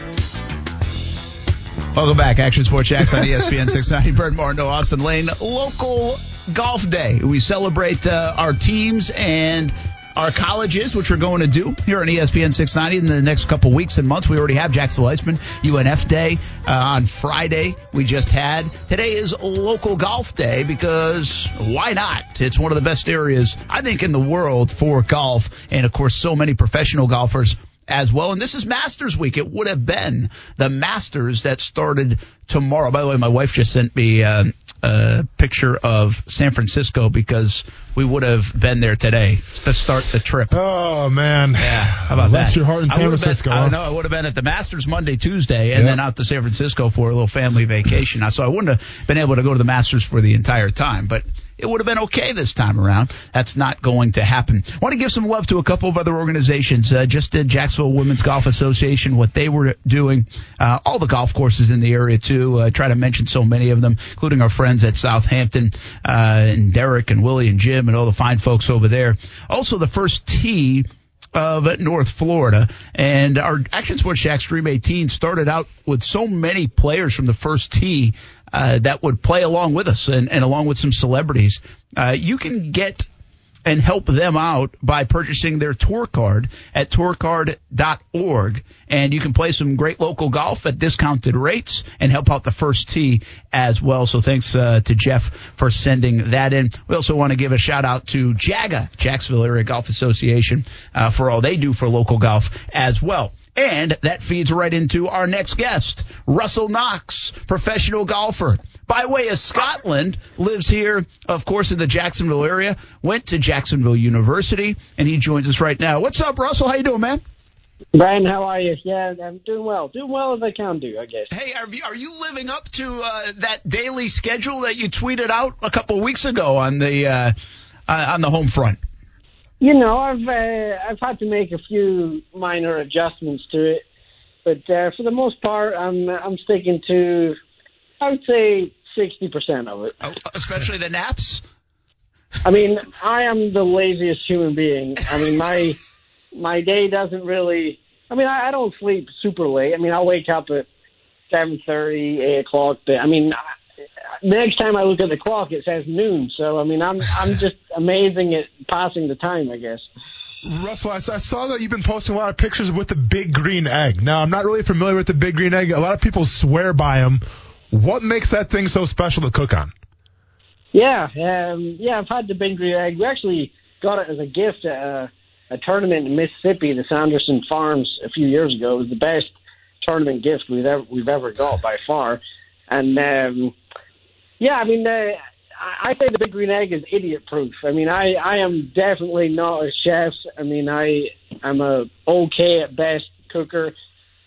Welcome back, Action Sports Jax on ESPN 690. Brent Martineau, Austen Lane, local golf day. We celebrate uh, our teams and our colleges, which we're going to do here on ESPN 690 in the next couple weeks and months. We already have Jacksonville Icemen UNF Day uh, on Friday. We just had. Today is local golf day because why not? It's one of the best areas, I think, in the world for golf. And of course, so many professional golfers as well. And this is Masters Week. It would have been the Masters that started tomorrow. By the way, my wife just sent me uh, a picture of San Francisco because we would have been there today to start the trip. Oh man. Yeah, how about Bless that? your heart in San been- Francisco, I huh? know I would have been at the Masters Monday, Tuesday, and Yep. then out to San Francisco for a little family vacation. So I wouldn't have been able to go to the Masters for the entire time, but it would have been okay this time around. That's not going to happen. I want to give some love to a couple of other organizations. Uh, just did Jacksonville Women's Golf Association, what they were doing, uh, all the golf courses in the area too. Uh, try to mention so many of them, including our friends at Southampton uh, and Derek and Willie and Jim and all the fine folks over there. Also, the first tee of North Florida. And our Action Sports Jax Stream 18 started out with so many players from the first tee uh, that would play along with us and, and along with some celebrities. Uh, you can get and help them out by purchasing their tour card at tourcard.org. And you can play some great local golf at discounted rates and help out the first tee as well. So thanks uh, to Jeff for sending that in. We also want to give a shout out to JAGA, Jacksonville Area Golf Association, uh, for all they do for local golf as well. And that feeds right into our next guest, Russell Knox, professional golfer. By way of Scotland, lives here, of course, in the Jacksonville area, went to Jacksonville University, and he joins us right now. What's up, Russell? How you doing, man? Brian, how are you? Yeah, I'm doing well. Doing well as I can do, I guess. Hey, are you, are you living up to uh, that daily schedule that you tweeted out a couple of weeks ago on the uh, uh, on the home front? You know, I've uh, I've had to make a few minor adjustments to it, but uh, for the most part, I'm I'm sticking to, I would say, sixty percent of it. Oh, especially the naps. I mean, I am the laziest human being. I mean, my my day doesn't really. I mean, I, I don't sleep super late. I mean, I'll wake up at seven thirty, eight o'clock. But I mean, next time I look at the clock, it says noon. So I mean, I'm I'm just amazing at passing the time. I guess. Russell, I saw, that you've been posting a lot of pictures with the big green egg. Now, I'm not really familiar with the big green egg. A lot of people swear by them. What makes that thing so special to cook on? Yeah, um, yeah, I've had the big green egg. We actually got it as a gift at a, a tournament in Mississippi, the Sanderson Farms, a few years ago. It was the best tournament gift we've ever we've ever got by far. And um, yeah, I mean, uh, I say the big green egg is idiot proof. I mean, I I am definitely not a chef. I mean, I I'm a okay at best cooker.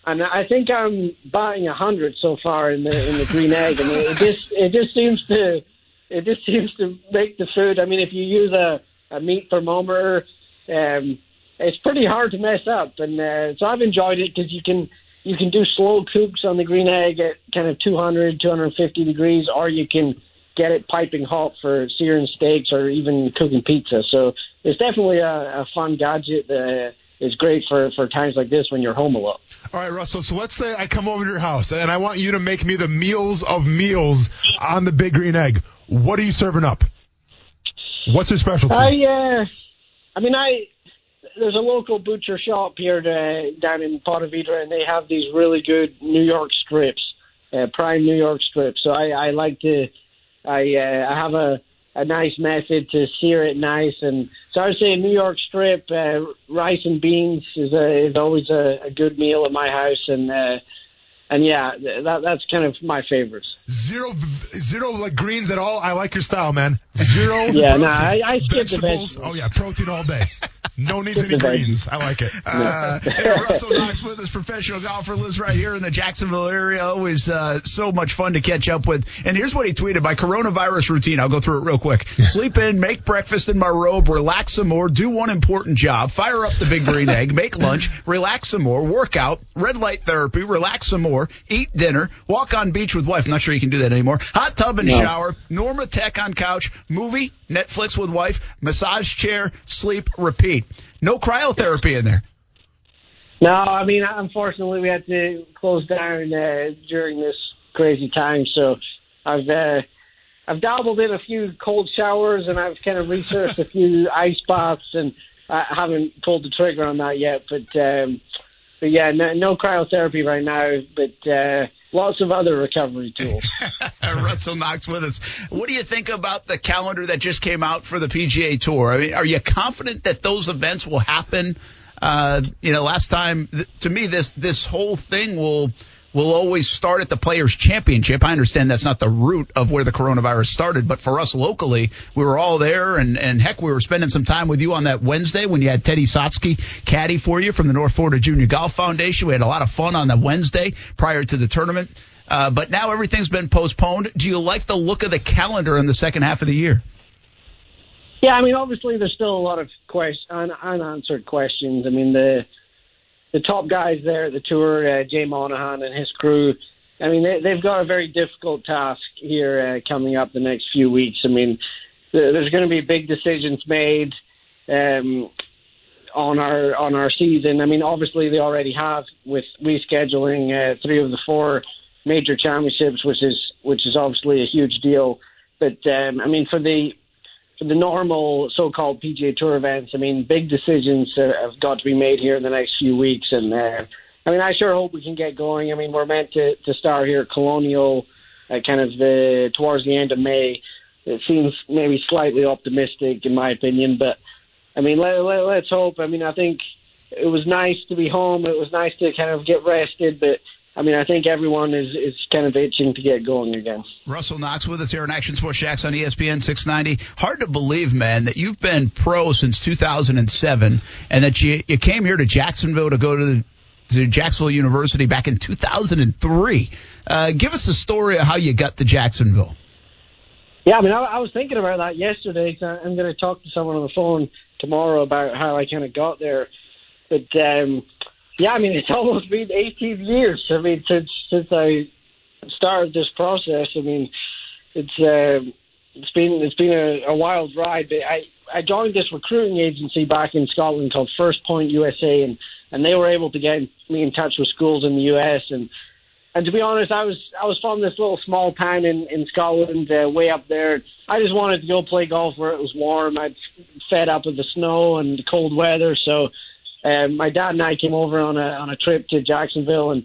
And I think I'm batting a hundred so far in the in the green egg. I mean, it just it just seems to it just seems to make the food. I mean, if you use a, a meat thermometer, um, it's pretty hard to mess up. And uh, so I've enjoyed it because you can you can do slow cooks on the green egg at kind of 200, 250 degrees, or you can get it piping hot for searing steaks or even cooking pizza. So it's definitely a, a fun gadget. Uh, is great for for times like this when you're home a lot. All right, Russell. So let's say I come over to your house and I want you to make me the meals of meals on the Big Green Egg. What are you serving up? What's your specialty? I, uh, I mean, I there's a local butcher shop here uh, down in Ponte Vedra, and they have these really good New York strips, uh, prime New York strips. So I, I like to, I, uh, I have a a nice method to sear it nice, and so I would say a New York strip, uh, rice and beans is a, is always a, a good meal at my house, and. Uh, and yeah, that, that's kind of my favorites. Zero, zero like greens at all. I like your style, man. Zero. yeah, no, I, I skip vegetables. the vegetables. Oh yeah, protein all day. No needs any greens. I like it. Uh, hey, Russell Knox with us, professional golfer, lives right here in the Jacksonville area. Always uh, so much fun to catch up with. And here's what he tweeted: My coronavirus routine. I'll go through it real quick. Sleep in, make breakfast in my robe, relax some more, do one important job, fire up the big green egg, make lunch, relax some more, work out, red light therapy, relax some more, eat dinner, walk on beach with wife. I'm not sure you can do that anymore. Hot tub and No. shower, NormaTec on couch, movie, Netflix with wife, massage chair, sleep, repeat. No cryotherapy in there. No, I mean, unfortunately, we had to close down uh, during this crazy time. So I've uh, I've dabbled in a few cold showers, and I've kind of researched a few ice baths, and I haven't pulled the trigger on that yet. But um, but yeah, no, no cryotherapy right now, but uh, lots of other recovery tools. Russell Knox with us. What do you think about the calendar that just came out for the PGA Tour? I mean, are you confident that those events will happen? Uh, you know, last time th- to me, this this whole thing will will always start at the Players Championship. I understand that's not the root of where the coronavirus started, but for us locally, we were all there, and and heck, we were spending some time with you on that Wednesday when you had Teddy Sotsky caddy for you from the North Florida Junior Golf Foundation. We had a lot of fun on that Wednesday prior to the tournament. Uh, but now everything's been postponed. Do you like the look of the calendar in the second half of the year? Yeah, I mean, obviously, there's still a lot of quest- un- unanswered questions. I mean, the the top guys there at the tour, uh, Jay Monahan and his crew. I mean, they, they've got a very difficult task here uh, coming up the next few weeks. I mean, th- there's going to be big decisions made um, on our on our season. I mean, obviously, they already have with rescheduling uh, three of the four major championships, which is which is obviously a huge deal. But um, I mean, for the for the normal so-called PGA Tour events, I mean, big decisions uh, have got to be made here in the next few weeks, and uh, I mean, I sure hope we can get going. I mean, we're meant to to start here Colonial, uh, kind of the towards the end of May. It seems maybe slightly optimistic in my opinion, but I mean, let, let, let's hope. I mean, I think it was nice to be home. It was nice to kind of get rested, but I mean, I think everyone is is kind of itching to get going again. Russell Knox with us here on Action Sports Jax on ESPN 690. Hard to believe, man, that you've been pro since 2007 and that you, you came here to Jacksonville to go to, to Jacksonville University back in 2003. Uh, give us a story of how you got to Jacksonville. Yeah, I mean, I, I was thinking about that yesterday. 'cause I'm going to talk to someone on the phone tomorrow about how I kind of got there. But um, yeah, I mean, it's almost been 18 years. I mean, since since I started this process. I mean, it's uh, it's been it's been a, a wild ride. But I I joined this recruiting agency back in Scotland called First Point USA, and and they were able to get me in touch with schools in the US and. And to be honest, I was I was from this little small town in in Scotland, uh, way up there. I just wanted to go play golf where it was warm. I'd fed up with the snow and the cold weather, so um, my dad and I came over on a on a trip to Jacksonville, and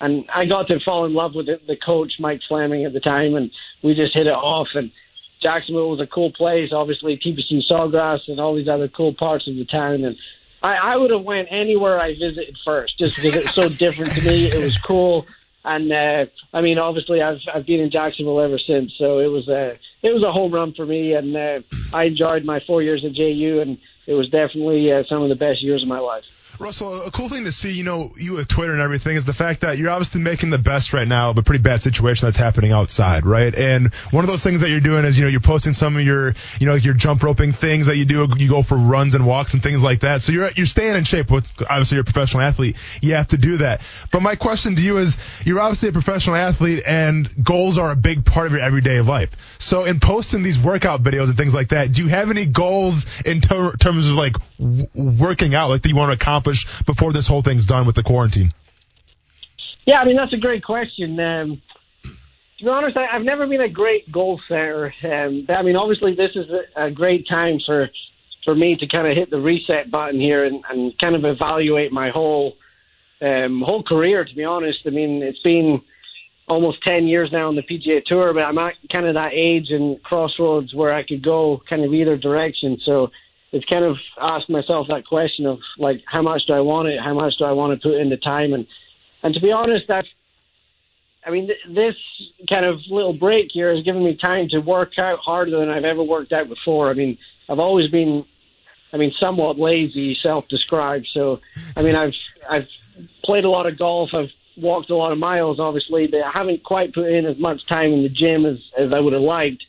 and I got to fall in love with the, the coach Mike Fleming at the time, and we just hit it off. And Jacksonville was a cool place, obviously TPC Sawgrass and all these other cool parts of the town, and I, I would have went anywhere I visited first, just because it was so different to me. It was cool. And uh, I mean, obviously, I've I've been in Jacksonville ever since, so it was a it was a home run for me, and uh, I enjoyed my four years at JU, and it was definitely uh, some of the best years of my life. Russell, a cool thing to see, you know, you with Twitter and everything is the fact that you're obviously making the best right now of a pretty bad situation that's happening outside, right? And one of those things that you're doing is, you know, you're posting some of your, you know, your jump roping things that you do. You go for runs and walks and things like that. So you're you're staying in shape. With obviously you're a professional athlete, you have to do that. But my question to you is, you're obviously a professional athlete, and goals are a big part of your everyday life. So in posting these workout videos and things like that, do you have any goals in ter- terms of like w- working out, like that you want to accomplish? Accomplish before this whole thing's done with the quarantine? Yeah, I mean that's a great question. Um, to be honest, I, I've never been a great goal setter. Um, I mean, obviously, this is a, a great time for for me to kind of hit the reset button here and, and kind of evaluate my whole um, whole career. To be honest, I mean, it's been almost 10 years now on the PGA Tour, but I'm at kind of that age and crossroads where I could go kind of either direction. So it's kind of asked myself that question of like, how much do I want it? How much do I want to put in the time? And, and to be honest, that I mean, th- this kind of little break here has given me time to work out harder than I've ever worked out before. I mean, I've always been, I mean, somewhat lazy, self-described. So, I mean, I've, I've played a lot of golf. I've walked a lot of miles, obviously, but I haven't quite put in as much time in the gym as, as I would have liked.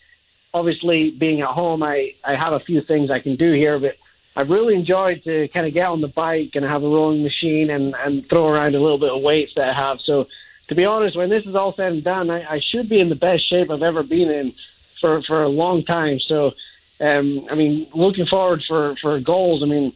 Obviously, being at home, I, I have a few things I can do here, but I've really enjoyed to kind of get on the bike and have a rowing machine and, and throw around a little bit of weights that I have. So, to be honest, when this is all said and done, I, I should be in the best shape I've ever been in for, for a long time. So, um, I mean, looking forward for, for goals. I mean,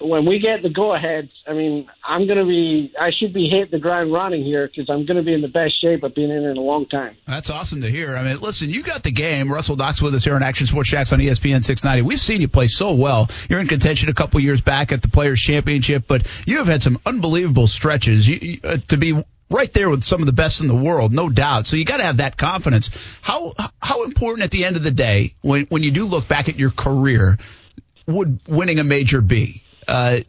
when we get the go ahead, I mean, I'm going to be, I should be hitting the ground running here because I'm going to be in the best shape I've been in in a long time. That's awesome to hear. I mean, listen, you got the game. Russell Knox with us here on Action Sports Jax on ESPN 690. We've seen you play so well. You're in contention a couple years back at the Players Championship, but you have had some unbelievable stretches. You, uh, to be right there with some of the best in the world, no doubt. So you got to have that confidence. How how important at the end of the day, when when you do look back at your career, would winning a major be? Uh,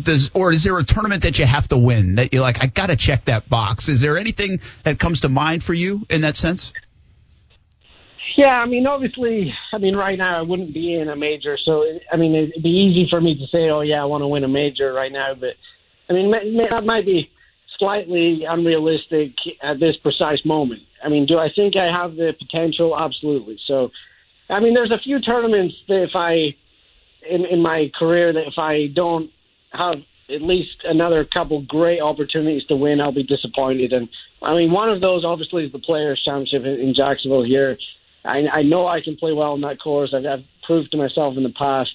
does or is there a tournament that you have to win that you're like I got to check that box? Is there anything that comes to mind for you in that sense? Yeah, I mean, obviously, I mean, right now I wouldn't be in a major, so I mean, it'd be easy for me to say, "Oh, yeah, I want to win a major right now," but I mean, that might be slightly unrealistic at this precise moment. I mean, do I think I have the potential? Absolutely. So, I mean, there's a few tournaments that if I in in my career that if I don't have at least another couple great opportunities to win, I'll be disappointed. And I mean, one of those obviously is the Players Championship in, in Jacksonville here. I, I know I can play well on that course. I've, I've proved to myself in the past.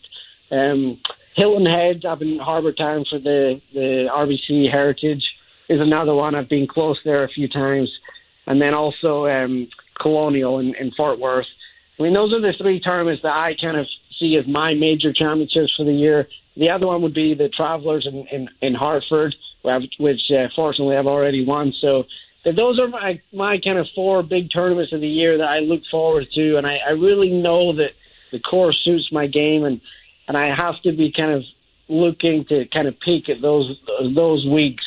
Um, Hilton Head up in Harbour Town for the the RBC Heritage is another one. I've been close there a few times, and then also um, Colonial in, in Fort Worth. I mean, those are the three tournaments that I kind of see as my major championships for the year. The other one would be the Travelers in, in, in Hartford, which uh, fortunately I've already won. So those are my, my kind of four big tournaments of the year that I look forward to, and I, I really know that the course suits my game, and and I have to be kind of looking to kind of peak at those those weeks.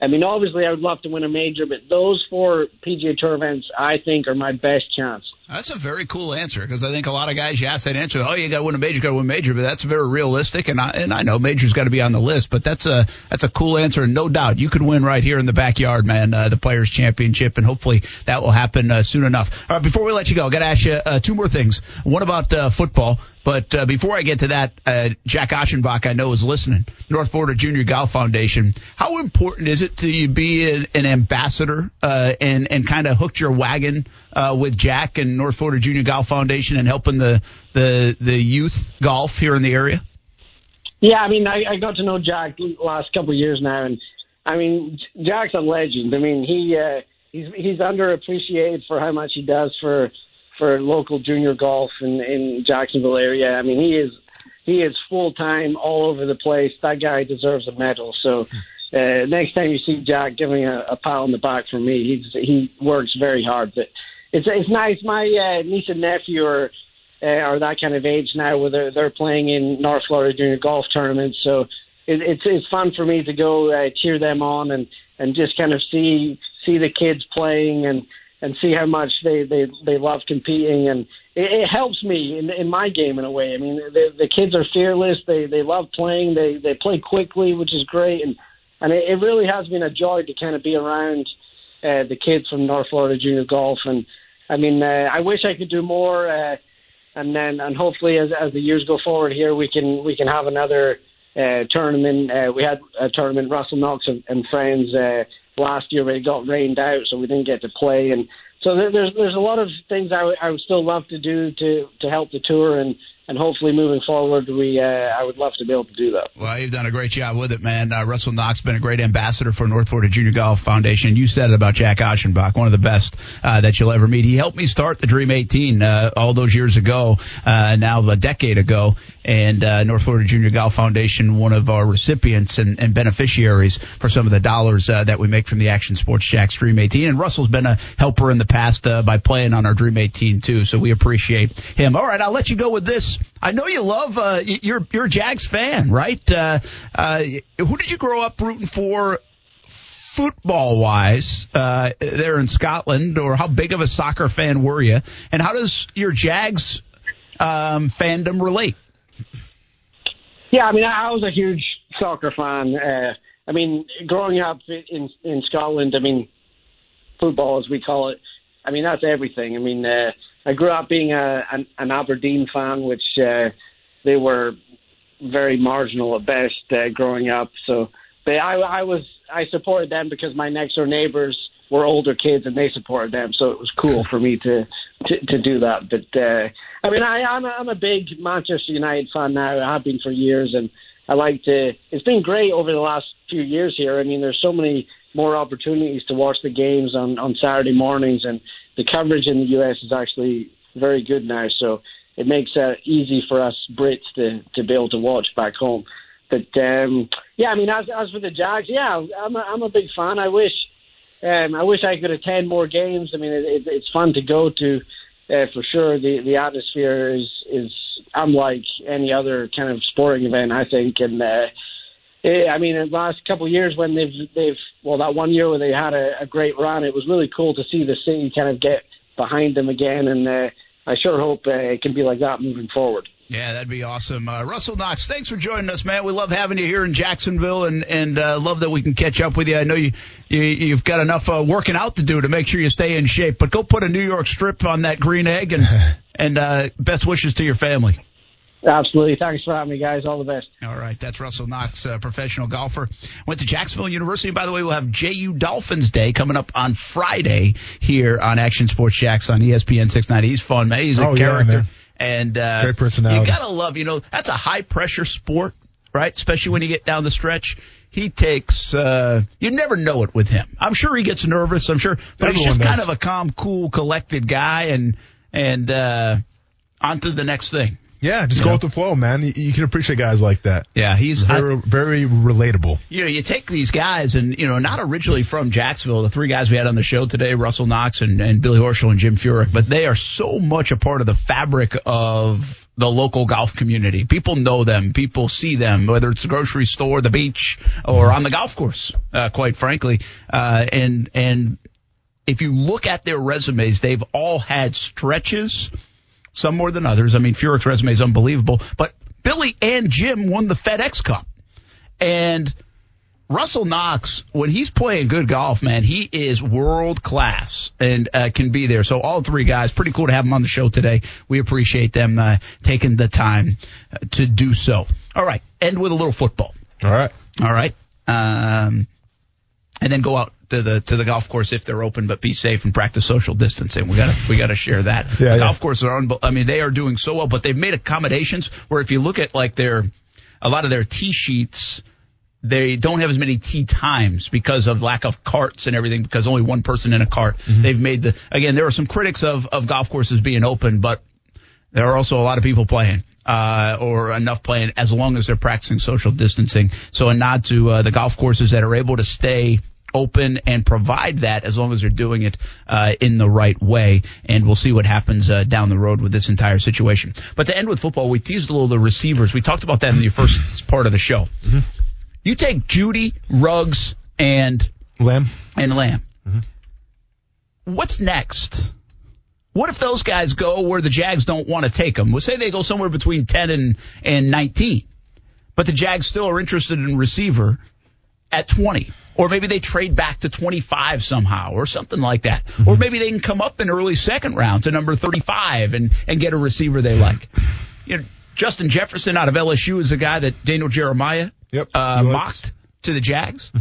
I mean, obviously, I would love to win a major, but those four PGA Tour events, I think, are my best chance. That's a very cool answer because I think a lot of guys you ask that answer, oh, you got to win a major, got to win a major, but that's very realistic, and I and I know majors got to be on the list, but that's a that's a cool answer, and no doubt you could win right here in the backyard, man, uh, the Players Championship, and hopefully that will happen uh, soon enough. All right, before we let you go, I got to ask you uh, two more things. One about uh, football. But uh, before I get to that, uh, Jack Achenbach, I know, is listening. North Florida Junior Golf Foundation. How important is it to you be an, an ambassador uh, and and kind of hooked your wagon uh, with Jack and North Florida Junior Golf Foundation and helping the the the youth golf here in the area? Yeah, I mean, I, I got to know Jack last couple of years now, and I mean, Jack's a legend. I mean, he uh, he's he's underappreciated for how much he does for for local junior golf in in Jacksonville area. I mean, he is he is full time all over the place. That guy deserves a medal. So. Uh, next time you see Jack, give me a, a pat on the back for me. He's he works very hard, but it's it's nice. My uh, niece and nephew are uh, are that kind of age now, where they're they're playing in North Florida Junior Golf tournaments. So it, it's it's fun for me to go uh, cheer them on and and just kind of see see the kids playing and and see how much they they they love competing and it, it helps me in in my game in a way. I mean, the the kids are fearless. They they love playing. They they play quickly, which is great and and it, it really has been a joy to kind of be around uh, the kids from North Florida Junior Golf. And I mean, uh, I wish I could do more. Uh, and then, and hopefully, as as the years go forward here, we can we can have another uh, tournament. Uh, we had a tournament, Russell Knox and, and friends uh, last year, but it got rained out, so we didn't get to play. And so there, there's there's a lot of things I, w- I would still love to do to to help the tour and and hopefully moving forward, we uh, I would love to be able to do that. Well, you've done a great job with it, man. Uh, Russell Knox been a great ambassador for North Florida Junior Golf Foundation. You said it about Jack Aschenbach, one of the best uh, that you'll ever meet. He helped me start the Dream 18 uh, all those years ago, uh, now a decade ago, and uh, North Florida Junior Golf Foundation, one of our recipients and, and beneficiaries for some of the dollars that we make from the Action Sports Jax Dream 18. And Russell's been a helper in the past by playing on our Dream 18 too, so we appreciate him. All right, I'll let you go with this. I know you love uh, you're you're a Jags fan, right? Uh, uh, who did you grow up rooting for? Football wise, uh, there in Scotland, or how big of a soccer fan were you? And how does your Jags um, fandom relate? Yeah, I mean, I was a huge soccer fan. Uh, I mean, growing up in in Scotland, I mean, football as we call it. I mean, that's everything. I mean, uh, I grew up being a an, an Aberdeen fan, which uh, they were very marginal at best uh, growing up. So, but I, I was I supported them because my next door neighbors were older kids and they supported them, so it was cool for me to to, to do that. But uh, I mean, I, I'm a, I'm a big Manchester United fan now. I have been for years, and I like to. It's been great over the last few years here. I mean, there's so many more opportunities to watch the games on on Saturday mornings, and the coverage in the U.S. is actually very good now. So it makes it easy for us Brits to to be able to watch back home. But um, yeah, I mean, as as for the Jags, yeah, I'm a, I'm a big fan. I wish um, I wish I could attend more games. I mean, it, it, it's fun to go to uh, for sure. The the atmosphere is is unlike any other kind of sporting event, I think, and. Uh, eh, I mean, in the last couple of years when they've they've well that one year where they had a, a great run, it was really cool to see the city kind of get behind them again, and uh, I sure hope uh, it can be like that moving forward. Yeah, that'd be awesome. Uh, Russell Knox, thanks for joining us, man. We love having you here in Jacksonville, and and uh, love that we can catch up with you. I know you, you you've got enough uh, working out to do to make sure you stay in shape, but go put a New York strip on that green egg, and and uh, best wishes to your family. Absolutely. Thanks for having me, guys. All the best. All right. That's Russell Knox, uh, professional golfer. Went to Jacksonville University. By the way, we'll have JU Dolphins Day coming up on Friday here on Action Sports Jax on ESPN 690. He's fun, man. He's a Oh, yeah, character. man. and uh, Great personality. You gotta love, you know, that's a high pressure sport, right? Especially when you get down the stretch. He takes, uh, you never know it with him. I'm sure he gets nervous. I'm sure, but he's just does. kind of a calm, cool, collected guy and, and, uh, on to the next thing. Yeah, just You go know? with the flow, man. You, you can appreciate guys like that. Yeah, he's I- Very, very relatable. you know, you take these guys and, you know, not originally from Jacksonville, the three guys we had on the show today, Russell Knox and, and Billy Horschel and Jim Furyk, but they are so much a part of the fabric of the local golf community. People know them. People see them, whether it's the grocery store, the beach, or on the golf course, uh, quite frankly. Uh, and, and if you look at their resumes, they've all had stretches, some more than others. I mean, Furyk's resume is unbelievable, but Billy and Jim won the FedEx Cup. And Russell Knox, when he's playing good golf, man, he is world class and uh, can be there. So all three guys, pretty cool to have them on the show today. We appreciate them uh, taking the time uh, to do so. All right, end with a little football. All right. All right, um, and then go out to the to the golf course if they're open, but be safe and practice social distancing. We got to we got to share that. Yeah, yeah. golf courses are, unbe- I mean, they are doing so well, but they've made accommodations where if you look at like their a lot of their tee sheets they don't have as many tee times because of lack of carts and everything because only one person in a cart. They've made the again there are some critics of of golf courses being open, but there are also a lot of people playing uh, or enough playing as long as they're practicing social distancing. So a nod to uh, the golf courses that are able to stay open and provide that as long as they're doing it uh, in the right way. And we'll see what happens uh, down the road with this entire situation. But to end with football, we teased a little the receivers. We talked about that in the first part of the show. You take Jeudy, Ruggs, and Lamb. and Lamb. What's next? What if those guys go where the Jags don't want to take them? We'll say they go somewhere between 10 and, and 19, but the Jags still are interested in receiver at 20. Or maybe they trade back to 25 somehow or something like that. Or maybe they can come up in early second round to number 35 and, and get a receiver they like. You know, Justin Jefferson out of LSU is a guy that Daniel Jeremiah Yep, uh, mocked to the Jags.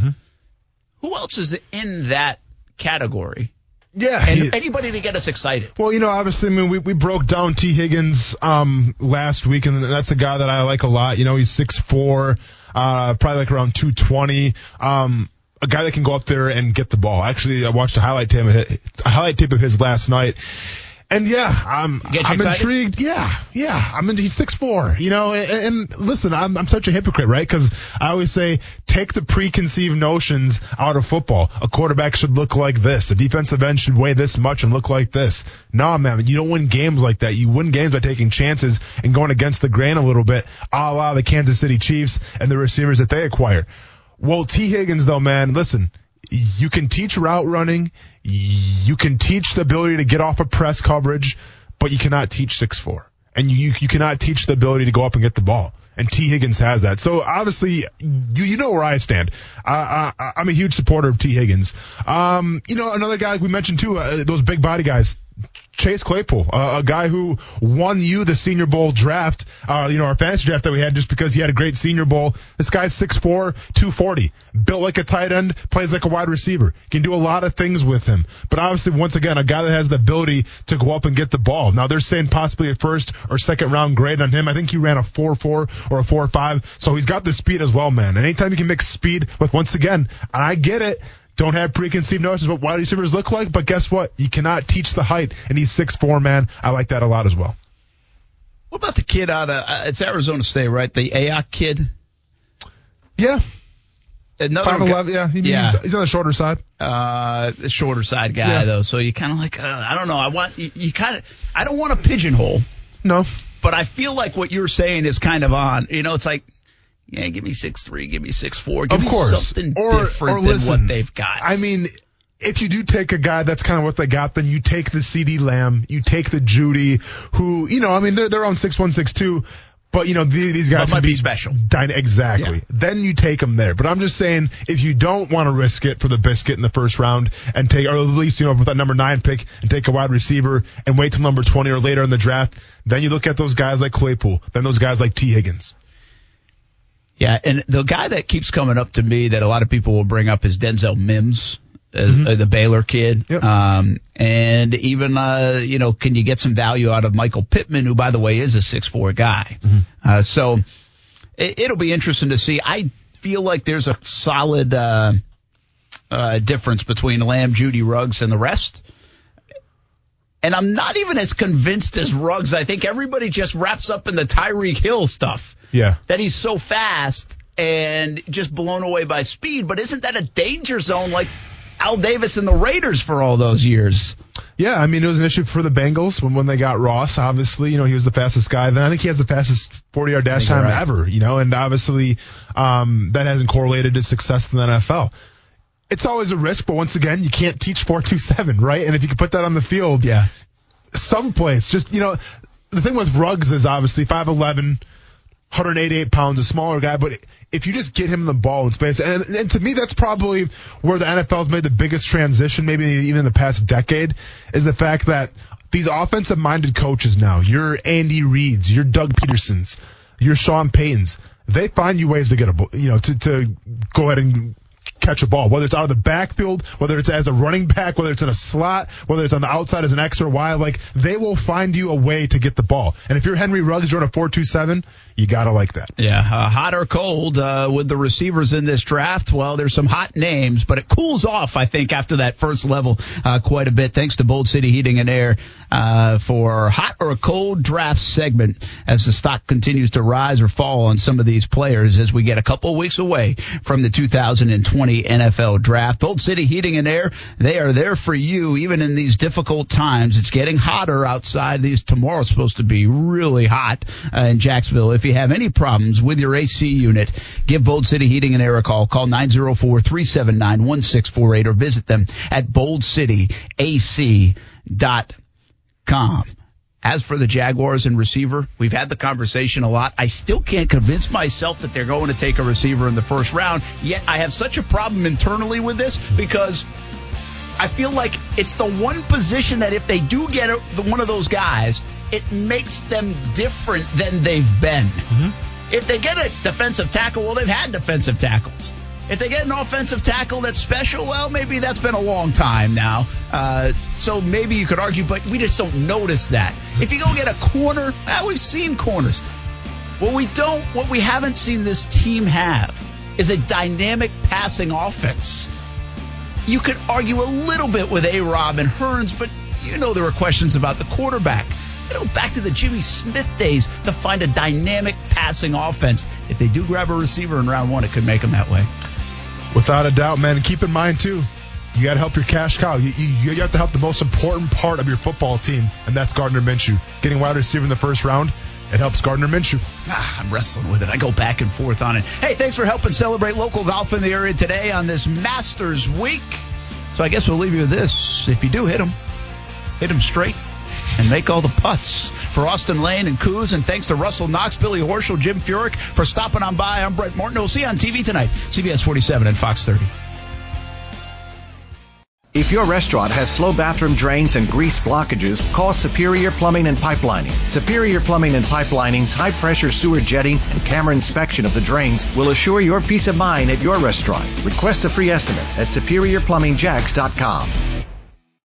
Who else is in that category Yeah, and he- anybody to get us excited. Well, you know, obviously, I mean, we, we broke down Tee Higgins um, last week, and that's a guy that I like a lot. You know, he's 6'4", uh, probably like around 220. Um, a guy that can go up there and get the ball. Actually, I watched a highlight tape of his, a highlight tape of his last night. And yeah, I'm I'm excited? intrigued. Yeah, yeah. I'm in, he's six four. You know, and, and listen, I'm I'm such a hypocrite, right? Because I always say take the preconceived notions out of football. A quarterback should look like this. A defensive end should weigh this much and look like this. Nah, man, you don't win games like that. You win games by taking chances and going against the grain a little bit, a la the Kansas City Chiefs and the receivers that they acquire. Well, Tee Higgins, though, man, listen, you can teach route running, you can teach the ability to get off of press coverage, but you cannot teach six four, and you you cannot teach the ability to go up and get the ball. And Tee Higgins has that. So obviously, you you know where I stand. Uh, I, I'm a huge supporter of Tee Higgins. Um, you know, another guy we mentioned too, uh, those big body guys. Chase Claypool, uh, a guy who won you the Senior Bowl draft, uh, you know, our fantasy draft that we had just because he had a great Senior Bowl. This guy's 6'4", 240, built like a tight end, plays like a wide receiver. Can do a lot of things with him. But obviously, once again, a guy that has the ability to go up and get the ball. Now, they're saying possibly a first or second round grade on him. I think he ran a 4-4 or a 4-5. So he's got the speed as well, man. And anytime you can mix speed with, once again, I get it, don't have preconceived notions of what wide receivers look like, but guess what? You cannot teach the height, and he's 6'4", man. I like that a lot as well. What about the kid out of uh, it's Arizona State, right? The Aiyuk kid. Yeah, Another 5'11", guy- yeah. He, yeah. He's, he's on the shorter side. uh, the shorter side guy Yeah. though. So you kind of like, uh, I don't know. I want you, you kind of. I don't want a pigeonhole, No. but I feel like what you're saying is kind of on. You know, it's like, yeah, give me six three, give me six four, give Of me course. something Or- different or than what they've got. I mean, if you do take a guy that's kind of what they got, then you take the CeeDee Lamb, you take the Jeudy, who, you know, I mean, they're, they're on 6'1", but, you know, the- these guys might can be special. dyna- exactly. Yeah. Then you take them there. But I'm just saying, if you don't want to risk it for the biscuit in the first round and take, or at least, you know, with that number nine pick and take a wide receiver and wait till number 20 or later in the draft, then you look at those guys like Claypool, then those guys like Tee Higgins. Yeah, and the guy that keeps coming up to me that a lot of people will bring up is Denzel Mims, uh, uh, the Baylor kid. Yep. Um, and even, uh, you know, can you get some value out of Michael Pittman, who, by the way, is a six four guy? Uh, so it, it'll be interesting to see. I feel like there's a solid uh, uh, difference between Lamb, Jeudy, Ruggs, and the rest. And I'm not even as convinced as Ruggs. I think everybody just wraps up in the Tyreek Hill stuff Yeah. that he's so fast and just blown away by speed. But isn't that a danger zone like Al Davis and the Raiders for all those years? Yeah, I mean, it was an issue for the Bengals when, when they got Ross. Obviously, you know, he was the fastest guy. Then I think he has the fastest 40 yard dash time right. ever, you know, and obviously, um, that hasn't correlated to success in the NFL. It's always a risk, but once again, you can't teach 427, right? And if you can put that on the field, Yeah. someplace, just, you know, the thing with Ruggs is obviously 5'11, 188 pounds, a smaller guy, but if you just get him the ball in space, and, and to me, that's probably where the NFL's made the biggest transition, maybe even in the past decade, is the fact that these offensive minded coaches now, your Andy Reids, your Doug Pedersons, your Sean Paytons, they find you ways to get a, you know, to, to go ahead and catch a ball, whether it's out of the backfield, whether it's as a running back, whether it's in a slot, whether it's on the outside as an X or Y, like they will find you a way to get the ball. And if you're Henry Ruggs, you're on a 4-2-7, you gotta like that. Yeah, uh, hot or cold uh, with the receivers in this draft. Well, there's some hot names, but it cools off, I think, after that first level uh, quite a bit. Thanks to Bold City Heating and Air uh, for hot or cold draft segment as the stock continues to rise or fall on some of these players as we get a couple weeks away from the 2020 NFL draft. Bold City Heating and Air, they are there for you even in these difficult times. It's getting hotter outside. These tomorrow's supposed to be really hot uh, in Jacksonville. If you have any problems with your AC unit, give Bold City Heating and Air a call. Call 904-379-1648 or visit them at boldcityac.com. As for the Jaguars and receiver, we've had the conversation a lot. I still can't convince myself that they're going to take a receiver in the first round. Yet I have such a problem internally with this because I feel like it's the one position that if they do get one of those guys, it makes them different than they've been. If they get a defensive tackle, well, they've had defensive tackles. If they get an offensive tackle that's special, well, maybe that's been a long time now. Uh, so maybe you could argue, but we just don't notice that. If you go get a corner, well, we've seen corners. What we don't, what we haven't seen this team have is a dynamic passing offense. You could argue a little bit with A Rob and Hurns, but you know there were questions about the quarterback. You know, back to the Jimmy Smith days to find a dynamic passing offense. If they do grab a receiver in round one, it could make them that way. Without a doubt, man. And keep in mind, too, you got to help your cash cow. You, you, you have to help the most important part of your football team, and that's Gardner Minshew. Getting wide receiver in the first round it helps Gardner Minshew. Ah, I'm wrestling with it. I go back and forth on it. Hey, thanks for helping celebrate local golf in the area today on this Masters week. So I guess we'll leave you with this. If you do hit them, hit them straight and make all the putts. For Austen Lane and Coos, and thanks to Russell Knox, Billy Horschel, Jim Furyk for stopping on by. I'm Brent Martineau. We'll see you on TV tonight, CBS 47 and Fox 30. If your restaurant has slow bathroom drains and grease blockages, call Superior Plumbing and Pipelining. Superior Plumbing and Pipelining's high pressure sewer jetting and camera inspection of the drains will assure your peace of mind at your restaurant. Request a free estimate at superiorplumbingjacks.com.